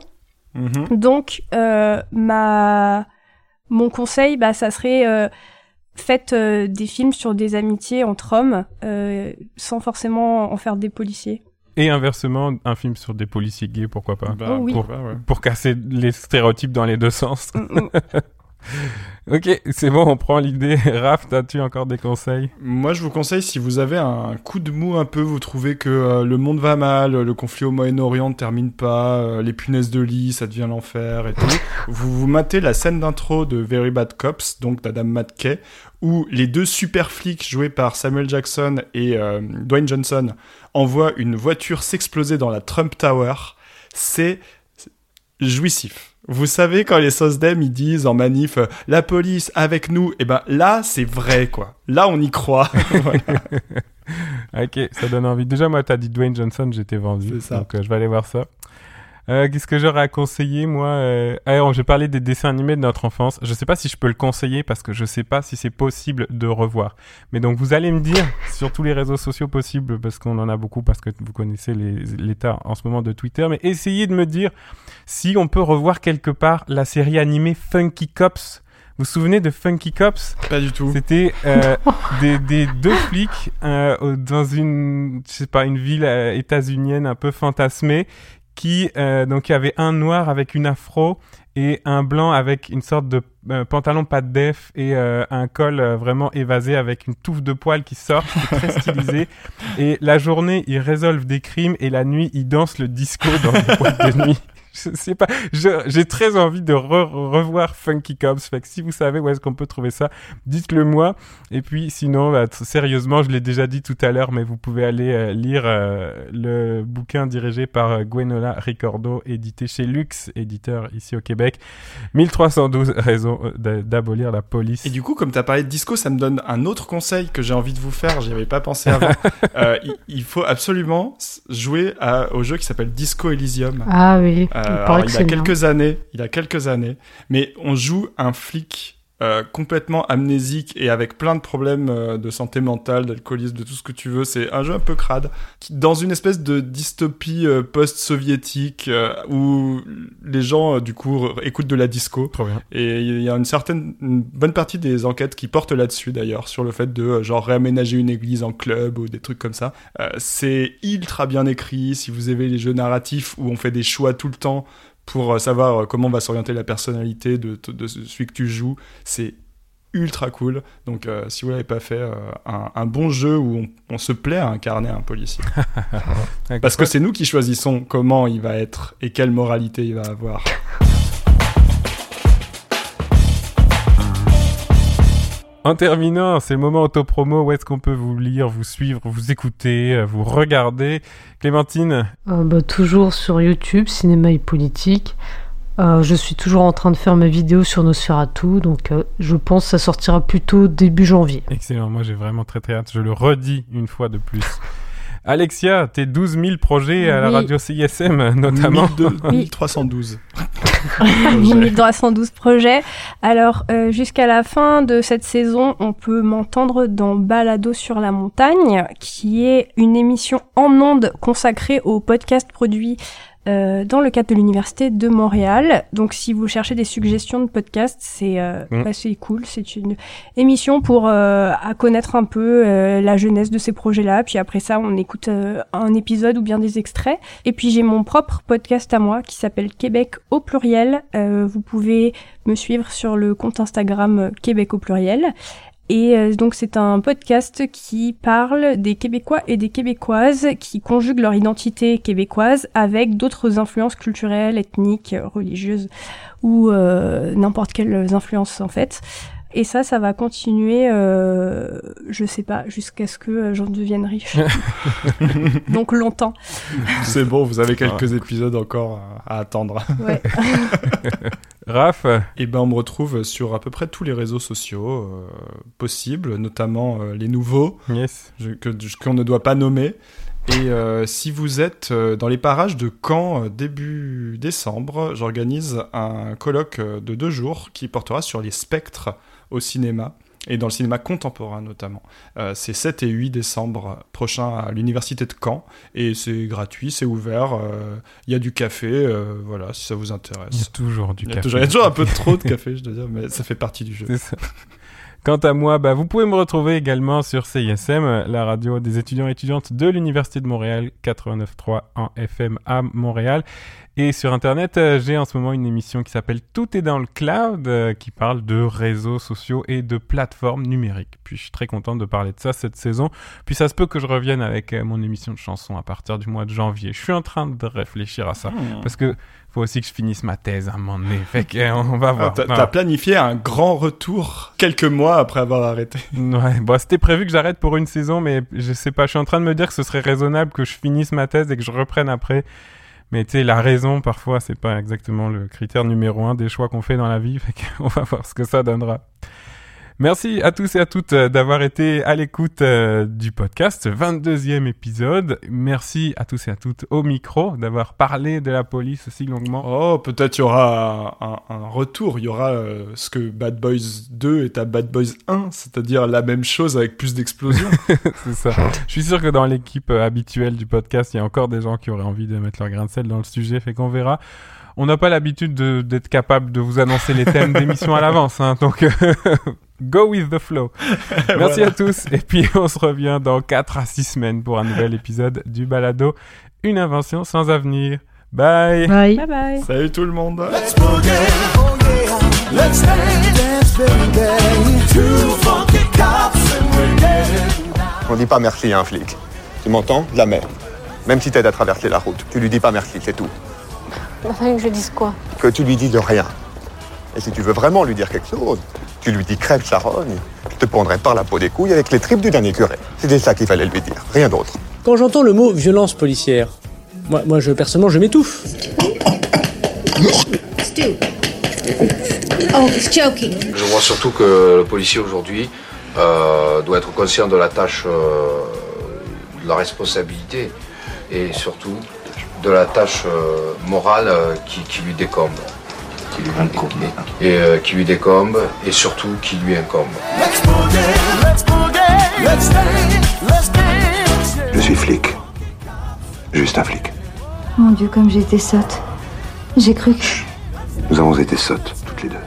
[SPEAKER 3] Mhm.
[SPEAKER 5] Donc, euh, ma... mon conseil, bah, ça serait euh, faites euh, des films sur des amitiés entre hommes, euh, sans forcément en faire des policiers.
[SPEAKER 2] Et inversement, un film sur des policiers gays, pourquoi pas?
[SPEAKER 3] Bah,
[SPEAKER 5] Oh oui.
[SPEAKER 2] pour, casser les stéréotypes dans les deux sens.
[SPEAKER 5] Mm,
[SPEAKER 2] ok, c'est bon, on prend l'idée. Raph, as-tu encore des conseils?
[SPEAKER 3] Moi, je vous conseille, si vous avez un coup de mou un peu, vous trouvez que euh, le monde va mal, le conflit au Moyen-Orient ne termine pas, euh, les punaises de lit, ça devient l'enfer et tout, vous vous matez la scène d'intro de Very Bad Cops, donc d'Adam McKay, où les deux super flics joués par Samuel Jackson et euh, Dwayne Johnson envoient une voiture s'exploser dans la Trump Tower. C'est jouissif. Vous savez quand les SOSDEM ils disent en manif euh, la police avec nous, et ben là c'est vrai quoi. Là on y croit.
[SPEAKER 2] Ok, ça donne envie. Déjà, moi, t'as dit Dwayne Johnson, j'étais vendu.
[SPEAKER 3] C'est ça.
[SPEAKER 2] Donc, euh, je vais aller voir ça. Euh, Qu'est-ce que j'aurais à conseiller, moi euh... Alors, je vais parler des dessins animés de notre enfance. Je sais pas si je peux le conseiller parce que je sais pas si c'est possible de revoir. Mais donc, vous allez me dire sur tous les réseaux sociaux possibles, parce qu'on en a beaucoup, parce que vous connaissez l'état en ce moment de Twitter, mais essayez de me dire si on peut revoir quelque part la série animée Funky Cops. Vous vous souvenez de Funky Cops?
[SPEAKER 3] Pas du tout.
[SPEAKER 2] C'était euh, des, des deux flics euh, dans une, je sais pas, une ville euh, états-unienne un peu fantasmée, qui euh, donc il y avait un noir avec une afro et un blanc avec une sorte de euh, pantalon pas de def et euh, un col euh, vraiment évasé avec une touffe de poils qui sort, qui est très stylisé. Et la journée, ils résolvent des crimes et la nuit, ils dansent le disco dans les boîtes de nuit. Je sais pas, j'ai très envie de re- revoir Funky Cops. Fait que si vous savez où est-ce qu'on peut trouver ça, dites-le moi. Et puis sinon, bah, sérieusement, je l'ai déjà dit tout à l'heure, mais vous pouvez aller euh, lire euh, le bouquin dirigé par euh, Gwenola Ricordo, édité chez Lux, éditeur ici au Québec. 1312 raisons d'a- d'abolir la police.
[SPEAKER 3] Et du coup, comme tu as parlé de disco, ça me donne un autre conseil que j'ai envie de vous faire. J'y avais pas pensé avant. Euh, il, il faut absolument jouer à- au jeu qui s'appelle Disco Elysium.
[SPEAKER 4] Ah oui, il
[SPEAKER 3] Euh,
[SPEAKER 4] paraît
[SPEAKER 3] alors,
[SPEAKER 4] que
[SPEAKER 3] il
[SPEAKER 4] c'est
[SPEAKER 3] a
[SPEAKER 4] bien.
[SPEAKER 3] quelques années, il a quelques années, mais on joue un flic euh, complètement amnésique et avec plein de problèmes euh, de santé mentale, d'alcoolisme, de tout ce que tu veux. C'est un jeu un peu crade, qui, dans une espèce de dystopie euh, post-soviétique où les gens du coup écoutent de la disco. Et il y a une certaine, une bonne partie des enquêtes qui portent là-dessus d'ailleurs, sur le fait de genre réaménager une église en club ou des trucs comme ça. C'est ultra bien écrit. Si vous aimez les jeux narratifs où on fait des choix tout le temps pour euh, savoir euh, comment va s'orienter la personnalité de, de celui que tu joues, c'est ultra cool. Donc euh, si vous l'avez pas fait, euh, un, un bon jeu où on, on se plaît à incarner un policier. Parce que c'est nous qui choisissons comment il va être et quelle moralité il va avoir.
[SPEAKER 2] En terminant, c'est le moment autopromo où est-ce qu'on peut vous lire, vous suivre, vous écouter, euh, vous regarder? Clémentine,
[SPEAKER 4] Euh, bah, toujours sur YouTube, cinéma et politique. Euh, je suis toujours en train de faire ma vidéo sur Nosferatu, donc euh, je pense que ça sortira plutôt début janvier.
[SPEAKER 2] excellent, moi j'ai vraiment très très hâte, je le redis une fois de plus. Alexia, tes 12 000 projets à la
[SPEAKER 5] Oui.
[SPEAKER 2] radio CISM notamment.
[SPEAKER 3] 1200 1312.
[SPEAKER 5] 1312 projets. Alors, euh, jusqu'à la fin de cette saison, on peut m'entendre dans Balado sur la montagne, qui est une émission en ondes consacrée au podcast produit euh, dans le cadre de l'Université de Montréal. Donc, si vous cherchez des suggestions de podcasts, c'est euh,
[SPEAKER 15] Mm.
[SPEAKER 5] bah, c'est cool. C'est une émission pour euh, à connaître un peu euh, la jeunesse de ces projets-là. Puis après ça, on écoute euh, un épisode ou bien des extraits. Et puis j'ai mon propre podcast à moi qui s'appelle Québec au pluriel. Euh, vous pouvez me suivre sur le compte Instagram Québec au pluriel. Et euh, donc c'est un podcast qui parle des Québécois et des Québécoises qui conjuguent leur identité québécoise avec d'autres influences culturelles, ethniques, religieuses ou euh, n'importe quelles influences en fait. Et ça, ça va continuer, euh, je sais pas, jusqu'à ce que euh, j'en devienne riche. donc longtemps.
[SPEAKER 3] C'est bon, vous avez quelques épisodes encore à à attendre.
[SPEAKER 5] Ouais.
[SPEAKER 2] Raph
[SPEAKER 3] Et ben on me retrouve sur à peu près tous les réseaux sociaux euh, possibles, notamment euh, les nouveaux
[SPEAKER 2] Yes.
[SPEAKER 3] qu'on ne doit pas nommer. Et euh, si vous êtes euh, dans les parages de Caen euh, début décembre, j'organise un colloque euh, de deux jours qui portera sur les spectres au cinéma et dans le cinéma contemporain notamment. Euh, c'est 7 et 8 décembre prochain à l'université de Caen et c'est gratuit, c'est ouvert, euh, il y a du café, euh, voilà si ça vous intéresse.
[SPEAKER 2] Il y a toujours du
[SPEAKER 3] Il y a
[SPEAKER 2] café.
[SPEAKER 3] toujours- il y a toujours un peu trop de café, je dois dire, mais ça fait partie du jeu.
[SPEAKER 2] Ça. Quant à moi, bah, vous pouvez me retrouver également sur CISM, la radio des étudiants et étudiantes de l'Université de Montréal, 89.3 en FM à Montréal. Et sur Internet, euh, j'ai en ce moment une émission qui s'appelle Tout est dans le cloud, euh, qui parle de réseaux sociaux et de plateformes numériques. Puis je suis très content de parler de ça cette saison. Puis ça se peut que je revienne avec euh, mon émission de chansons à partir du mois de janvier. Je suis en train de réfléchir à ça.
[SPEAKER 3] Hmm.
[SPEAKER 2] Parce que faut aussi que je finisse ma thèse à un moment donné. Fait on va
[SPEAKER 3] Ah,
[SPEAKER 2] voir.
[SPEAKER 3] T'as planifié un grand retour quelques mois après avoir arrêté.
[SPEAKER 2] Ouais, bon, c'était prévu que j'arrête pour une saison, mais je sais pas, je suis en train de me dire que ce serait raisonnable que je finisse ma thèse et que je reprenne après. Mais tu sais, la raison, parfois, c'est pas exactement le critère numéro un des choix qu'on fait dans la vie. Qu'on va voir ce que ça donnera. Merci à tous et à toutes euh, d'avoir été à l'écoute euh, du podcast, 22e épisode. Merci à tous et à toutes au micro d'avoir parlé de la police aussi longuement.
[SPEAKER 3] Oh, peut-être il y aura un, un retour. Il y aura euh, ce que Bad Boys 2 est à Bad Boys 1, c'est-à-dire la même chose avec plus d'explosions.
[SPEAKER 2] c'est ça. Je suis sûr que dans l'équipe habituelle du podcast, il y a encore des gens qui auraient envie de mettre leur grain de sel dans le sujet, fait qu'on verra. On n'a pas l'habitude de- d'être capable de vous annoncer les thèmes d'émission à l'avance, hein, donc go with the flow. Merci
[SPEAKER 3] Voilà.
[SPEAKER 2] à tous, et puis on se revient dans 4 à 6 semaines pour un nouvel épisode du Balado, une invention sans avenir. Bye
[SPEAKER 4] Bye.
[SPEAKER 5] Bye bye.
[SPEAKER 3] Salut tout le monde.
[SPEAKER 15] Let's dance, baby. Two funky cops and we're getting
[SPEAKER 16] On dit pas merci à un flic. Tu m'entends? De la merde. Même si t'aides à traverser la route, tu lui dis pas merci, c'est tout.
[SPEAKER 17] Il a fallu que je dise quoi
[SPEAKER 16] Que tu lui dis de rien. Et si tu veux vraiment lui dire quelque chose, tu lui dis crève charogne, je te pondrai par la peau des couilles avec les tripes du dernier curé. C'était ça qu'il fallait lui dire, rien d'autre.
[SPEAKER 18] Quand j'entends le mot violence policière, moi, moi je, personnellement, je m'étouffe.
[SPEAKER 19] Stu. Oh, he's joking.
[SPEAKER 20] Je vois surtout que le policier aujourd'hui euh, doit être conscient de la tâche, euh, de la responsabilité et surtout de la tâche euh, morale euh, qui, qui lui décombe. Qui lui, et euh, qui lui décombe et surtout qui lui incombe.
[SPEAKER 14] Je suis flic. Juste un flic.
[SPEAKER 21] Mon Dieu, comme j'ai été sotte. J'ai cru que...
[SPEAKER 14] Nous avons été sottes, toutes les deux.